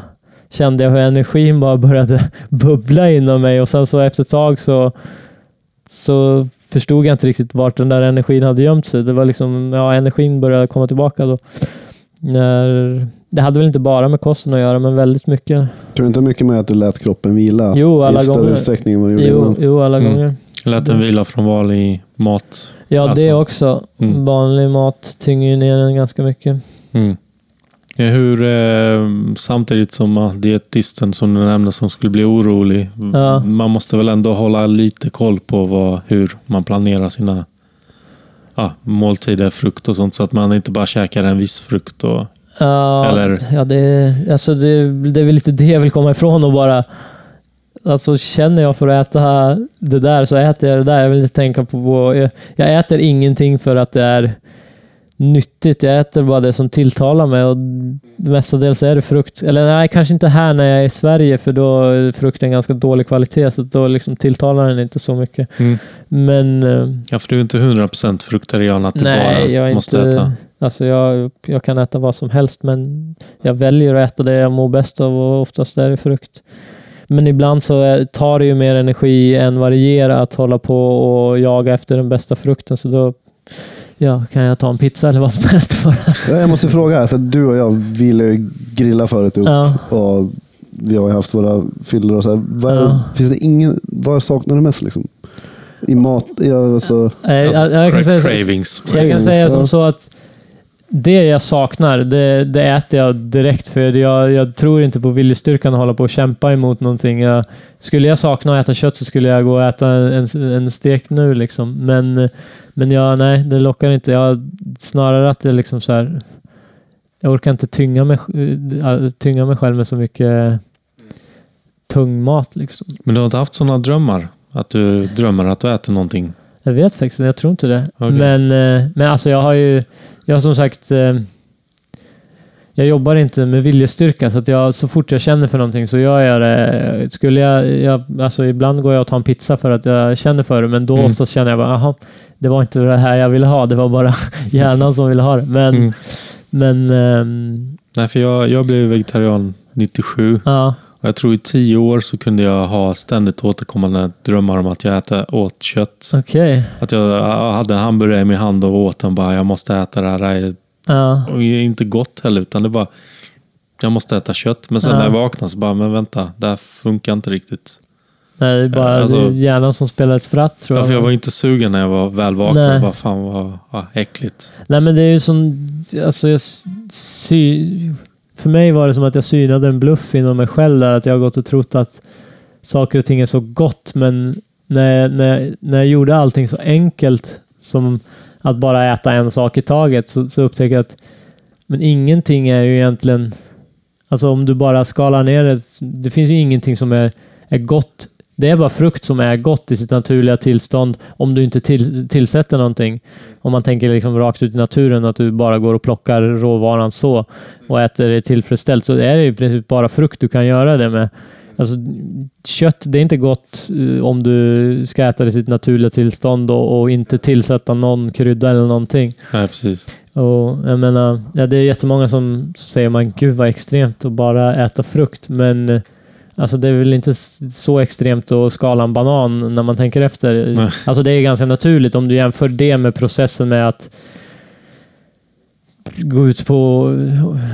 D: kände jag hur energin bara började *laughs* bubbla inom mig och sen så efter ett tag så, så förstod jag inte riktigt vart den där energin hade gömt sig. Det var liksom, ja, energin började komma tillbaka då. När, det hade väl inte bara med kosten att göra, men väldigt mycket.
B: Tror du inte mycket med att du lät kroppen vila
D: Jo, alla
B: i större
D: gånger.
B: utsträckning än vad du gjorde
D: Jo,
B: innan?
D: jo alla
A: Mm.
D: gånger.
A: Lät den vila från vanlig mat?
D: Ja,
A: Alltså,
D: det också.
A: mm.
D: Vanlig mat tynger ju ner den ganska mycket.
A: Mm. Ja, Hur, eh, samtidigt som dietisten som du nämnde som skulle bli orolig.
D: Ja.
A: Man måste väl ändå hålla lite koll på vad, hur man planerar sina ah, måltider, frukt och sånt. Så att man inte bara käkar en viss frukt. Och,
D: Ja,
A: Eller-
D: ja det, alltså det, det är väl lite det jag vill komma ifrån och bara... Alltså känner jag för att äta det där så äter jag det där. Jag vill inte tänka på... jag, jag äter ingenting för att det är nyttigt. Jag äter bara det som tilltalar mig och mestadels är det frukt. Eller nej, kanske inte här när jag är i Sverige för då är frukten ganska dålig kvalitet så då liksom tilltalar den inte så mycket.
A: mm.
D: Men... eh,
A: Ja, för du är inte 100% fruktarian att du
D: Nej,
A: bara måste
D: inte...
A: äta.
D: Alltså jag, jag kan äta vad som helst, men jag väljer att äta det jag mår bäst av och oftast är det frukt. Men ibland så tar det ju mer energi än vad det ger att hålla på och jaga efter den bästa frukten, så då ja, kan jag ta en pizza eller vad som helst bara.
B: Ja, Jag måste fråga här, för du och jag ville ju grilla förut ihop
D: Ja.
B: och vi har ju haft våra fyllor och så här. Vad,
D: Ja.
B: finns det ingen, vad saknar du mest liksom? I mat? Ja, alltså,
A: Alltså,
D: jag, jag kan säga,
A: cravings.
D: jag kan säga som så att det jag saknar, det, det äter jag direkt för jag, jag tror inte på viljestyrkan att hålla på och kämpa emot någonting. Jag, skulle jag sakna att äta kött så skulle jag gå och äta en, en stek nu. Liksom. Men, men jag, nej, det lockar inte. Jag, snarare att det liksom så här... Jag orkar inte tynga mig, äh, tynga mig själv med så mycket tung mat. Liksom.
A: Men du har inte haft sådana drömmar? Att du drömmer att du äter någonting?
D: Jag vet faktiskt jag tror inte det.
A: Okej.
D: Men, eh, men alltså jag har ju, jag som sagt, eh, jag jobbar inte med viljestyrka, så att jag, så fort jag känner för någonting så gör jag det. Skulle jag, jag, alltså ibland går jag och tar en pizza för att jag känner för det, men då
A: Mm.
D: oftast känner jag bara, aha, det var inte det här jag ville ha, det var bara *laughs* hjärnan som ville ha det. Men,
A: Mm.
D: men ehm,
A: Nej, för jag, jag blev vegetarian 97.
D: ja,
A: jag tror i tio år så kunde jag ha ständigt återkommande drömmar om att jag äter, åt kött.
D: okej.
A: Att jag hade en hamburgare i min hand och åt den bara, jag måste äta det här. Det här är
D: Ja,
A: och inte gott heller, utan det bara, jag måste äta kött. Men sen
D: Ja.
A: när jag vaknade så bara, men vänta, det här funkar inte riktigt.
D: nej, det är bara
A: Alltså-
D: det är hjärnan som spelar ett spratt tror
A: Ja,
D: jag.
A: jag var inte sugen när jag var väl vaken.
D: Nej.
A: Bara, fan vad vad äckligt.
D: Nej men det är ju som... Alltså jag sy, för mig var det som att jag synade en bluff inom mig själv där. Att jag har gått och trott att saker och ting är så gott. Men när, när, när jag gjorde allting så enkelt som att bara äta en sak i taget så, så upptäckte jag att men ingenting är ju egentligen... Alltså om du bara skalar ner det. Det finns ju ingenting som är, är gott. Det är bara frukt som är gott i sitt naturliga tillstånd om du inte till, tillsätter någonting. Om man tänker liksom rakt ut i naturen, att du bara går och plockar råvaran så och äter det tillfredsställt, så är det i princip bara frukt du kan göra det med. Alltså, kött, det är inte gott eh, om du ska äta det i sitt naturliga tillstånd och, och inte tillsätta någon krydda eller någonting.
A: Nej, precis.
D: Och jag menar, ja, det är jättemånga som säger man gud vad extremt att bara äta frukt, men eh, Alltså det är väl inte så extremt att skala en banan när man tänker efter.
A: Nej.
D: Alltså det är ganska naturligt om du jämför det med processen med att gå ut på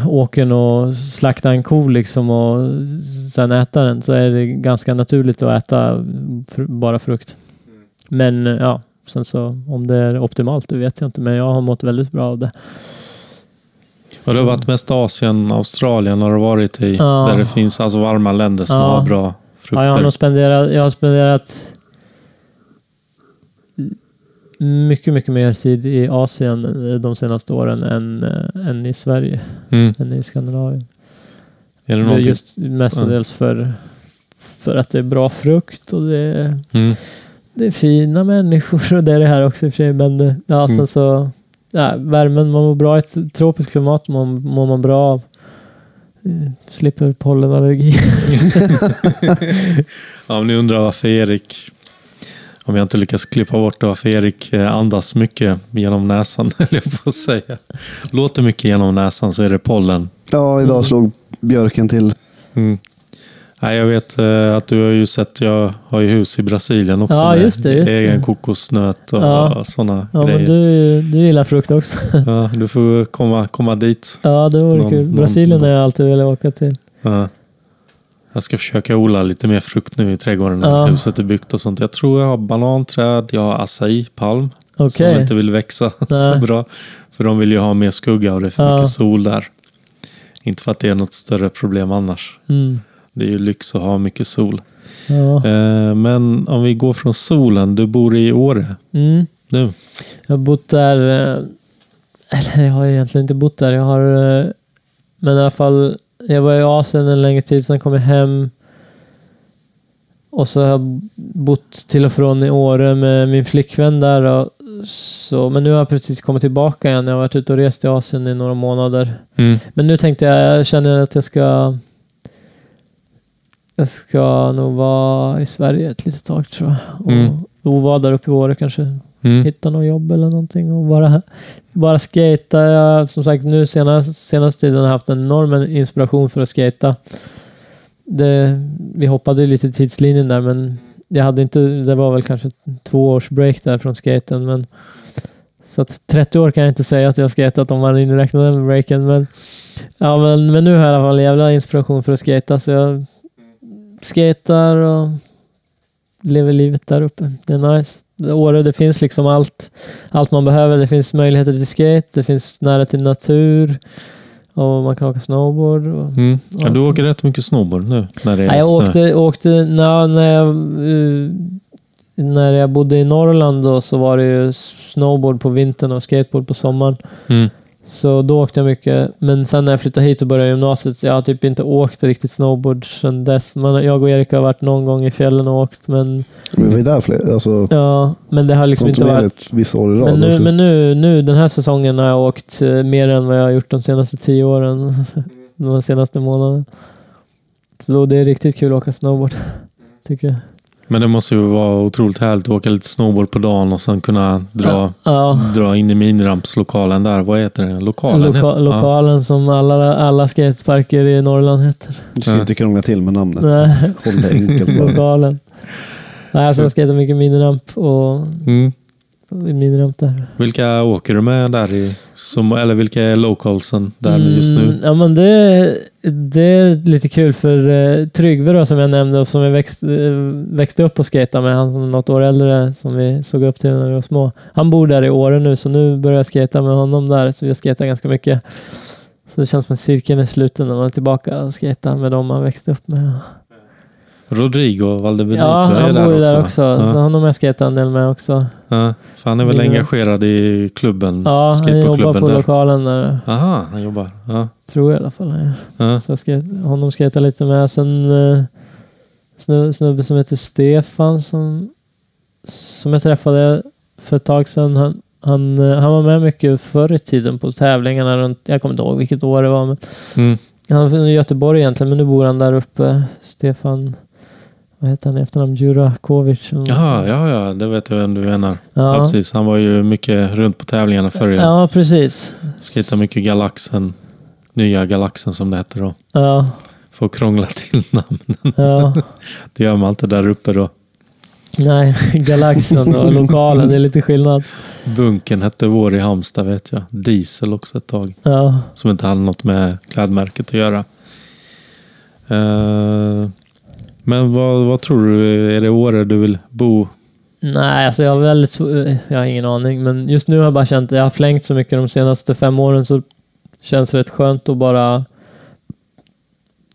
D: åkern och slakta en ko liksom och sen äta den så är det ganska naturligt att äta fr- bara frukt. Men ja, sen så om det är optimalt, det vet jag inte. Men jag har mått väldigt bra av det.
A: Och det har varit mest Asien, Australien har det varit i.
D: Ja.
A: Där det finns alltså varma länder som
D: Ja.
A: har bra
D: Ja,
A: frukter.
D: jag har nog spenderat, jag har spenderat mycket, mycket mer tid i Asien de senaste åren än, eh, än i Sverige,
A: mm.
D: än i Skandinavien.
A: Är det någonting?
D: Just mestadels för, för att det är bra frukt och det är,
A: Mm.
D: det är fina människor och det är det här också i och för sig. Men eh, ja, sen
A: Mm.
D: så, ja, värmen, man mår bra i ett tropiskt klimat, man mår man bra av. Eh, Slipper pollenallergi. *laughs* *laughs*
A: Ja, om ni undrar varför Erik, om jag inte lyckas klippa bort det, varför Erik eh, andas mycket genom näsan, *laughs* höll jag att säga. Låter mycket genom näsan så är det pollen.
B: Ja, idag slog björken till.
A: Mm. Nej, jag vet eh, att du har ju sett, jag har ju hus i Brasilien också
D: Ja, just det, just det.
A: egen kokosnöt och
D: Ja.
A: sådana
D: Ja, men
A: grejer.
D: du, du gillar frukt också. *laughs*
A: Ja, du får komma, komma dit.
D: Ja, det vore
A: Någon-
D: kul. Brasilien har jag alltid velat åka till.
A: Ja. Jag ska försöka odla lite mer frukt nu i trädgården när
D: Ja.
A: huset är byggt och sånt. Jag tror jag har bananträd, jag har acai-palm som
D: Okej.
A: inte vill växa *laughs* så bra. För de vill ju ha mer skugga och det är för mycket sol där. Inte för att det är något större problem annars.
D: Mm.
A: Det är ju lyx att ha mycket sol.
D: Ja.
A: Eh, men om vi går från solen, du bor i Åre
D: Mm.
A: nu.
D: Jag har bott där... eh, Eller jag har egentligen inte bott där. Jag har... eh, Men i alla fall, jag var i Asien en längre tid, sen kom jag hem. Och så har jag bott till och från i Åre med min flickvän där. Och så, men nu har jag precis kommit tillbaka igen. Jag har varit ute och rest i Asien i några månader.
A: Mm.
D: Men nu tänkte jag, jag känner att jag ska... Jag ska nog vara i Sverige ett litet tag tror jag. Och,
A: Mm.
D: och vara där uppe i Åre kanske.
A: Mm.
D: Hitta något jobb eller någonting och bara, bara skata. Jag, som sagt, nu senast, senaste tiden har jag haft en enorm inspiration för att skata. Det, vi hoppade lite i tidslinjen där men jag hade inte, det var väl kanske två års break där från skaten. Men, så att 30 år kan jag inte säga att jag skatat om man inräknar den breaken. Men, ja, men, men nu har jag i alla fall jävla inspiration för att skata så jag skatar och lever livet där uppe. Det är nice. Åre, det finns liksom allt, allt man behöver. Det finns möjligheter till skate, det finns nära till natur och man kan åka snowboard. Och,
A: Mm. Ja, du åker rätt mycket snowboard nu när det är
D: Nej, jag
A: snö.
D: åkte, åkte na, när, jag, eh, när jag bodde i Norrland då, så var det ju snowboard på vintern och skateboard på sommaren.
A: Mm.
D: Så då åkte jag mycket. Men sen när jag flyttade hit och började gymnasiet, så jag har typ inte åkt riktigt snowboard sedan dess. Men jag och Erik har varit någon gång i fjällen och åkt, men,
B: Men vi är där fler, alltså
D: ja, men det har liksom inte varit...
B: vissa år i rad.
D: Men nu,
B: också.
D: men nu, nu den här säsongen har jag åkt eh, mer än vad jag har gjort de senaste tio åren. *laughs* De senaste månaderna. Så det är riktigt kul att åka snowboard. Tycker jag.
A: Men det måste ju vara otroligt härligt att åka lite snowboard på dagen och sen kunna dra,
D: Ja.
A: dra in i minirampslokalen där. Vad heter det? Lokalen?
D: Loka,
A: heter-
D: lokalen som alla, alla skateparker i Norrland heter.
B: Du ska
A: Ja.
B: inte krångla till med namnet.
D: Nej.
B: Håll det enkelt bara. *laughs*
D: Lokalen. Nej, alltså jag skatar mycket miniramp och
A: Ja. Mm.
D: Och miniramp där.
A: Vilka åker du med där i? Som, eller vilka är localsen där just
D: Mm,
A: nu?
D: Ja, men det, det är lite kul för uh, Tryggve då, som jag nämnde och som jag växt, eh, växte upp och skata med, han som är något år äldre som vi såg upp till när vi var små. Han bor där i Åre nu så nu börjar jag skata med honom där så vi skatar ganska mycket. Så det känns som att cirkeln är sluten när man är tillbaka och skata med dem man växte upp med.
A: Rodrigo Valdebenito
D: Ja,
A: är
D: han
A: där
D: bor
A: också.
D: där också.
A: Ja.
D: Så honom har jag skatat en del med också.
A: Ja, för han är väl engagerad i klubben?
D: Ja, han jobbar på
A: där.
D: lokalen där.
A: Aha, han jobbar. Ja.
D: Tror jag i alla fall.
A: Ja.
D: Så jag ska, honom ta lite med. Sen uh, snubbe, snubbe som heter Stefan som, som jag träffade för ett tag sedan. Han, han, eh, han var med mycket förr i tiden på tävlingarna runt, jag kommer inte ihåg vilket år det var. Men
A: Mm.
D: han är från Göteborg egentligen, men nu bor han där uppe. Stefan, vad heter han i efternamn? Djurakovic? något.
A: Jaha, ja, ja, det vet jag vem du menar. Ja.
D: ja.
A: precis. Han var ju mycket runt på tävlingarna förr. Ja.
D: ja, precis.
A: Skejtade mycket Galaxen. Nya Galaxen som det heter då.
D: Ja,
A: Får krångla till namnen.
D: ja. *laughs*
A: Det gör man inte där uppe då.
D: Nej, *laughs* Galaxen och lokalen, det är lite skillnad.
A: Bunken hette vår i Halmstad vet jag. Diesel också ett tag.
D: Ja.
A: Som inte hade något med klädmärket att göra. Eh, men vad, vad tror du? Är det Åre du vill bo?
D: Nej, alltså jag har väldigt sv- Jag har ingen aning, men just nu har jag bara känt att jag har flängt så mycket de senaste fem åren så känns det rätt skönt att bara...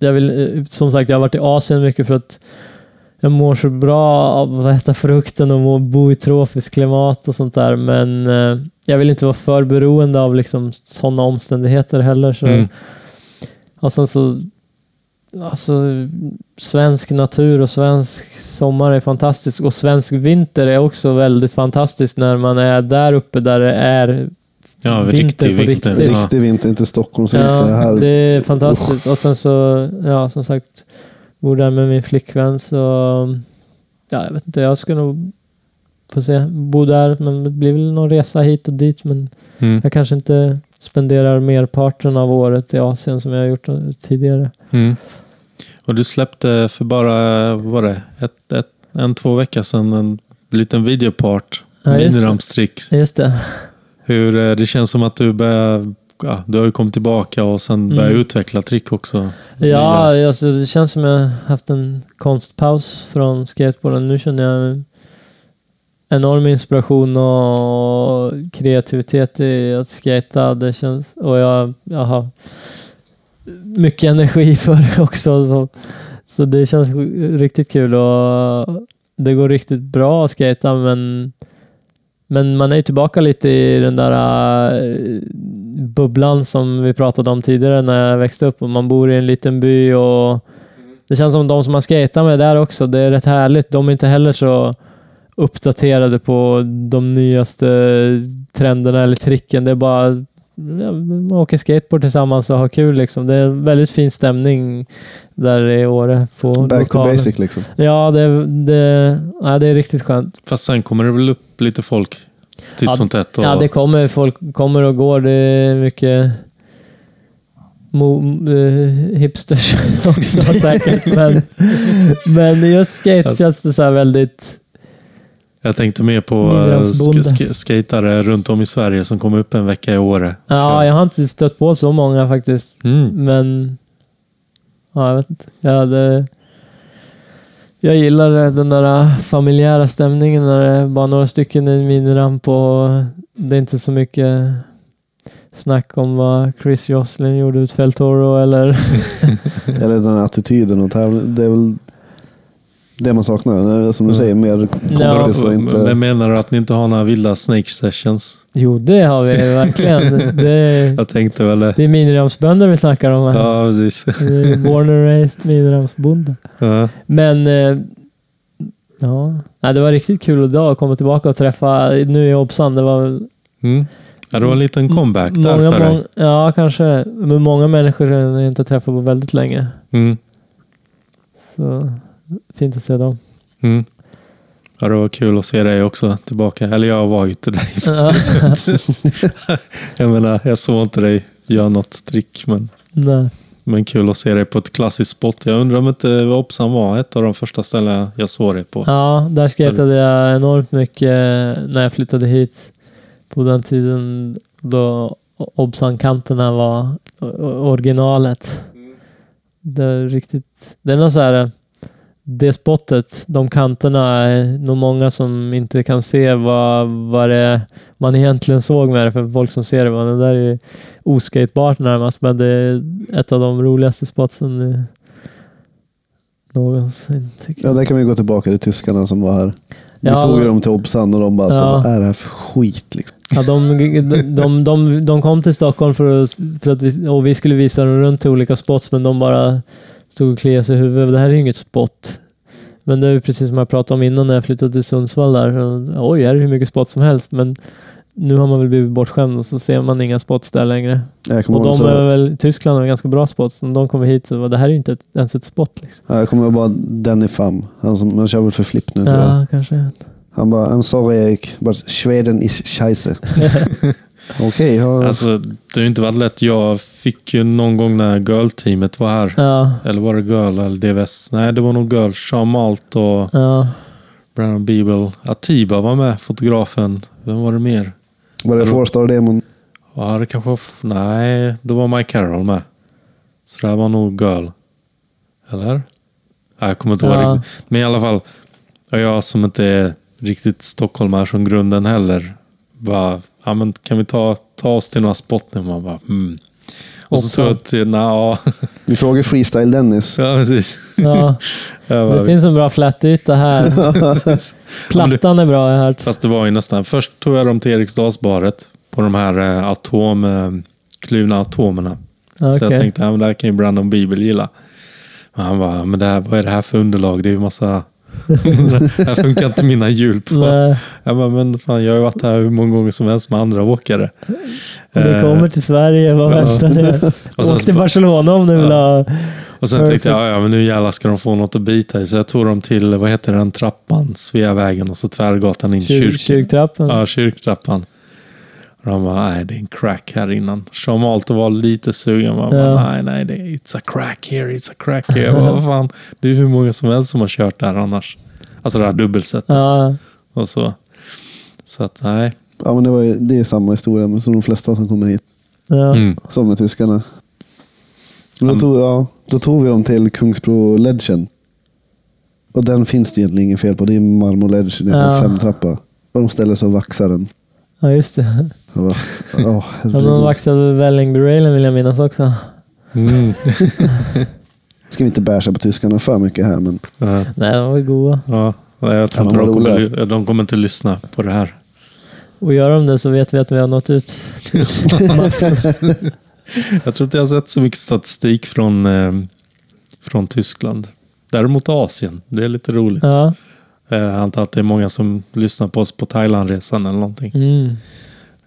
D: Jag vill, eh, som sagt, jag har varit i Asien mycket för att jag mår så bra av att äta frukten och må, bo i tropiskt klimat och sånt där, men eh, jag vill inte vara för beroende av liksom sådana omständigheter heller. Så,
A: Mm.
D: Och sen så Alltså, svensk natur och svensk sommar är fantastisk och svensk vinter är också väldigt fantastisk när man är där uppe där det är
A: Ja,
D: Vinter
A: riktig
D: på riktigt.
A: Ja.
B: Riktig vinter, inte Stockholms
D: Ja,
B: vinter. Här.
D: det är fantastiskt. Och sen så, ja som sagt, bor där med min flickvän så, ja jag vet inte, jag ska nog få se, bo där, men det blir väl någon resa hit och dit, men
A: Mm.
D: jag kanske inte spenderar merparten av året i Asien som jag har gjort tidigare.
A: Mm. Och du släppte för bara, var det, ett, ett, en, två veckor sedan en liten videopart.
D: Ja.
A: Minirampstrick.
D: Just det.
A: Hur, eh, det känns som att du börjar, ja, du har ju kommit tillbaka och sen börjat
D: Mm.
A: utveckla trick också.
D: Ja, alltså, det känns som jag haft en konstpaus från skateboarden. Nu känner jag enorm inspiration och kreativitet i att skata. Det känns, och jag, jag har mycket energi *laughs* för det också. Så, så det känns riktigt kul och det går riktigt bra att skata men men man är ju tillbaka lite i den där eh, bubblan som vi pratade om tidigare när jag växte upp. Och man bor i en liten by och det känns som de som man skejtar med där också, det är rätt härligt. De är inte heller så uppdaterade på de nyaste trenderna eller tricken. Det är bara ja, man åker skateboard tillsammans och har kul. Liksom. Det är en väldigt fin stämning där i Åre. På
B: Back to
D: lokalen.
B: basic liksom.
D: Ja, det, det, ja, det är riktigt skönt.
A: Fast sen kommer det väl upp lite folk titt
D: Ja,
A: som tätt. Och,
D: Ja, det kommer folk kommer och går. Det är mycket mo, eh, hipsters *laughs* också *laughs* säkert. Men, men just skate
A: Alltså-
D: känns det så här väldigt...
A: Jag tänkte mer på
D: Minirampsbonde.
A: sk sk skatare runt om i Sverige som kommer upp en vecka i Åre.
D: Ja, jag har inte stött på så många faktiskt.
A: Mm.
D: Men... Ja, jag vet inte. Ja, det, jag gillar den där familjära stämningen när det är bara några stycken i en miniramp och det är inte så mycket snack om vad Chris Joslin gjorde ut Fältoro eller... *laughs* *laughs*
B: Eller den här attityden och tävling. Det är väl det man saknar. Som du
A: Mm.
B: säger, mer
D: Ja.
B: kompis och inte...
A: Men menar du att ni inte har några vilda snake sessions?
D: Jo, det har vi verkligen. *laughs* Det är,
A: Jag tänkte väl det.
D: det är miniramsbönder vi snackar om här.
A: Ja, precis.
D: Born and raised miniramsbonde.
A: Ja.
D: Men eh, ja, Nej, det var riktigt kul idag att komma tillbaka och träffa, nu i Obsan, det var väl
A: Mm. Ja, det var en liten comeback där
D: många,
A: för dig.
D: många, Ja, kanske. Men många människor som jag inte träffat på väldigt länge.
A: Mm.
D: Så fint att se dem.
A: Mm. Ja, det var kul att se dig också tillbaka. Eller jag var ju inte dig.
D: Ja. *laughs*
A: jag menar, jag såg inte dig göra något trick, men,
D: Nej.
A: men kul att se dig på ett klassiskt spot. Jag undrar om inte Opsan var ett av de första ställena jag såg dig på.
D: Ja, där skejtade jag enormt mycket när jag flyttade hit. På den tiden då Obsan-kanterna var originalet. Det är riktigt... Det är något så här... Det spottet, de kanterna, är nog många som inte kan se vad, vad det man egentligen såg med det. För folk som ser det, var det där är oskatebart närmast. Men det är ett av de roligaste spotsen någonsin. Tycker jag.
B: Ja, där kan vi gå tillbaka till tyskarna som var här. Vi
D: Ja.
B: tog dem till Obsan och de bara, så,
D: Ja.
B: vad är det här för skit? Liksom.
D: Ja, de, de, de, de kom till Stockholm för att, för att vi, och vi skulle visa dem runt till olika spots, men de bara stod och kliade sig i huvudet. Det här är ju inget spot. Men det är ju precis som jag pratade om innan när jag flyttade till Sundsvall där. Oj, här är hur mycket spots som helst, men nu har man väl blivit bortskämd och så ser man inga spots där längre. Och de
B: så,
D: är väl, Tyskland har ganska bra spots. När de kommer hit så var det här är ju inte ett, ens ett spot. Liksom.
B: ja, jag kommer ihåg bara Danny Pham. Han, som, han kör väl för flipp nu tror jag.
D: Ja, kanske.
B: Han bara, I'm sorry Erik, but Sweden is scheisse. *laughs* *laughs* Okej, ja.
A: Alltså, det har ju inte varit lätt. Jag fick ju någon gång när Girl-teamet var här.
D: Ja,
A: Eller var det Girl eller DVS? Nej, det var nog Girl. Sean Malt och
D: ja.
A: Brandon Beeble. Atiba var med, fotografen. Vem var det mer?
B: var det Four Star Demon?
A: Ja, det kanske var... Nej, då var Mike Carroll med. Så det här var nog Girl. Eller? Nej, jag kommer inte ihåg
D: Ja.
A: riktigt. Men i alla fall, och jag som inte är riktigt stockholmare från grunden heller. Bara, ja men kan vi ta, ta oss till några spot nu? Man bara, mm. Och så
D: Hoppsan.
A: tror jag till, nja,
B: Vi frågar Freestyle Dennis.
A: ja precis.
D: ja. *laughs*
A: Bara,
D: Det finns en bra flätyta här. *laughs* *laughs* Plattan är bra har jag hört.
A: Fast det var ju nästan... Först tog jag dem till Eriksdalsbaret på de här eh, atom, eh, kluvna atomerna. Så jag tänkte, ja, men det här kan ju Brandon Bibel gilla. Men han bara, men det här, vad är det här för underlag? Det är ju massa... det här *laughs* funkar inte mina hjul på.
D: Nej,
A: Jag bara, men fan, jag har ju varit här hur många gånger som helst med andra åkare.
D: du
A: Eh,
D: kommer till Sverige, vad
A: ja.
D: väntar *laughs*
A: sen
D: Åk till Barcelona om du vill ha...
A: Och sen tänkte jag, ja, ja, men nu jävlar ska de få något att bita i. Så jag tog dem till, vad heter den trappan? Sveavägen och så tvärgatan in i
D: Kyr,
A: kyrkan.
D: kyrktrappan.
A: Ja, kyrktrappan. Och de bara, nej det är en crack här innan. Sean Malto var lite sugen. Man bara,
D: Ja.
A: nej, nej, det är, it's a crack here, it's a crack here. Jag bara, vad fan, det är hur många som helst som har kört där annars. Alltså det här dubbelsättet.
D: Ja,
A: Och så. Så att nej.
B: Ja, men det, var ju, det är samma historia men som de flesta som kommer hit.
D: ja.
A: Mm.
B: Som med tyskarna. Men då,
A: Ja.
B: tog, ja, då tog vi dem till Kungsbro Ledgen. Och den finns det egentligen inget fel på. Det är en marmor-ledge. Det är
D: Ja.
B: en femtrappa. Och de ställer sig och vaxar den.
D: ja, just det.
B: Jag bara, åh,
D: Ja, de vaxade Vällingby-railen vill jag minnas också.
A: Mm. *laughs*
B: Ska vi inte bärsa på tyskarna för mycket här, men
A: Ja,
D: Nej, de var goda.
A: ja, Nej, jag tror
B: Ja,
A: inte
B: de
A: kommer, de kommer inte lyssna på det här.
D: Och gör de det så vet vi att vi har nått ut. *laughs*
A: Jag tror inte jag har sett så mycket statistik från, eh, från Tyskland. Däremot Asien. Det är lite roligt.
D: Ja.
A: Eh, Jag antar att det är många som lyssnar på oss på Thailandresan eller någonting.
D: Mm.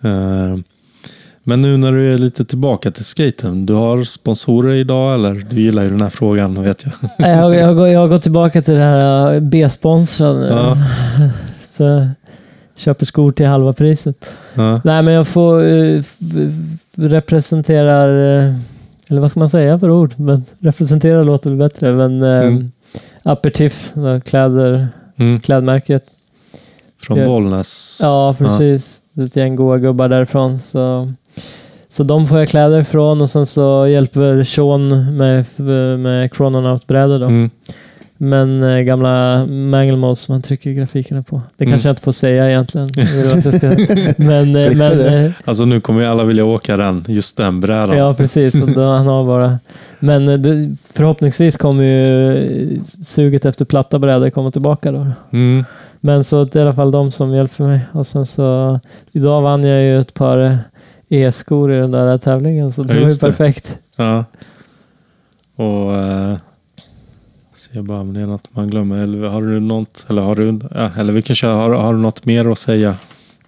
A: Eh, Men nu när du är lite tillbaka till skaten. Du har sponsorer idag eller? Du gillar ju den här frågan vet jag.
D: Jag, jag, går- jag har gått tillbaka till det här B-sponsrad.
A: Ja. *laughs*
D: Så köper skor till halva priset.
A: Ja.
D: Nej, men jag får eh, representerar, eh, eller vad ska man säga för ord? Men representera låter väl bättre. Men eh,
A: Mm.
D: Aperitif, kläder,
A: Mm.
D: klädmärket.
A: Från
D: Ja.
A: Bollnäs.
D: Ja, precis. Det är ett gäng goa gubbar därifrån. Så, så de får jag kläder ifrån och sen så hjälper Sean med, med Chrononaut-brädor då.
A: Mm.
D: Men eh, gamla Mangle som man trycker grafikerna på. Det
A: Mm.
D: kanske jag inte får säga egentligen. *laughs* Jag jag men eh, men eh,
A: Alltså nu kommer ju alla vilja åka den, just den brädan.
D: ja, precis. Då, han har bara... Men eh, det, förhoppningsvis kommer ju suget efter platta brädor komma tillbaka då.
A: Mm.
D: Men så det är i alla fall de som hjälper mig. Och sen så... Idag vann jag ju ett par e-skor i den där tävlingen, så det
A: Ja,
D: var ju
A: just det.
D: perfekt.
A: Ja. Och... Eh, ser bara om det är något man glömmer. Eller har du något? Eller har du... Ja, eller vi kan köra. Har, har du något mer att säga?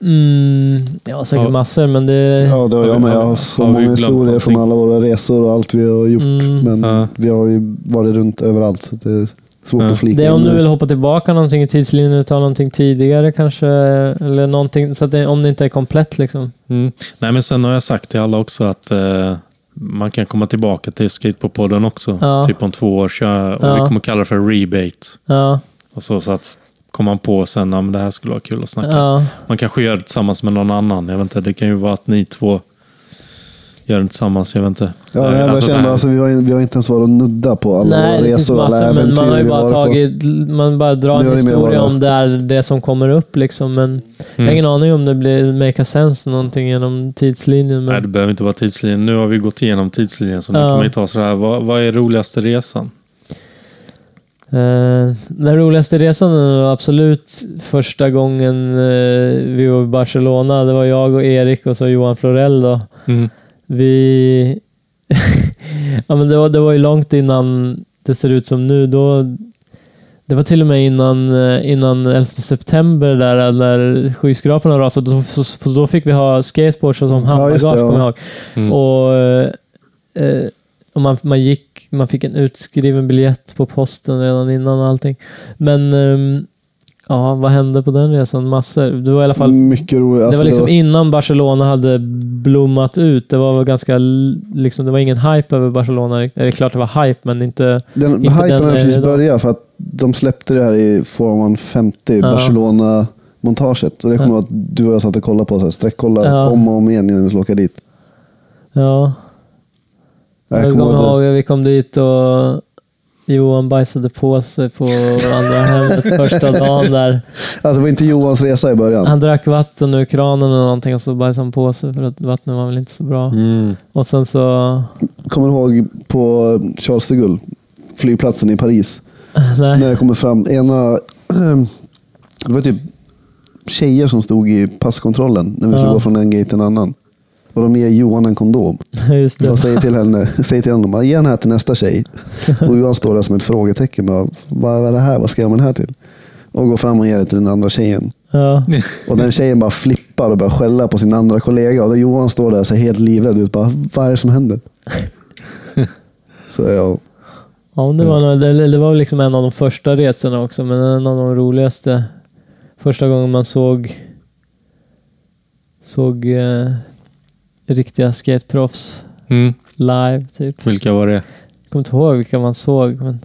D: Mm, ja, säkert
A: Ja.
D: massor, men det...
B: Ja, det har jag med. Jag
A: Har
B: har så
A: har
B: många historier från
A: någonting?
B: alla våra resor och allt vi har gjort.
D: Mm.
B: Men
A: Ja.
B: vi har ju varit runt överallt så det svårt
A: Ja.
B: att flika
D: Det är om
B: in
D: du vill hoppa tillbaka någonting i tidslinjen och ta någonting tidigare kanske. Eller någonting, så att det, om det inte är komplett liksom.
A: Mm. Nej, men sen har jag sagt till alla också att eh, man kan komma tillbaka till Skateboardpodden också.
D: Ja.
A: Typ om två år. Köra, och
D: Ja.
A: Vi kommer kalla det för rebate.
D: Ja,
A: Och så, så att kommer man på sen att det här skulle vara kul att snacka.
D: ja,
A: Man kanske gör det tillsammans med någon annan. Jag vet inte, det kan ju vara att ni två gör det tillsammans. Jag vet inte.
B: Ja, enda
A: alltså,
B: jag
A: det
B: kände,
A: här-
B: alltså, vi, har, vi har inte ens varit och nudda på alla
D: Nej,
B: våra resor, alla
D: massor, men
B: äventyr
D: man har ju bara
B: varit på.
D: tagit, man bara drar en historia om det, är det som kommer upp liksom. Men jag har
A: Mm.
D: ingen aning om det blir make a sense någonting genom tidslinjen.
A: Nej, det
D: Men,
A: behöver inte vara tidslinjen. Nu har vi gått igenom tidslinjen, så nu
D: Ja.
A: kan man ju ta sådär. Vad, vad är roligaste resan?
D: eh, den roligaste resan var absolut första gången eh, vi var i Barcelona. Det var jag och Erik och så Johan Florell då.
A: Mm.
D: Vi... *laughs* ja, men det, var, det var ju långt innan det ser ut som nu. Då, det var till och med innan, eh, innan 11 september där när skyskraporna rasade. Då, så, då fick vi ha skateboards som handbagage,
B: ja.
D: kommer jag ihåg.
A: Mm.
D: Och, eh, och man, man, gick, man fick en utskriven biljett på posten redan innan och allting. Men ehm, ja, vad hände på den resan? Massor. Det var i alla fall
B: Mycket roligt.
D: det
B: Alltså,
D: var liksom innan Barcelona hade blommat ut. Det var ganska, liksom, det var ingen hype över Barcelona. Det är klart det var hype, men inte...
B: Den
D: Inte
B: hypen
D: den
B: hade precis börjat för att de släppte det här i Form 50,
D: Ja.
B: Barcelona-montaget. Så det kommer
D: Ja.
B: att du och jag satt och kollade på, så här, sträckkolla
D: Ja.
B: om och om igen innan vi skulle åka dit.
D: Ja,
B: Jag
D: jag
B: kommer ihåg
D: vi kom dit och Johan bajsade på sig på andra hemmet första dagen där.
B: det. Alltså, det var inte Johans resa i början.
D: Han drack vatten ur kranen eller någonting och så bajsade han på sig för att vattnet var väl inte så bra.
A: Mm.
D: Och sen så...
B: Kommer du ihåg på Charles de Gaulle, flygplatsen i Paris? *laughs*
D: Nej.
B: När det kommer fram ena... Det var typ tjejer som stod i passkontrollen när vi skulle
D: Ja.
B: gå från en gate till en annan. Och de ger Johan en kondom. *laughs*
D: Just det.
B: Jag säger till henne, säger till honom, ge den här till nästa tjej. *laughs* Och Johan står där som ett frågetecken. Bara, vad är det här? Vad ska jag med den här till? Och går fram och ger det till den andra tjejen.
D: Ja. *laughs*
B: Och den tjejen bara flippar och börjar skälla på sin andra kollega. Och då Johan står där och ser helt livrädd ut. Bara, vad är det som händer? Så ja,
D: Ja, det var, det, det var liksom en av de första resorna också, men en av de roligaste. Första gången man såg såg eh, riktiga skateproffs
A: Mm.
D: live, typ.
A: Vilka var det?
D: Jag kommer inte ihåg vilka man såg, men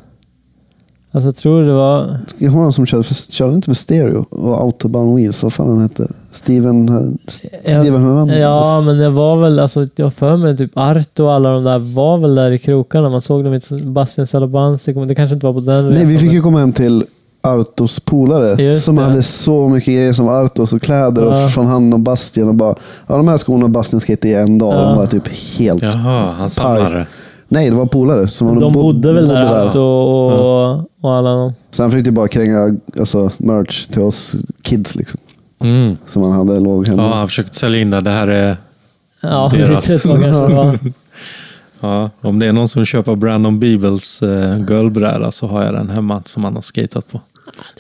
D: alltså, jag tror det var...
B: jag har en som körde, för, körde inte för stereo och autobahn wheels. Vad fan han hette? Steven, Steven Hernandez.
D: Ja, men det var väl, alltså, jag för mig typ Arto och alla de där var väl där i krokarna. Man såg dem i Bastian Salabansi, det kanske inte var på den
B: Nej, vi
D: resan,
B: fick
D: men-
B: ju komma hem till Artos polare
D: Just
B: som
D: det.
B: hade så mycket grejer som Artos och kläder
D: Ja.
B: och från han och Bastian och bara ja, de här skorna och Bastian skate i en dag.
D: Ja.
B: De var typ helt...
A: Jaha, han samlade.
B: Nej, det var polare som
D: De
B: bo-
D: bodde väl där, Arto och,
A: Ja.
D: och, alla de.
B: Så han försökte bara kränga alltså, merch till oss kids liksom.
A: Mm.
B: Som han hade låg hemma.
A: Ja, han försökte sälja in det. Det här är...
D: Ja,
A: Deras.
D: det. *laughs*
A: Ja, om det är någon som köper Brandon Beebles uh, girlbräda så har jag den hemma som han har skatat på.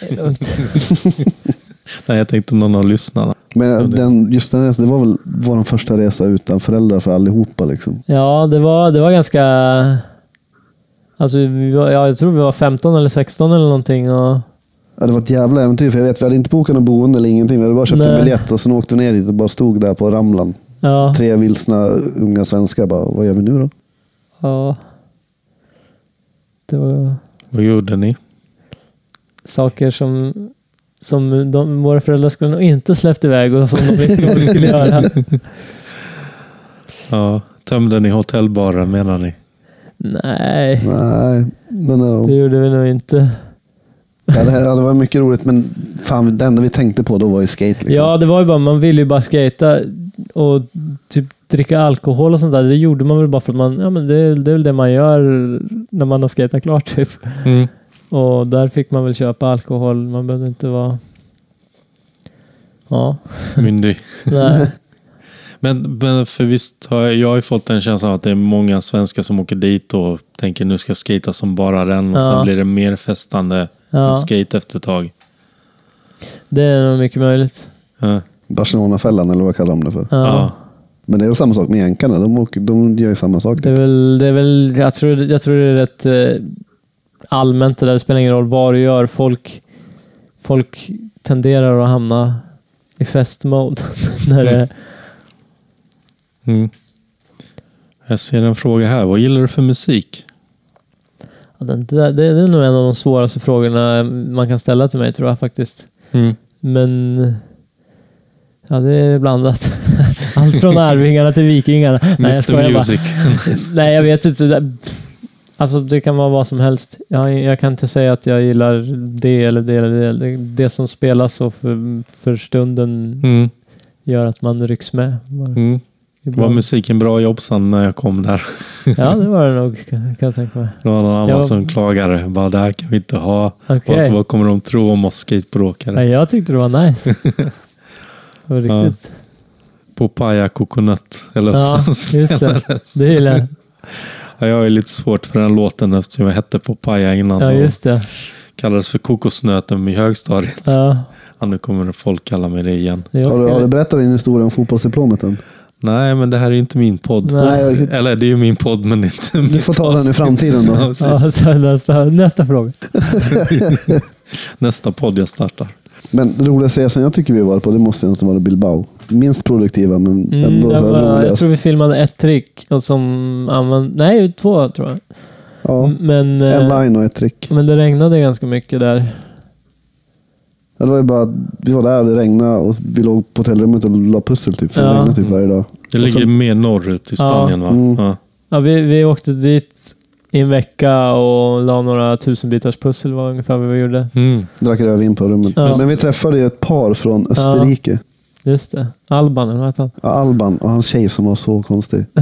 D: Det är lugnt. *laughs*
A: Nej, jag tänkte någon av lyssnarna.
B: Men den, just den resan, det var väl vår första resa utan föräldrar för allihopa. Liksom.
D: Ja, det var, det var ganska... Alltså, vi var, ja, jag tror vi var 15 eller 16 eller någonting. Och,
B: Ja, det var ett jävla äventyr, för jag vet, vi hade inte bokat något boende eller ingenting. Vi hade bara köpt en
D: Nej.
B: biljett och sen åkte vi ner dit och bara stod där på Ramlan.
D: ja,
B: Tre vilsna unga svenskar bara, vad gör vi nu då?
D: ja. Det var
A: Vad gjorde ni?
D: Saker som, som de, våra föräldrar skulle nog inte släppt iväg och som de visste vad vi skulle göra. *laughs*
A: Ja, tömde ni hotellbaren menar ni?
D: Nej,
B: Nej, men ja.
D: det gjorde vi nog inte.
B: Ja, det, ja, det var mycket roligt, men fan, det enda vi tänkte på då var ju skate. Liksom.
D: Ja, det var ju bara, man ville ju bara skata och typ dricka alkohol och sånt där. Det gjorde man väl bara för att man, ja men det, det är väl det man gör när man har skatat klart typ.
A: Mm.
D: Och där fick man väl köpa alkohol. Man behövde inte vara... Ja,
A: Myndig. *laughs*
D: nej.
A: Men, men för visst har jag, jag har ju fått den känslan att det är många svenskar som åker dit och tänker nu ska jag skata som bara den och
D: Ja.
A: sen blir det mer festande
D: Ja,
A: skate efter ett tag.
D: det är nog mycket möjligt.
A: Ja.
B: Barcelona-fällan, eller vad kallar de det för?
D: Ja.
A: Ja.
B: Men det är väl samma sak med jänkarna. De, åker, de gör ju samma sak.
D: Det är väl, det är väl jag, tror, jag tror det är rätt eh, allmänt det där. Det spelar ingen roll vad du gör. Folk, folk tenderar att hamna i festmode. *laughs* när det,
A: Mm. Jag ser en fråga här. Vad gillar du för musik?
D: ja, det, det, det är nog en av de svåraste frågorna man kan ställa till mig tror jag faktiskt.
A: Mm.
D: Men ja, det är blandat. *laughs* Allt från Arvingarna till Vikingarna. Nej, jag
A: Mr
D: skojar bara.
A: Music. *laughs*
D: Nej, jag vet inte. Alltså, det kan vara vad som helst. Jag, jag kan inte säga att jag gillar det eller det eller det. Det, som spelas och för, för stunden
A: Mm.
D: gör att man rycks med.
A: Mm. Var musiken bra i Jobsan när jag kom där?
D: Ja, det var det nog *laughs* kan jag tänka mig.
A: Det var någon annan
D: var-
A: som klagade. Bara, det här kan vi inte ha.
D: Okej.
A: Vad, vad kommer de tro om oss skateboardåkare?
D: Jag tyckte det var nice. *laughs* Det var riktigt.
A: Popaya Coconut. Eller
D: Ja, just det. Det gillar jag. *laughs*
A: Ja, jag är lite svårt för den låten eftersom jag hette Popaya innan.
D: Ja,
A: och
D: just det.
A: kallades för kokosnöten i högstadiet.
D: Ja,
A: Ja, nu kommer folk kalla mig det igen.
B: Har du, har du berättat din historia om fotbollsdiplomet än?
A: Nej, men det här är inte min podd.
D: Nej.
A: Eller det är ju min podd, men inte
B: Du får ta den i framtiden då.
A: Ja,
D: nästa, nästa fråga. *laughs*
A: Nästa podd jag startar.
B: Men roligaste resan jag tycker vi var på, det måste nästan vara Bilbao. Minst produktiva, men
D: Mm,
B: ändå
D: det
B: så här
D: var, jag tror vi filmade ett trick som använde... Nej, två tror jag.
B: Ja,
D: Men,
B: en
D: eh,
B: line och ett trick.
D: men det regnade ganska mycket där.
B: Ja, det var ju bara, att vi var där och det regnade och vi låg på hotellrummet och la pussel typ. För det
D: Ja.
B: regnade typ varje dag.
A: Det ligger
B: så-
A: mer norrut i Spanien, va?
B: Mm.
A: Ja.
D: Ja, vi, vi åkte dit i en vecka och la några tusenbitars pussel var ungefär vad vi gjorde.
A: Mm.
B: Drack rödvin på rummet.
D: Ja.
B: Men vi träffade ju ett par från Österrike.
D: Just det. Alban, eller vad hette han?
B: Ja. Alban och hans tjej som var så konstig. *laughs*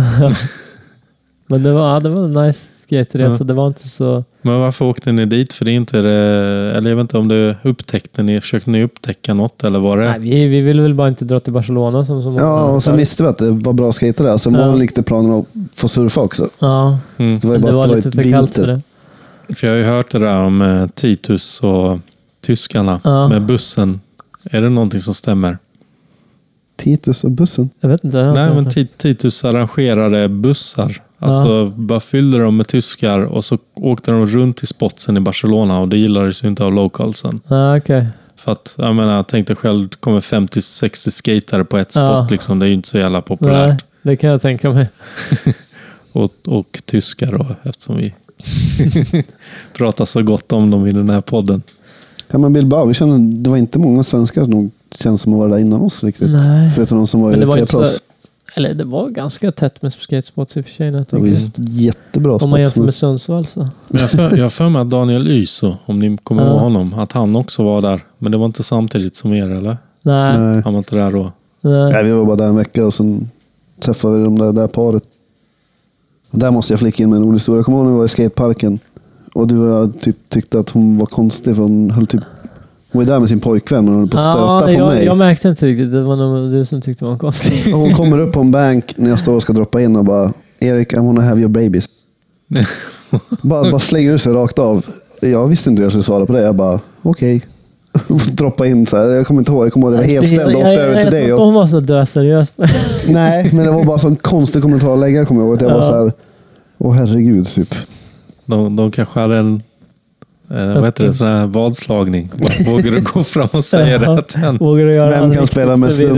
D: Men det var, ja, det var en nice skateresa.
A: Ja.
D: Det var inte så...
A: Men varför åkte ni dit? För det är inte det, eller jag vet inte om det upptäckte ni, försökte ni upptäcka något eller var det?
D: Nej, vi, vi ville väl bara inte dra till Barcelona som så många
B: Ja, och sen visste vi att det var bra skater där. Så
D: Ja.
B: målen likte planen att få surfa också.
D: Ja,
A: Mm.
B: Det var ju bara
D: det
B: att
D: var
B: det var
D: lite för kallt för det.
A: För jag har ju hört det där om eh, Titus och tyskarna
D: Ja.
A: med bussen. Är det någonting som stämmer?
B: Titus och bussen.
D: Jag vet inte. jag
A: Nej, men Titus arrangerade bussar. Alltså bara fyllde dem med tyskar och så åkte de runt till spotsen i Barcelona och det gillades ju inte av localsen.
D: Ja, okej.
A: För att, jag menar, tänk dig själv, det kommer 50-60 skatare på ett spot
D: Ja.
A: liksom. Det är ju inte så jävla populärt.
D: Nej, det kan jag tänka mig. *laughs*
A: Och, och tyskar då, eftersom vi *laughs* pratar så gott om dem i den här podden.
B: Ja, men Bilbao, vi kände, det var inte många svenskar nog känns som att vara där innan oss riktigt.
D: Nej.
B: Förutom de som var
D: Men det var inte
B: européproffs.
D: så, Eller det var ganska tätt med skatespots i och för sig.
B: Det var ju jättebra
D: Om man jämför med Sundsvall så.
A: Men jag för- jag för mig att Daniel Yso, om ni kommer
D: Ja.
A: ihåg honom, att han också var där. Men det var inte samtidigt som er, eller?
D: Nej.
B: Nej.
A: Han var inte där då?
D: nej.
B: Nej, vi var bara där en vecka och sen träffade vi de där, där paret. Och där måste jag flika in med en rolig historia. Jag kommer ihåg när vi var i skateparken. Och du typ, tyckte att hon var konstig för hon höll typ... Hon ju där med sin pojkvän men hon höll på att stöta
D: Ja,
B: på
D: jag,
B: mig.
D: jag märkte inte riktigt. Det var nog du som tyckte det var konstigt.
B: Och hon kommer upp på en bank när jag står och ska droppa in och bara Erik, I wanna have your babies. *laughs* bara, bara slänger ur sig rakt av. Jag visste inte hur jag skulle svara på det. Jag bara, okej. *laughs* Droppa in så här. Jag kommer inte ihåg. Jag kommer ihåg att jag var helt ställd och åkte över till dig.
D: Jag,
B: Och,
D: hon var så döseriös. *laughs*
B: nej, men det var bara så en konstig kommentar att lägga kommer jag ihåg. Att jag var
D: Ja.
B: så här, åh herregud typ.
A: De, de kanske hade en eh, vad heter det, sån här vadslagning. *laughs* Vågar du gå fram och säga det till henne?
D: Vågar du göra
B: Vem kan spela med stum?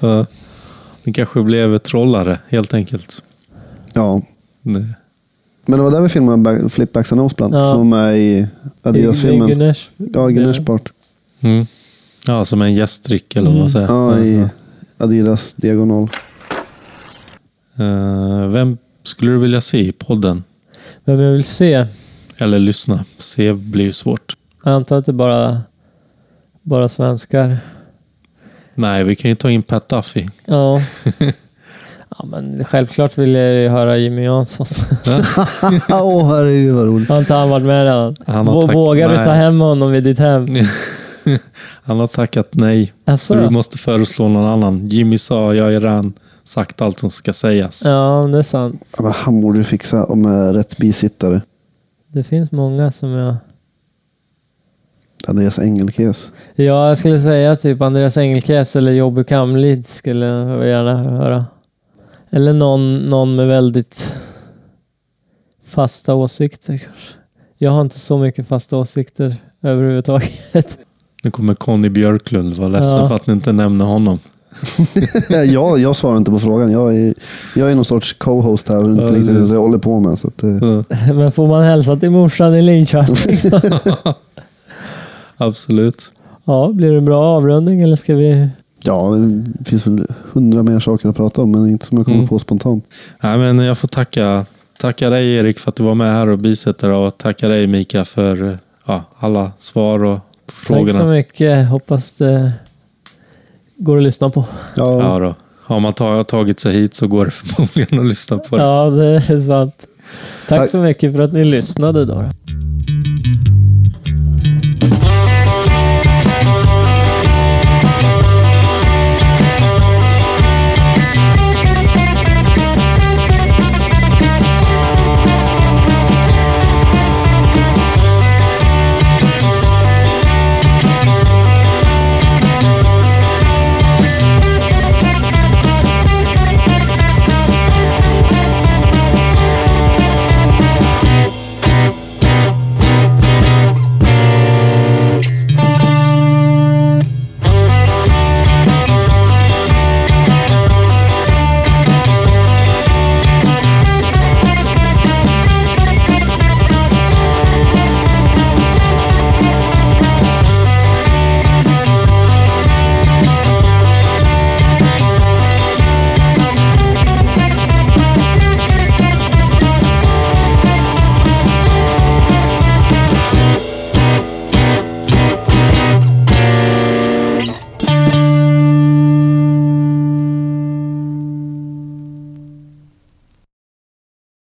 A: Ja. Ni kanske blev trollare, helt enkelt.
B: Ja.
A: Nej.
B: Men det var där vi filmade back, Flipbacks and Noseblant.
D: Ja.
B: Som med i Adidas-filmen.
D: Gunners.
B: Ja, part.
A: Mm. Ja, som en gästdryck eller vad man säger.
B: Ja, i Adidas diagonal.
A: Eh, vem skulle du vilja se i podden?
D: Vem jag vill se?
A: Eller lyssna. Se blir ju svårt.
D: Jag antar att det är bara, bara svenskar.
A: Nej, vi kan ju ta in Pat Duffy.
D: Ja. *laughs* ja, men självklart vill jag ju höra Jimmy Jansson. *laughs*
B: Åh herregud vad roligt.
D: Har inte han varit med redan?
A: Han har
D: Vågar du
A: nej.
D: ta hem honom vid ditt hem? *laughs*
A: Han har tackat nej.
D: Alltså,
A: Så du måste föreslå någon annan. Jimmy sa, jag har redan sagt allt som ska sägas.
D: Ja, det är sant.
B: Ja, men han borde fixa om med rätt bisittare.
D: Det finns många som jag...
B: Andreas Engelkes.
D: Ja, jag skulle säga typ Andreas Engelkes eller Jobby Kamlid skulle jag gärna höra. Eller någon, någon med väldigt fasta åsikter kanske. Jag har inte så mycket fasta åsikter överhuvudtaget.
A: Nu kommer Conny Björklund. Var ledsen
D: Ja.
A: för att ni inte nämner honom. *laughs*
B: jag, jag svarar inte på frågan. Jag är, jag är någon sorts co-host här och inte
A: Ja,
B: riktigt jag håller på med. Så att, eh, *laughs*
D: Men får man hälsa till morsan i Linköping? *laughs*
A: Absolut.
D: ja, blir det en bra avrundning eller ska vi...
B: ja, det finns väl hundra mer saker att prata om, men inte som jag kommer
A: Mm.
B: på spontant.
A: Nej, men jag får tacka, tacka dig Erik för att du var med här och bisätter och tacka dig Mika för ja, alla svar och
D: Tack så
A: frågorna.
D: mycket. Hoppas det går att lyssna på.
B: Ja,
A: Ja, då. Har man ta- tagit sig hit så går det *laughs* förmodligen att lyssna på det.
D: Ja, det är sant. Tack
B: Tack.
D: så mycket för att ni lyssnade då.